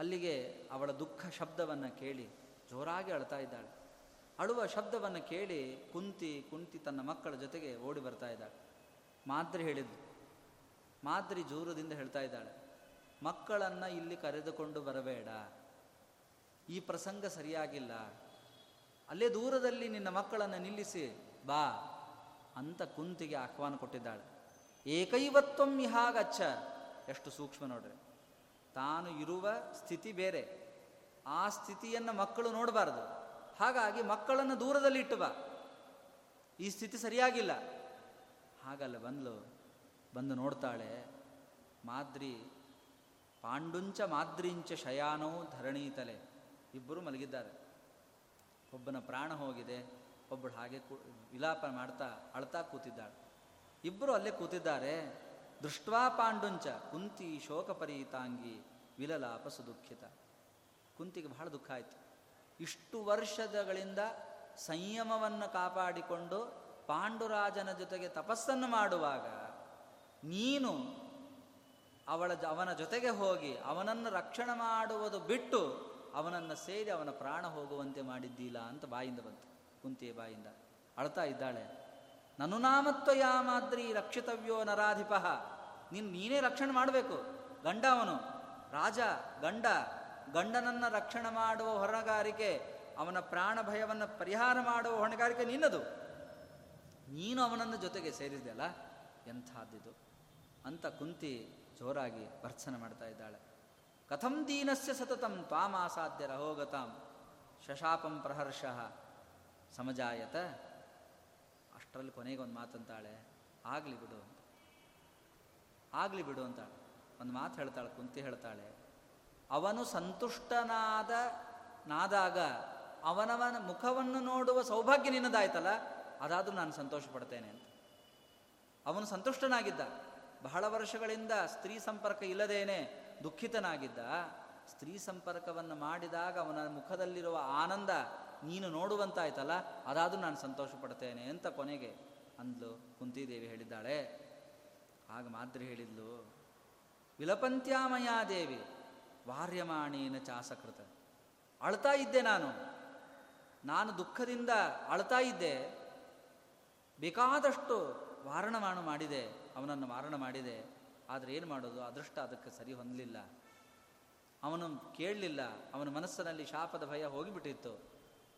S1: ಅಲ್ಲಿಗೆ ಅವಳ ದುಃಖ ಶಬ್ದವನ್ನು ಕೇಳಿ ಜೋರಾಗಿ ಅಳ್ತಾ ಇದ್ದಾಳೆ. ಅಳುವ ಶಬ್ದವನ್ನು ಕೇಳಿ ಕುಂತಿ ಕುಂತಿ ತನ್ನ ಮಕ್ಕಳ ಜೊತೆಗೆ ಓಡಿ ಬರ್ತಾ ಇದ್ದಾಳೆ. ಮಾದ್ರಿ ಹೇಳಿದ್ದು ಮಾದ್ರಿ ಜೋರದಿಂದ ಹೇಳ್ತಾ ಇದ್ದಾಳೆ, ಮಕ್ಕಳನ್ನು ಇಲ್ಲಿ ಕರೆದುಕೊಂಡು ಬರಬೇಡ. ಈ ಪ್ರಸಂಗ ಸರಿಯಾಗಿಲ್ಲ. ಅಲ್ಲೇ ದೂರದಲ್ಲಿ ನಿನ್ನ ಮಕ್ಕಳನ್ನು ನಿಲ್ಲಿಸಿ ಬಾ ಅಂತ ಕುಂತಿಗೆ ಆಹ್ವಾನ ಕೊಟ್ಟಿದ್ದಾಳೆ. ಏಕೈವತ್ವಂ ಇಹಾಗಚ್ಚ. ಎಷ್ಟು ಸೂಕ್ಷ್ಮ ನೋಡ್ರಿ. ತಾನು ಇರುವ ಸ್ಥಿತಿ ಬೇರೆ. ಆ ಸ್ಥಿತಿಯನ್ನು ಮಕ್ಕಳು ನೋಡಬಾರ್ದು. ಹಾಗಾಗಿ ಮಕ್ಕಳನ್ನು ದೂರದಲ್ಲಿ ಇಟ್ಟು ಬಾ. ಈ ಸ್ಥಿತಿ ಸರಿಯಾಗಿಲ್ಲ. ಹಾಗಲ್ಲ ಬಂದ್ಲು. ಬಂದು ನೋಡ್ತಾಳೆ. ಮಾದ್ರಿ, ಪಾಂಡುಂಚ ಮಾದ್ರಿಂಚ ಶಯಾನೋ ಧರಣೀತಲೆ ಇಬ್ಬರು ಮಲಗಿದ್ದಾರೆ. ಒಬ್ಬನ ಪ್ರಾಣ ಹೋಗಿದೆ. ಒಬ್ಬಳು ಹಾಗೆ ಕೂ, ವಿಲಾಪ ಮಾಡ್ತಾ ಅಳ್ತಾ ಕೂತಿದ್ದಾಳೆ. ಇಬ್ಬರು ಅಲ್ಲೇ ಕೂತಿದ್ದಾರೆ. ದೃಷ್ಟ್ವಾ ಪಾಂಡುಂಚ, ಕುಂತಿ ಶೋಕಪರೀತಾಂಗಿ ವಿಲಲಾಪ ಸುದುಃಖಿತ ಕುಂತಿಗೆ ಬಹಳ ದುಃಖ ಆಯಿತು. ಇಷ್ಟು ವರ್ಷದಗಳಿಂದ ಸಂಯಮವನ್ನು ಕಾಪಾಡಿಕೊಂಡು ಪಾಂಡುರಾಜನ ಜೊತೆಗೆ ತಪಸ್ಸನ್ನು ಮಾಡುವಾಗ ನೀನು ಅವಳ ಅವನ ಜೊತೆಗೆ ಹೋಗಿ ಅವನನ್ನು ರಕ್ಷಣೆ ಮಾಡುವುದು ಬಿಟ್ಟು ಅವನನ್ನು ಸೇರಿ ಅವನ ಪ್ರಾಣ ಹೋಗುವಂತೆ ಮಾಡಿದ್ದೀಲ ಅಂತ ಬಾಯಿಂದ ಬಂತು. ಕುಂತಿಯ ಬಾಯಿಂದ ಅಳ್ತಾ ಇದ್ದಾಳೆ. ನನುನಾಮತ್ವಯಾ ಮಾದ್ರಿ ರಕ್ಷಿತವ್ಯೋ ನರಾಧಿಪ. ನೀನು ನೀನೇ ರಕ್ಷಣೆ ಮಾಡಬೇಕು. ಗಂಡ ಅವನು. ರಾಜ, ಗಂಡ. ಗಂಡನನ್ನು ರಕ್ಷಣೆ ಮಾಡುವ ಹೊರಗಾರಿಕೆ, ಅವನ ಪ್ರಾಣ ಭಯವನ್ನು ಪರಿಹಾರ ಮಾಡುವ ಹೊಣೆಗಾರಿಕೆ ನಿನ್ನದು. ನೀನು ಅವನನ್ನು ಜೊತೆಗೆ ಸೇರಿದೆಯಲ್ಲ? ಎಂಥದ್ದಿದು. ಅಂತ ಕುಂತಿ ಜೋರಾಗಿ ಭರ್ತ್ಸನ ಮಾಡ್ತಾ ಇದ್ದಾಳೆ. ಕಥಂ ದೀನಸ್ಯ ಸತತಂ ತ್ವಾಮಾಸಾಧ್ಯ ರಹೋಗತಾಂ. ಶಶಾಪಂ ಪ್ರಹರ್ಷ. ಸಮಜಾಯತ? ಅಷ್ಟರಲ್ಲಿ ಕೊನೆಗೆ ಒಂದು ಮಾತಂತಾಳೆ. ಆಗಲಿ ಬಿಡು. ಆಗಲಿ ಬಿಡು ಅಂತಾಳೆ ಒಂದು ಮಾತು ಹೇಳ್ತಾಳೆ, ಕುಂತಿ ಹೇಳ್ತಾಳೆ. ಅವನು ಸಂತುಷ್ಟನಾದ, ನಾದಾಗ ಅವನವನ ಮುಖವನ್ನು ನೋಡುವ ಸೌಭಾಗ್ಯ ನಿನ್ನದಾಯ್ತಲ್ಲ, ಅದಾದರೂ ನಾನು ಸಂತೋಷ ಪಡ್ತೇನೆ ಅಂತ. ಅವನು ಸಂತುಷ್ಟನಾಗಿದ್ದ. ಬಹಳ ವರ್ಷಗಳಿಂದ ಸ್ತ್ರೀ ಸಂಪರ್ಕ ಇಲ್ಲದೇನೆ ದುಃಖಿತನಾಗಿದ್ದ. ಸ್ತ್ರೀ ಸಂಪರ್ಕವನ್ನು ಮಾಡಿದಾಗ ಅವನ ಮುಖದಲ್ಲಿರುವ ಆನಂದ ನೀನು ನೋಡುವಂತಾಯ್ತಲ್ಲ, ಅದಾದರೂ ನಾನು ಸಂತೋಷ ಪಡ್ತೇನೆ ಅಂತ ಕೊನೆಗೆ ಅಂದ್ಲು ಕುಂತಿದೇವಿ ಹೇಳಿದ್ದಾಳೆ. ಆಗ ಮಾದ್ರಿ ಹೇಳಿದ್ಲು ವಿಲಪಂತ್ಯಾಮಯಾದೇವಿ ವಾರ್ಯಮಾಣೇನ ಚಾಸಕೃತ. ಅಳ್ತಾ ಇದ್ದೆ ನಾನು. ನಾನು ದುಃಖದಿಂದ ಅಳ್ತಾ ಇದ್ದೆ. ಬೇಕಾದಷ್ಟು ವಾರಣಮಾಣು ಮಾಡಿದೆ, ಅವನನ್ನು ವಾರಣ ಮಾಡಿದೆ. ಆದರೆ ಏನು ಮಾಡೋದು? ಅದೃಷ್ಟ ಅದಕ್ಕೆ ಸರಿ ಹೊಂದಲಿಲ್ಲ. ಅವನು ಕೇಳಲಿಲ್ಲ. ಅವನ ಮನಸ್ಸಿನಲ್ಲಿ ಶಾಪದ ಭಯ ಹೋಗಿಬಿಟ್ಟಿತ್ತು.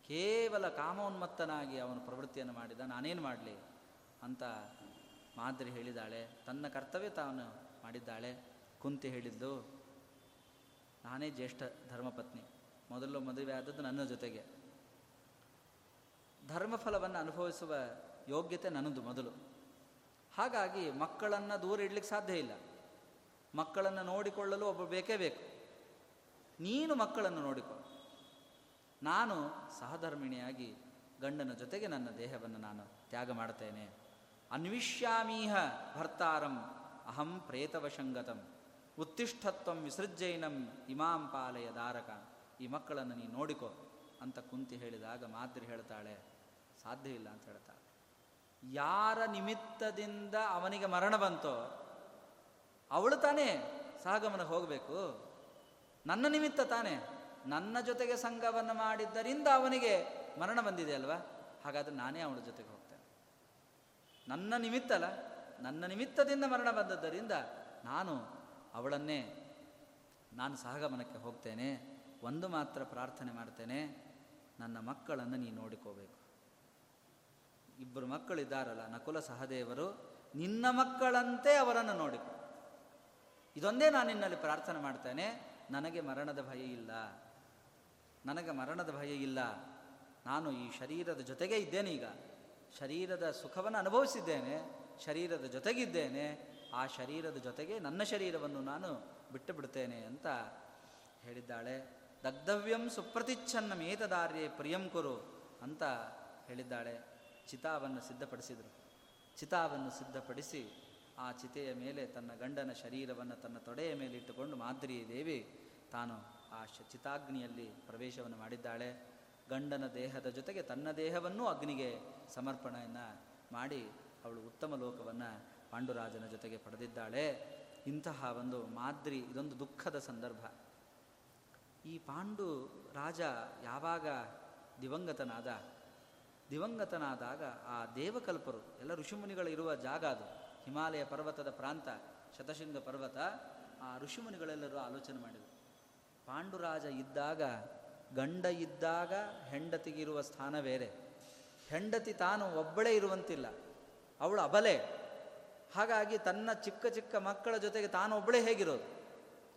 S1: ಕೇವಲ ಕಾಮೋನ್ಮತ್ತನಾಗಿ ಅವನು ಪ್ರವೃತ್ತಿಯನ್ನು ಮಾಡಿದ. ನಾನೇನು ಮಾಡಲಿ? ಅಂತ ಮಾದರಿ ಹೇಳಿದ್ದಾಳೆ. ತನ್ನ ಕರ್ತವ್ಯ ತಾನು ಮಾಡಿದ್ದಾಳೆ. ಕುಂತಿ ಹೇಳಿದ್ದು, ನಾನೇ ಜ್ಯೇಷ್ಠ ಧರ್ಮಪತ್ನಿ. ಮೊದಲು ಮದುವೆ ಆದದ್ದು ನನ್ನ ಜೊತೆಗೆ. ಧರ್ಮಫಲವನ್ನು ಅನುಭವಿಸುವ ಯೋಗ್ಯತೆ ನನ್ನದು ಮೊದಲು. ಹಾಗಾಗಿ ಮಕ್ಕಳನ್ನು ದೂರ ಇಡ್ಲಿಕ್ಕೆ ಸಾಧ್ಯ ಇಲ್ಲ. ಮಕ್ಕಳನ್ನು ನೋಡಿಕೊಳ್ಳಲು ಒಬ್ಬ ಬೇಕೇ ಬೇಕು. ನೀನು ಮಕ್ಕಳನ್ನು ನೋಡಿಕೊ. ನಾನು ಸಹಧರ್ಮಿಣಿಯಾಗಿ ಗಂಡನ ಜೊತೆಗೆ ನನ್ನ ದೇಹವನ್ನು ನಾನು ತ್ಯಾಗ ಮಾಡ್ತೇನೆ ಅನ್ವಿಷ್ಯಾಮೀಹ ಭರ್ತಾರಂ, ಅಹಂ ಪ್ರೇತವಶಂಗತಂ, ಉತ್ತಿಷ್ಠತ್ವಂ ವಿಸೃಜ್ಜೈನಂ ಇಮಾಂ ಪಾಲಯ ದಾರಕ, ಈ ಮಕ್ಕಳನ್ನು ನೀನು ನೋಡಿಕೊ ಅಂತ ಕುಂತಿ ಹೇಳಿದಾಗ ಮಾದ್ರಿ ಹೇಳ್ತಾಳೆ, ಸಾಧ್ಯ ಇಲ್ಲ ಅಂತ ಹೇಳ್ತಾಳೆ. ಯಾರ ನಿಮಿತ್ತದಿಂದ ಅವನಿಗೆ ಮರಣ ಬಂತೋ, ಅವಳು ತಾನೇ ಸಹಗಮನ ಹೋಗಬೇಕು. ನನ್ನ ನಿಮಿತ್ತ ತಾನೇ, ನನ್ನ ಜೊತೆಗೆ ಸಂಘವನ್ನು ಮಾಡಿದ್ದರಿಂದ ಅವನಿಗೆ ಮರಣ ಬಂದಿದೆ ಅಲ್ವಾ? ಹಾಗಾದ್ರೆ ನಾನೇ ಅವಳ ಜೊತೆಗೆ ಹೋಗ್ತೇನೆ ನನ್ನ ನಿಮಿತ್ತ ಅಲ್ಲ ನನ್ನ ನಿಮಿತ್ತದಿಂದ ಮರಣ ಬಂದದ್ದರಿಂದ ನಾನು ಅವಳನ್ನೇ, ನಾನು ಸಹಗಮನಕ್ಕೆ ಹೋಗ್ತೇನೆ, ಒಂದು ಮಾತ್ರ ಪ್ರಾರ್ಥನೆ ಮಾಡ್ತೇನೆ, ನನ್ನ ಮಕ್ಕಳನ್ನು ನೀನು ನೋಡಿಕೋಬೇಕು. ಇಬ್ಬರು ಮಕ್ಕಳಿದ್ದಾರಲ್ಲ, ನಕುಲ ಸಹದೇವರು, ನಿನ್ನ ಮಕ್ಕಳಂತೆ ಅವರನ್ನು ನೋಡಿಕೊ. ಇದೊಂದೇ ನಾನು ನಿನ್ನಲ್ಲಿ ಪ್ರಾರ್ಥನೆ ಮಾಡ್ತೇನೆ, ನನಗೆ ಮರಣದ ಭಯ ಇಲ್ಲ. ನನಗೆ ಮರಣದ ಭಯ ಇಲ್ಲ. ನಾನು ಈ ಶರೀರದ ಜೊತೆಗೆ ಇದ್ದೇನೆ ಈಗ. ಶರೀರದ ಸುಖವನ್ನು ಅನುಭವಿಸಿದ್ದೇನೆ, ಶರೀರದ ಜೊತೆಗಿದ್ದೇನೆ, ಆ ಶರೀರದ ಜೊತೆಗೆ ನನ್ನ ಶರೀರವನ್ನು ನಾನು ಬಿಟ್ಟು ಬಿಡ್ತೇನೆ ಅಂತ ಹೇಳಿದ್ದಾಳೆ. ದಗ್ಧವ್ಯಂ ಸುಪ್ರತಿಚ್ಛನ್ನ ಮೇತದಾರ್ಯೆ ಪ್ರಿಯಂ ಕುರು ಅಂತ ಹೇಳಿದ್ದಾಳೆ. ಚಿತಾವನ್ನು ಸಿದ್ಧಪಡಿಸಿದರು. ಚಿತಾವನ್ನು ಸಿದ್ಧಪಡಿಸಿ ಆ ಚಿತೆಯ ಮೇಲೆ ತನ್ನ ಗಂಡನ ಶರೀರವನ್ನು ತನ್ನ ತೊಡೆಯ ಮೇಲೆ ಇಟ್ಟುಕೊಂಡು ಮಾದ್ರಿ ದೇವಿ ತಾನು ಆ ಚಿತಾಗ್ನಿಯಲ್ಲಿ ಪ್ರವೇಶವನ್ನು ಮಾಡಿದ್ದಾಳೆ. ಗಂಡನ ದೇಹದ ಜೊತೆಗೆ ತನ್ನ ದೇಹವನ್ನೂ ಅಗ್ನಿಗೆ ಸಮರ್ಪಣೆಯನ್ನು ಮಾಡಿ ಅವಳು ಉತ್ತಮ ಲೋಕವನ್ನು ಪಾಂಡುರಾಜನ ಜೊತೆಗೆ ಪಡೆದಿದ್ದಾಳೆ. ಇಂತಹ ಒಂದು ಮಾದ್ರಿ, ಇದೊಂದು ದುಃಖದ ಸಂದರ್ಭ. ಈ ಪಾಂಡು ರಾಜ ಯಾವಾಗ ದಿವಂಗತನಾದ? ದಿವಂಗತನಾದಾಗ ಆ ದೇವಕಲ್ಪರು, ಎಲ್ಲ ಋಷಿಮುನಿಗಳು ಇರುವ ಜಾಗ ಅದು, ಹಿಮಾಲಯ ಪರ್ವತದ ಪ್ರಾಂತ, ಶತಶೃಂಗ ಪರ್ವತ, ಆ ಋಷಿಮುನಿಗಳೆಲ್ಲರೂ ಆಲೋಚನೆ ಮಾಡಿದರು. ಪಾಂಡುರಾಜ ಇದ್ದಾಗ ಗಂಡ ಇದ್ದಾಗ ಹೆಂಡತಿಗಿರುವ ಸ್ಥಾನ ಬೇರೆ. ಹೆಂಡತಿ ತಾನು ಒಬ್ಬಳೇ ಇರುವಂತಿಲ್ಲ. ಅವಳು ಅಬಲೆ. ಹಾಗಾಗಿ ತನ್ನ ಚಿಕ್ಕ ಚಿಕ್ಕ ಮಕ್ಕಳ ಜೊತೆಗೆ ತಾನು ಒಬ್ಬಳೇ ಹೇಗಿರೋದು?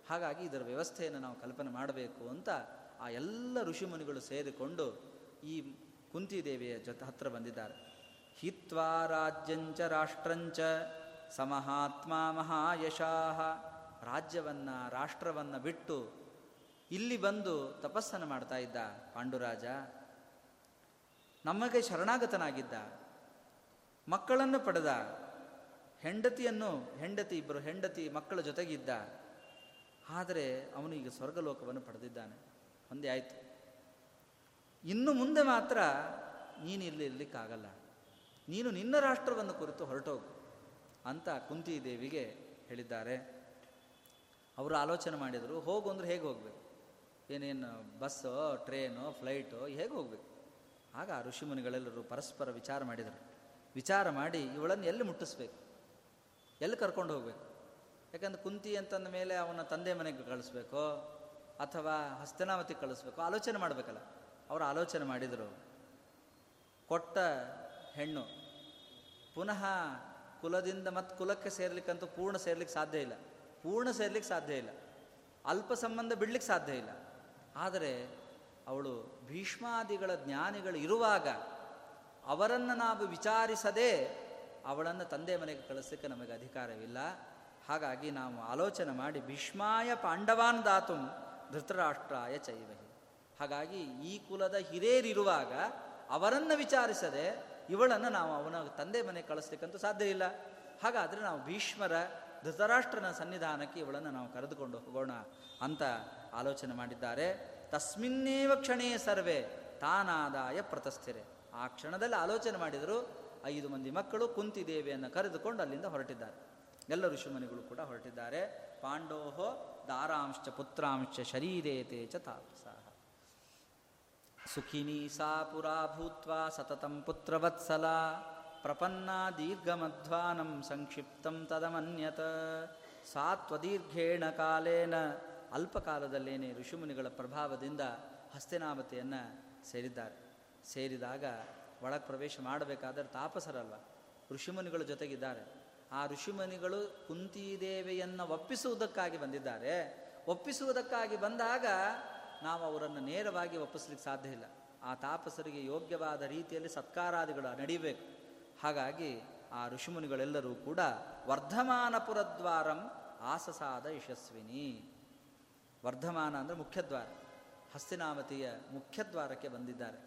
S1: ಹಾಗಾಗಿ ಇದರ ವ್ಯವಸ್ಥೆಯನ್ನು ನಾವು ಕಲ್ಪನೆ ಮಾಡಬೇಕು ಅಂತ ಆ ಎಲ್ಲ ಋಷಿಮುನಿಗಳು ಸೇರಿಕೊಂಡು ಈ ಕುಂತಿದೇವಿಯ ಜೊತೆ ಹತ್ರ ಬಂದಿದ್ದಾರೆ. ಹಿತ್ವಾ ರಾಜ್ಯಂಚ ರಾಷ್ಟ್ರಂಚ ಸಮಹಾತ್ಮ ಮಹಾಯಶಾಹ. ರಾಜ್ಯವನ್ನು, ರಾಷ್ಟ್ರವನ್ನು ಬಿಟ್ಟು ಇಲ್ಲಿ ಬಂದು ತಪಸ್ಸನ್ನು ಮಾಡ್ತಾ ಇದ್ದ ಪಾಂಡುರಾಜ, ನಮಗೆ ಶರಣಾಗತನಾಗಿದ್ದ, ಮಕ್ಕಳನ್ನು ಪಡೆದ, ಹೆಂಡತಿಯನ್ನು, ಹೆಂಡತಿ ಇಬ್ಬರು ಹೆಂಡತಿ ಮಕ್ಕಳ ಜೊತೆಗಿದ್ದ, ಆದರೆ ಅವನು ಈಗ ಸ್ವರ್ಗಲೋಕವನ್ನು ಪಡೆದಿದ್ದಾನೆ. ಒಂದೇ ಆಯಿತು. ಇನ್ನು ಮುಂದೆ ಮಾತ್ರ ನೀನು ಇಲ್ಲಿ ಇರಲಿಕ್ಕಾಗಲ್ಲ. ನೀನು ನಿನ್ನ ರಾಷ್ಟ್ರವನ್ನು ಕುರಿತು ಹೊರಟೋಗು ಅಂತ ಕುಂತಿ ದೇವಿಗೆ ಹೇಳಿದ್ದಾರೆ. ಅವರು ಆಲೋಚನೆ ಮಾಡಿದರು. ಹೋಗು ಅಂದ್ರೆ ಹೇಗೆ ಹೋಗಬೇಕು? ಏನೇನು ಬಸ್ಸು ಟ್ರೈನು ಫ್ಲೈಟು ಹೇಗೆ ಹೋಗಬೇಕು? ಆಗ ಋಷಿಮುನಿಗಳೆಲ್ಲರೂ ಪರಸ್ಪರ ವಿಚಾರ ಮಾಡಿದರು. ವಿಚಾರ ಮಾಡಿ ಇವಳನ್ನು ಎಲ್ಲಿ ಮುಟ್ಟಿಸ್ಬೇಕು? ಎಲ್ಲಿ ಕರ್ಕೊಂಡು ಹೋಗಬೇಕು? ಯಾಕಂದ್ರೆ ಕುಂತಿ ಅಂತಂದ ಮೇಲೆ ಅವನ ತಂದೆ ಮನೆಗೆ ಕಳಿಸ್ಬೇಕು? ಅಥವಾ ಹಸ್ತನಾಮತಿ ಕಳಿಸ್ಬೇಕು? ಆಲೋಚನೆ ಮಾಡಬೇಕಲ್ಲ. ಅವರು ಆಲೋಚನೆ ಮಾಡಿದರು. ಕೊಟ್ಟ ಹೆಣ್ಣು ಪುನಃ ಕುಲದಿಂದ ಮತ್ತು ಕುಲಕ್ಕೆ ಸೇರ್ಲಿಕ್ಕಂತೂ ಪೂರ್ಣ ಸೇರ್ಲಿಕ್ಕೆ ಸಾಧ್ಯ ಇಲ್ಲ. ಪೂರ್ಣ ಸೇರ್ಲಿಕ್ಕೆ ಸಾಧ್ಯ ಇಲ್ಲ. ಅಲ್ಪ ಸಂಬಂಧ ಬಿಡ್ಲಿಕ್ಕೆ ಸಾಧ್ಯ ಇಲ್ಲ. ಆದರೆ ಅವಳು ಭೀಷ್ಮಾದಿಗಳ ಜ್ಞಾನಿಗಳು ಇರುವಾಗ ಅವರನ್ನು ನಾವು ವಿಚಾರಿಸದೆ ಅವಳನ್ನು ತಂದೆ ಮನೆಗೆ ಕಳಿಸಲಿಕ್ಕೆ ನಮಗೆ ಅಧಿಕಾರವಿಲ್ಲ. ಹಾಗಾಗಿ ನಾವು ಆಲೋಚನೆ ಮಾಡಿ ಭೀಷ್ಮಾಯ ಪಾಂಡವಾನ್ ದಾತು ಧೃತರಾಷ್ಟ್ರಾಯ ಚೈವಹಿ. ಹಾಗಾಗಿ ಈ ಕುಲದ ಹಿರೇರಿರುವಾಗ ಅವರನ್ನು ವಿಚಾರಿಸದೆ ಇವಳನ್ನು ನಾವು ಅವನ ತಂದೆ ಮನೆಗೆ ಕಳಿಸ್ಲಿಕ್ಕಂತೂ ಸಾಧ್ಯ ಇಲ್ಲ. ಹಾಗಾದರೆ ನಾವು ಭೀಷ್ಮರ ಧೃತರಾಷ್ಟ್ರನ ಸನ್ನಿಧಾನಕ್ಕೆ ಇವಳನ್ನು ನಾವು ಕರೆದುಕೊಂಡು ಹೋಗೋಣ ಅಂತ ಆಲೋಚನೆ ಮಾಡಿದ್ದಾರೆ. ತಸ್ಮಿನ್ನೇವ ಕ್ಷಣೇ ಸರ್ವೆ, ತಾನಾದಾಯ ಪ್ರತಸ್ಥಿರೆ. ಆ ಕ್ಷಣದಲ್ಲಿ ಆಲೋಚನೆ ಮಾಡಿದರು, ಐದು ಮಂದಿ ಮಕ್ಕಳು ಕುಂತಿದೇವಿಯನ್ನು ಕರೆದುಕೊಂಡು ಅಲ್ಲಿಂದ ಹೊರಟಿದ್ದಾರೆ. ಎಲ್ಲ ಋಷಿಮನಿಗಳು ಕೂಡ ಹೊರಟಿದ್ದಾರೆ. ಪಾಂಡೋಹೋ ದಾರಾಂಶ ಪುತ್ರಾಂಶ ಶರೀರೇತೆ ಚ ತಾಪಸಾಹ ಸುಖಿನಿ ಸಾ ಪುರಾ ಭೂತ್ವ ಸತತಂ ಪುತ್ರವತ್ಸಲ, ಪ್ರಪನ್ನ ದೀರ್ಘಮಧ್ವಾನಂ ಸಂಕ್ಷಿಪ್ತಂ ತದಮನ್ಯತ, ಸಾ ತ್ವದೀರ್ಘೇಣ ಕಾಲೇನ ಅಲ್ಪಕಾಲದಲ್ಲೇನೆ ಋಷಿಮುನಿಗಳ ಪ್ರಭಾವದಿಂದ ಹಸ್ತಿನಾಮತೆಯನ್ನು ಸೇರಿದ್ದಾರೆ. ಸೇರಿದಾಗ ಒಳಗೆ ಪ್ರವೇಶ ಮಾಡಬೇಕಾದರೆ ತಾಪಸರಲ್ಲ ಋಷಿಮುನಿಗಳ ಜೊತೆಗಿದ್ದಾರೆ. ಆ ಋಷಿಮುನಿಗಳು ಕುಂತಿದೇವಿಯನ್ನು ಒಪ್ಪಿಸುವುದಕ್ಕಾಗಿ ಬಂದಿದ್ದಾರೆ. ಒಪ್ಪಿಸುವುದಕ್ಕಾಗಿ ಬಂದಾಗ ನಾವು ಅವರನ್ನು ನೇರವಾಗಿ ಒಪ್ಪಿಸ್ಲಿಕ್ಕೆ ಸಾಧ್ಯ ಇಲ್ಲ. ಆ ತಾಪಸರಿಗೆ ಯೋಗ್ಯವಾದ ರೀತಿಯಲ್ಲಿ ಸತ್ಕಾರಾದಿಗಳು ನಡೀಬೇಕು. ಹಾಗಾಗಿ ಆ ಋಷಿಮುನಿಗಳೆಲ್ಲರೂ ಕೂಡ ವರ್ಧಮಾನಪುರದ್ವಾರಂ ಆಸಸಾದ ಯಶಸ್ವಿನಿ. ವರ್ಧಮಾನ ಅಂದರೆ ಮುಖ್ಯದ್ವಾರ. ಹಸ್ತಿನಾವತಿಯ ಮುಖ್ಯದ್ವಾರಕ್ಕೆ ಬಂದಿದ್ದಾರೆ.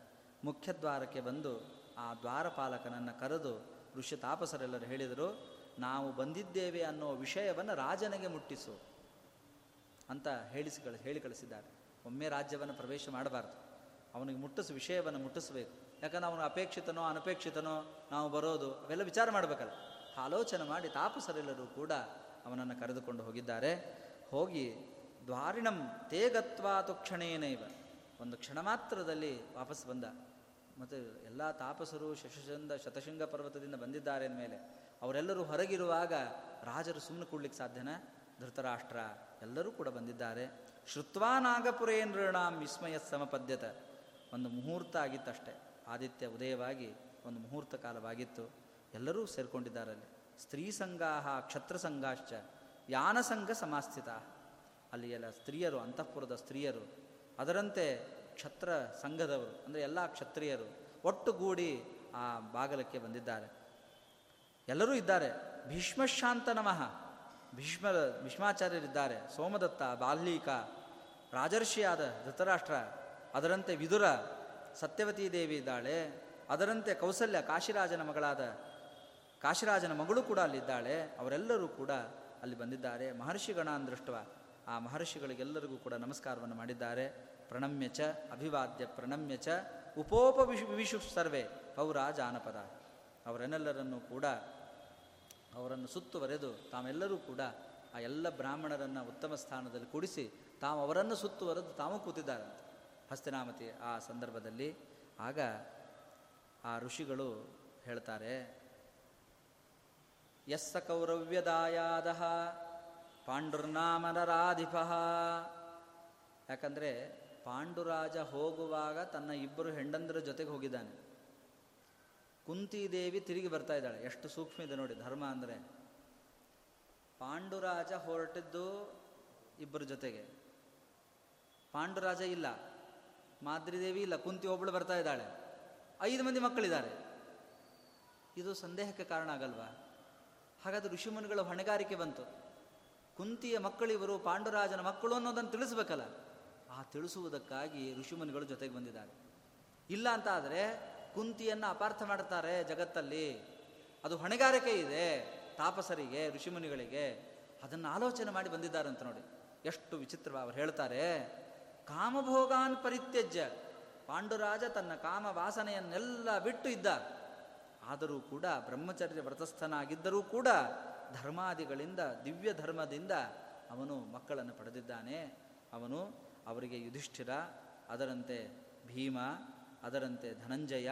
S1: ಮುಖ್ಯದ್ವಾರಕ್ಕೆ ಬಂದು ಆ ದ್ವಾರಪಾಲಕನನ್ನು ಕರೆದು ಋಷಿ ತಾಪಸರೆಲ್ಲರೂ ಹೇಳಿದರು, ನಾವು ಬಂದಿದ್ದೇವೆ ಅನ್ನೋ ವಿಷಯವನ್ನು ರಾಜನಿಗೆ ಮುಟ್ಟಿಸು ಅಂತ ಹೇಳಿಸಿ ಹೇಳಿ ಕಳಿಸಿದ್ದಾರೆ. ಒಮ್ಮೆ ರಾಜ್ಯವನ್ನು ಪ್ರವೇಶ ಮಾಡಬಾರ್ದು. ಅವನಿಗೆ ಮುಟ್ಟಿಸು, ವಿಷಯವನ್ನು ಮುಟ್ಟಿಸಬೇಕು. ಯಾಕಂದ್ರೆ ಅವನು ಅಪೇಕ್ಷಿತನೋ, ಅನಪೇಕ್ಷಿತನೋ, ನಾವು ಬರೋದು, ಅವೆಲ್ಲ ವಿಚಾರ ಮಾಡಬೇಕಲ್ಲ. ಆಲೋಚನೆ ಮಾಡಿ ತಾಪಸರೆಲ್ಲರೂ ಕೂಡ ಅವನನ್ನು ಕರೆದುಕೊಂಡು ಹೋಗಿದ್ದಾರೆ. ಹೋಗಿ ದ್ವಾರಿಣಂ ತೇಗತ್ವಾತು ಕ್ಷಣೇನೈವ ಒಂದು ಕ್ಷಣ ಮಾತ್ರದಲ್ಲಿ ವಾಪಸ್ ಬಂದ. ಮತ್ತು ಎಲ್ಲ ತಾಪಸರು ಶಶಚಂದ ಶತಶೃಂಗ ಪರ್ವತದಿಂದ ಬಂದಿದ್ದಾರೆ ಮೇಲೆ ಅವರೆಲ್ಲರೂ ಹೊರಗಿರುವಾಗ ರಾಜರು ಸುಮ್ಮನೆ ಕೂಡ್ಲಿಕ್ಕೆ ಸಾಧ್ಯನಾ? ಧೃತರಾಷ್ಟ್ರ ಎಲ್ಲರೂ ಕೂಡ ಬಂದಿದ್ದಾರೆ. ಶ್ರುತ್ವಾ ನಾಗಪುರೇಂದ್ರನಾಂ ವಿಸ್ಮಯ ಸಮಪದ್ಯತ. ಒಂದು ಮುಹೂರ್ತ ಆಗಿತ್ತಷ್ಟೇ. ಆದಿತ್ಯ ಉದಯವಾಗಿ ಒಂದು ಮುಹೂರ್ತ ಕಾಲವಾಗಿತ್ತು. ಎಲ್ಲರೂ ಸೇರಿಕೊಂಡಿದ್ದಾರೆ ಅಲ್ಲಿ. ಸ್ತ್ರೀ ಸಂಘಾಹ ಕ್ಷತ್ರ ಸಂಘಾಶ್ಚ ಯಾನಸಂಘ ಸಮಾಸ್ಥಿತ. ಅಲ್ಲಿ ಎಲ್ಲ ಸ್ತ್ರೀಯರು, ಅಂತಃಪುರದ ಸ್ತ್ರೀಯರು, ಅದರಂತೆ ಕ್ಷತ್ರ ಸಂಘದವರು, ಅಂದರೆ ಎಲ್ಲ ಕ್ಷತ್ರಿಯರು ಒಟ್ಟುಗೂಡಿ ಆ ಬಾಗಲಕ್ಕೆ ಬಂದಿದ್ದಾರೆ. ಎಲ್ಲರೂ ಇದ್ದಾರೆ. ಭೀಷ್ಮಶಾಂತ ನಮಃ. ಭೀಷ್ಮ, ಭೀಷ್ಮಾಚಾರ್ಯರಿದ್ದಾರೆ. ಸೋಮದತ್ತ, ಬಾಲ್ಮೀಕ, ರಾಜರ್ಷಿಯಾದ ಧೃತರಾಷ್ಟ್ರ, ಅದರಂತೆ ವಿದುರ, ಸತ್ಯವತಿ ದೇವಿ ಇದ್ದಾಳೆ. ಅದರಂತೆ ಕೌಸಲ್ಯ, ಕಾಶಿರಾಜನ ಮಗಳಾದ ಕಾಶಿರಾಜನ ಮಗಳು ಕೂಡ ಅಲ್ಲಿದ್ದಾಳೆ. ಅವರೆಲ್ಲರೂ ಕೂಡ ಅಲ್ಲಿ ಬಂದಿದ್ದಾರೆ. ಮಹರ್ಷಿಗಣ ದೃಷ್ಟವ ಆ ಮಹರ್ಷಿಗಳಿಗೆಲ್ಲರಿಗೂ ಕೂಡ ನಮಸ್ಕಾರವನ್ನು ಮಾಡಿದ್ದಾರೆ. ಪ್ರಣಮ್ಯ ಚ ಅಭಿವಾದ್ಯ ಪ್ರಣಮ್ಯ ಚ ಉಪೋಪ ವಿಶು ವಿಶು ಸರ್ವೇ ಪೌರ ಜಾನಪದ. ಅವರೆನ್ನೆಲ್ಲರನ್ನು ಕೂಡ, ಅವರನ್ನು ಸುತ್ತುವರೆದು ತಾವೆಲ್ಲರೂ ಕೂಡ ಆ ಎಲ್ಲ ಬ್ರಾಹ್ಮಣರನ್ನು ಉತ್ತಮ ಸ್ಥಾನದಲ್ಲಿ ಕೂಡಿಸಿ ತಾವು ಅವರನ್ನು ಸುತ್ತುವರೆದು ತಾವು ಕೂತಿದ್ದಾರೆ. ಹಸ್ತಿನಾಮತಿ ಆ ಸಂದರ್ಭದಲ್ಲಿ. ಆಗ ಆ ಋಷಿಗಳು ಹೇಳ್ತಾರೆ, ಯಸ್ಸ ಕೌರವ್ಯದಾಯಾದ ಪಾಂಡುರ್ನಾಮನರಾಧಿಪ. ಯಾಕಂದರೆ ಪಾಂಡುರಾಜ ಹೋಗುವಾಗ ತನ್ನ ಇಬ್ಬರು ಹೆಂಡಂದರ ಜೊತೆಗೆ ಹೋಗಿದ್ದಾನೆ. ಕುಂತಿದೇವಿ ತಿರುಗಿ ಬರ್ತಾ ಇದ್ದಾಳೆ. ಎಷ್ಟು ಸೂಕ್ಷ್ಮ ಇದೆ ನೋಡಿ, ಧರ್ಮ ಅಂದರೆ. ಪಾಂಡುರಾಜ ಹೊರಟಿದ್ದು ಇಬ್ಬರ ಜೊತೆಗೆ. ಪಾಂಡುರಾಜ ಇಲ್ಲ. ಮಾದ್ರಿದೇವಿ ಇಲ್ಲ. ಕುಂತಿ ಒಬ್ಬಳು ಬರ್ತಾ ಇದ್ದಾಳೆ. ಐದು ಮಂದಿ ಮಕ್ಕಳಿದ್ದಾರೆ. ಇದು ಸಂದೇಹಕ್ಕೆ ಕಾರಣ ಆಗಲ್ವಾ? ಹಾಗಾದ್ರೆ ಋಷಿಮುನಿಗಳ ಹೊಣೆಗಾರಿಕೆ ಬಂತು. ಕುಂತಿಯ ಮಕ್ಕಳಿವರು, ಪಾಂಡುರಾಜನ ಮಕ್ಕಳು ಅನ್ನೋದನ್ನು ತಿಳಿಸ್ಬೇಕಲ್ಲ. ಆ ತಿಳಿಸುವುದಕ್ಕಾಗಿ ಋಷಿಮುನಿಗಳು ಜೊತೆಗೆ ಬಂದಿದ್ದಾರೆ. ಇಲ್ಲ ಅಂತ ಆದರೆ ಕುಂತಿಯನ್ನು ಅಪಾರ್ಥ ಮಾಡ್ತಾರೆ ಜಗತ್ತಲ್ಲಿ. ಅದು ಹೊಣೆಗಾರಿಕೆ ಇದೆ ತಾಪಸರಿಗೆ, ಋಷಿಮುನಿಗಳಿಗೆ. ಅದನ್ನು ಆಲೋಚನೆ ಮಾಡಿ ಬಂದಿದ್ದಾರೆ ಅಂತ ನೋಡಿ. ಎಷ್ಟು ವಿಚಿತ್ರ ಅವರು ಹೇಳ್ತಾರೆ. ಕಾಮಭೋಗಾನ್ ಪರಿತ್ಯಜ್ಯ. ಪಾಂಡುರಾಜ ತನ್ನ ಕಾಮ ವಾಸನೆಯನ್ನೆಲ್ಲ ಬಿಟ್ಟು ಇದ್ದ ಆದರೂ ಕೂಡ ಬ್ರಹ್ಮಚರ್ಯ ವ್ರತಸ್ಥನಾಗಿದ್ದರೂ ಕೂಡ ಧರ್ಮಾದಿಗಳಿಂದ, ದಿವ್ಯ ಧರ್ಮದಿಂದ ಅವನು ಮಕ್ಕಳನ್ನು ಪಡೆದಿದ್ದಾನೆ. ಅವನು ಅವರಿಗೆ ಯುಧಿಷ್ಠಿರ, ಅದರಂತೆ ಭೀಮ, ಅದರಂತೆ ಧನಂಜಯ,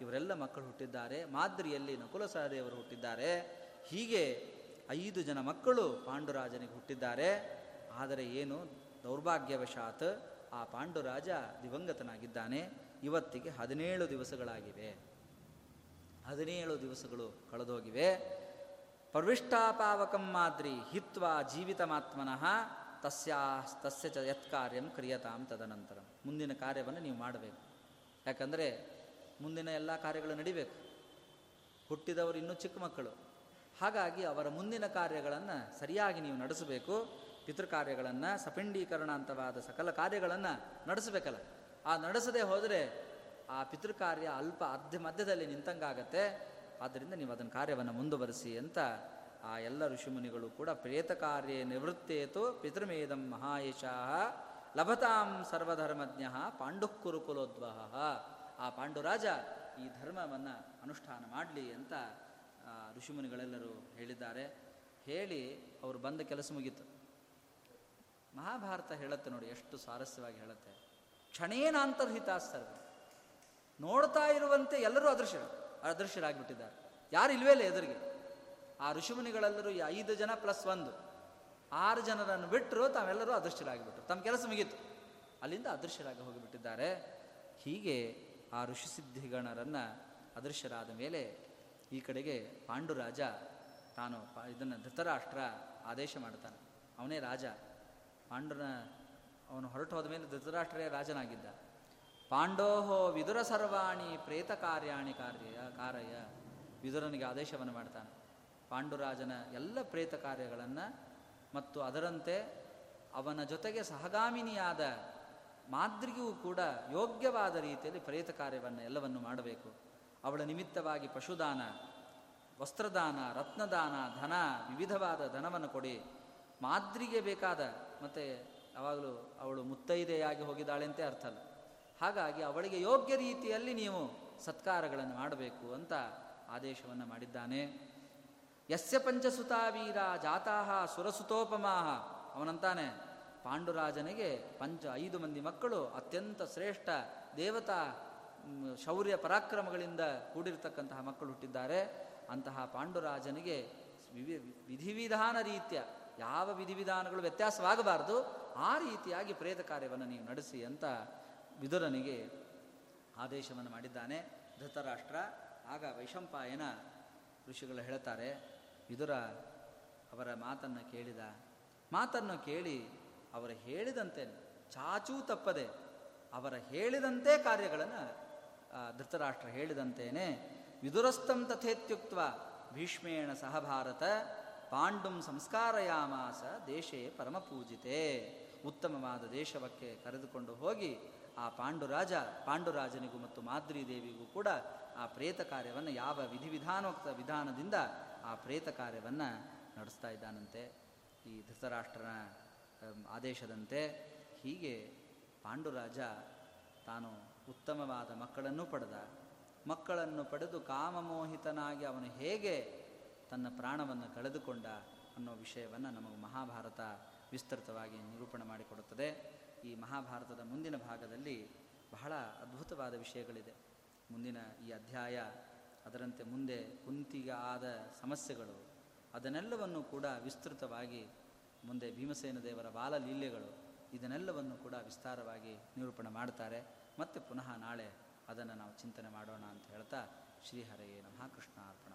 S1: ಇವರೆಲ್ಲ ಮಕ್ಕಳು ಹುಟ್ಟಿದ್ದಾರೆ. ಮಾದ್ರಿಯಲ್ಲಿ ನಕುಲ ಸಹದೇವರು ಹುಟ್ಟಿದ್ದಾರೆ. ಹೀಗೆ ಐದು ಜನ ಮಕ್ಕಳು ಪಾಂಡುರಾಜನಿಗೆ ಹುಟ್ಟಿದ್ದಾರೆ. ಆದರೆ ಏನು? ದೌರ್ಭಾಗ್ಯವಶಾತ್ ಆ ಪಾಂಡುರಾಜ ದಿವಂಗತನಾಗಿದ್ದಾನೆ. ಇವತ್ತಿಗೆ ಹದಿನೇಳು ದಿವಸಗಳಾಗಿವೆ. ಹದಿನೇಳು ದಿವಸಗಳು ಕಳೆದೋಗಿವೆ. ಪ್ರವಿಷ್ಟಾಪಾವಕಂ ಮಾದ್ರಿ ಹಿತ್ವ ಜೀವಿತಮಾತ್ಮನಃ ತಸ್ಯಾ ತಸ್ಯ ಚ ಯತ್ ಕಾರ್ಯಂ ಕ್ರಿಯತಾಂ ತದನಂತರ. ಮುಂದಿನ ಕಾರ್ಯವನ್ನು ನೀವು ಮಾಡಬೇಕು. ಯಾಕಂದರೆ ಮುಂದಿನ ಎಲ್ಲ ಕಾರ್ಯಗಳು ನಡಿಬೇಕು. ಹುಟ್ಟಿದವರು ಇನ್ನೂ ಚಿಕ್ಕ ಮಕ್ಕಳು. ಹಾಗಾಗಿ ಅವರ ಮುಂದಿನ ಕಾರ್ಯಗಳನ್ನು ಸರಿಯಾಗಿ ನೀವು ನಡೆಸಬೇಕು. ಪಿತೃ ಕಾರ್ಯಗಳನ್ನು ಸಪಿಂಡೀಕರಣ ಅಂತವಾದ ಸಕಲ ಕಾರ್ಯಗಳನ್ನು ನಡೆಸಬೇಕಲ್ಲ. ಆ ನಡೆಸದೆ ಹೋದರೆ ಆ ಪಿತೃ ಕಾರ್ಯ ಅಲ್ಪ ಅರ್ಧ ಮಧ್ಯದಲ್ಲಿ ನಿಂತಂಗಾಗತ್ತೆ. ಆದ್ದರಿಂದ ನೀವು ಅದನ್ನು ಕಾರ್ಯವನ್ನು ಮುಂದುವರಿಸಿ ಅಂತ ಆ ಎಲ್ಲ ಋಷಿಮುನಿಗಳು ಕೂಡ ಪ್ರೇತ ಕಾರ್ಯ ನಿವೃತ್ತೇತು ಪಿತೃಮೇದಂ ಮಹಾಯಶಾಹ ಲಭತಾಂ ಸರ್ವಧರ್ಮಜ್ಞ ಪಾಂಡುಕುರುಕುಲೋದ್ವಹ. ಆ ಪಾಂಡುರಾಜ ಈ ಧರ್ಮವನ್ನು ಅನುಷ್ಠಾನ ಮಾಡಲಿ ಅಂತ ಋಷಿಮುನಿಗಳೆಲ್ಲರೂ ಹೇಳಿದ್ದಾರೆ. ಹೇಳಿ ಅವರು ಬಂದ ಕೆಲಸ ಮುಗೀತು. ಮಹಾಭಾರತ ಹೇಳುತ್ತೆ ನೋಡಿ, ಎಷ್ಟು ಸ್ವಾರಸ್ಯವಾಗಿ ಹೇಳುತ್ತೆ. ಸರ್ವ ನೋಡ್ತಾ ಇರುವಂತೆ ಎಲ್ಲರೂ ಅದೃಶ್ಯ ಅದೃಶ್ಯರಾಗಿಬಿಟ್ಟಿದ್ದಾರೆ. ಯಾರು ಇಲ್ವೇ ಇಲ್ಲ ಎದುರಿಗೆ. ಆ ಋಷಿಮುನಿಗಳೆಲ್ಲರೂ ಐದು ಜನ ಪ್ಲಸ್ ಒಂದು. ಆರು ಜನರನ್ನು ಬಿಟ್ಟರು ತಾವೆಲ್ಲರೂ ಅದೃಶ್ಯರಾಗಿಬಿಟ್ರು. ತಮ್ಮ ಕೆಲಸ ಮುಗೀತು. ಅಲ್ಲಿಂದ ಅದೃಶ್ಯರಾಗಿ ಹೋಗಿಬಿಟ್ಟಿದ್ದಾರೆ. ಹೀಗೆ ಆ ಋಷಿಸಿದ್ಧಿಗಣರನ್ನು ಅದೃಶ್ಯರಾದ ಮೇಲೆ ಈ ಕಡೆಗೆ ಪಾಂಡುರಾಜ ತಾನು ಇದನ್ನು ಧೃತರಾಷ್ಟ್ರ ಆದೇಶ ಮಾಡ್ತಾನೆ ಅವನೇ ರಾಜ. ಪಾಂಡುರ ಅವನು ಹೊರಟು ಹೋದ ಮೇಲೆ ಧೃತರಾಷ್ಟ್ರೇ ರಾಜನಾಗಿದ್ದ. ಪಾಂಡೋಹೋ ವಿದುರ ಸರ್ವಾಣಿ ಪ್ರೇತ ಕಾರ್ಯಾಣಿ ಕಾರ್ಯ ಕಾರ್ಯ. ವಿದುರನಿಗೆ ಆದೇಶವನ್ನು ಮಾಡ್ತಾನೆ. ಪಾಂಡುರಾಜನ ಎಲ್ಲ ಪ್ರೇತ ಕಾರ್ಯಗಳನ್ನು ಮತ್ತು ಅದರಂತೆ ಅವನ ಜೊತೆಗೆ ಸಹಗಾಮಿನಿಯಾದ ಮಾದ್ರಿಗೂ ಕೂಡ ಯೋಗ್ಯವಾದ ರೀತಿಯಲ್ಲಿ ಪ್ರೇತ ಕಾರ್ಯವನ್ನು ಎಲ್ಲವನ್ನು ಮಾಡಬೇಕು. ಅವಳ ನಿಮಿತ್ತವಾಗಿ ಪಶುದಾನ, ವಸ್ತ್ರದಾನ, ರತ್ನದಾನ, ಧನ, ವಿವಿಧವಾದ ಧನವನ್ನು ಕೊಡಿ. ಮಾದ್ರಿಗೆ ಬೇಕಾದ ಮತ್ತು ಯಾವಾಗಲೂ ಅವಳು ಮುತ್ತೈದೆಯಾಗಿ ಹೋಗಿದ್ದಾಳೆ ಅರ್ಥ ಅಲ್ಲ. ಹಾಗಾಗಿ ಅವಳಿಗೆ ಯೋಗ್ಯ ರೀತಿಯಲ್ಲಿ ನೀವು ಸತ್ಕಾರಗಳನ್ನು ಮಾಡಬೇಕು ಅಂತ ಆದೇಶವನ್ನು ಮಾಡಿದ್ದಾನೆ. ಯಸ್ಯ ಪಂಚಸುತಾವೀರ ಜಾತಾಹ ಸುರಸುತೋಪಮಾಹ. ಅವನಂತಾನೆ, ಪಾಂಡುರಾಜನಿಗೆ ಪಂಚ ಐದು ಮಂದಿ ಮಕ್ಕಳು ಅತ್ಯಂತ ಶ್ರೇಷ್ಠ ದೇವತಾ ಶೌರ್ಯ ಪರಾಕ್ರಮಗಳಿಂದ ಕೂಡಿರತಕ್ಕಂತಹ ಮಕ್ಕಳು ಹುಟ್ಟಿದ್ದಾರೆ. ಅಂತಹ ಪಾಂಡುರಾಜನಿಗೆ ವಿಧಿವಿಧಾನ ರೀತಿಯ, ಯಾವ ವಿಧಿವಿಧಾನಗಳು ವ್ಯತ್ಯಾಸವಾಗಬಾರದು, ಆ ರೀತಿಯಾಗಿ ಪ್ರೇತ ಕಾರ್ಯವನ್ನು ನೀವು ನಡೆಸಿ ಅಂತ ವಿದುರನಿಗೆ ಆದೇಶವನ್ನು ಮಾಡಿದ್ದಾನೆ. ಧೃತರಾಷ್ಟ್ರ, ಆಗ ವೈಶಂಪಾಯನ ಋಷಿಗಳು ಹೇಳ್ತಾರೆ ವಿದುರ, ಅವರ ಮಾತನ್ನು ಕೇಳಿದ. ಮಾತನ್ನು ಕೇಳಿ ಅವರು ಹೇಳಿದಂತೆ ಚಾಚೂ ತಪ್ಪದೆ ಅವರ ಹೇಳಿದಂತೆ ಕಾರ್ಯಗಳನ್ನು ಧೃತರಾಷ್ಟ್ರ ಹೇಳಿದಂತೇನೆ. ವಿದುರಸ್ಥಂ ತಥೇತ್ಯುಕ್ತ ಭೀಷ್ಮೇಣ ಸಹ ಭಾರತ ಪಾಂಡುಂ ಸಂಸ್ಕಾರಯಾಮಾಸ ದೇಶೇ ಪರಮಪೂಜಿತೆ. ಉತ್ತಮವಾದ ದೇಶವಕ್ಕೆ ಕರೆದುಕೊಂಡು ಹೋಗಿ ಆ ಪಾಂಡುರಾಜ ಪಾಂಡುರಾಜನಿಗೂ ಮತ್ತು ಮಾದ್ರಿ ದೇವಿಗೂ ಕೂಡ ಆ ಪ್ರೇತ ಕಾರ್ಯವನ್ನು ಯಾವ ವಿಧಿವಿಧಾನೋಕ್ತ ವಿಧಾನದಿಂದ ಆ ಪ್ರೇತ ಕಾರ್ಯವನ್ನು ನಡೆಸ್ತಾ ಇದ್ದಾನಂತೆ. ಈ ಧೃತರಾಷ್ಟ್ರನ ಆದೇಶದಂತೆ ಹೀಗೆ ಪಾಂಡುರಾಜ ತಾನು ಉತ್ತಮವಾದ ಮಕ್ಕಳನ್ನು ಪಡೆದ. ಮಕ್ಕಳನ್ನು ಪಡೆದು ಕಾಮಮೋಹಿತನಾಗಿ ಅವನು ಹೇಗೆ ತನ್ನ ಪ್ರಾಣವನ್ನು ಕಳೆದುಕೊಂಡ ಅನ್ನೋ ವಿಷಯವನ್ನು ನಮಗೆ ಮಹಾಭಾರತ ವಿಸ್ತೃತವಾಗಿ ನಿರೂಪಣೆ ಮಾಡಿಕೊಡುತ್ತದೆ. ಈ ಮಹಾಭಾರತದ ಮುಂದಿನ ಭಾಗದಲ್ಲಿ ಬಹಳ ಅದ್ಭುತವಾದ ವಿಷಯಗಳಿದೆ. ಮುಂದಿನ ಈ ಅಧ್ಯಾಯ, ಅದರಂತೆ ಮುಂದೆ ಕುಂತಿಗೆ ಆದ ಸಮಸ್ಯೆಗಳು, ಅದನ್ನೆಲ್ಲವನ್ನು ಕೂಡ ವಿಸ್ತೃತವಾಗಿ ಮುಂದೆ ಭೀಮಸೇನ ದೇವರ ಬಾಲಲೀಲೆಗಳು, ಇದನ್ನೆಲ್ಲವನ್ನು ಕೂಡ ವಿಸ್ತಾರವಾಗಿ ನಿರೂಪಣೆ ಮಾಡ್ತಾರೆ. ಮತ್ತೆ ಪುನಃ ನಾಳೆ ಅದನ್ನು ನಾವು ಚಿಂತನೆ ಮಾಡೋಣ ಅಂತ ಹೇಳ್ತಾ ಶ್ರೀಹರೆಯೇ ನಮಃ ಕೃಷ್ಣ ಅರ್ಪಣ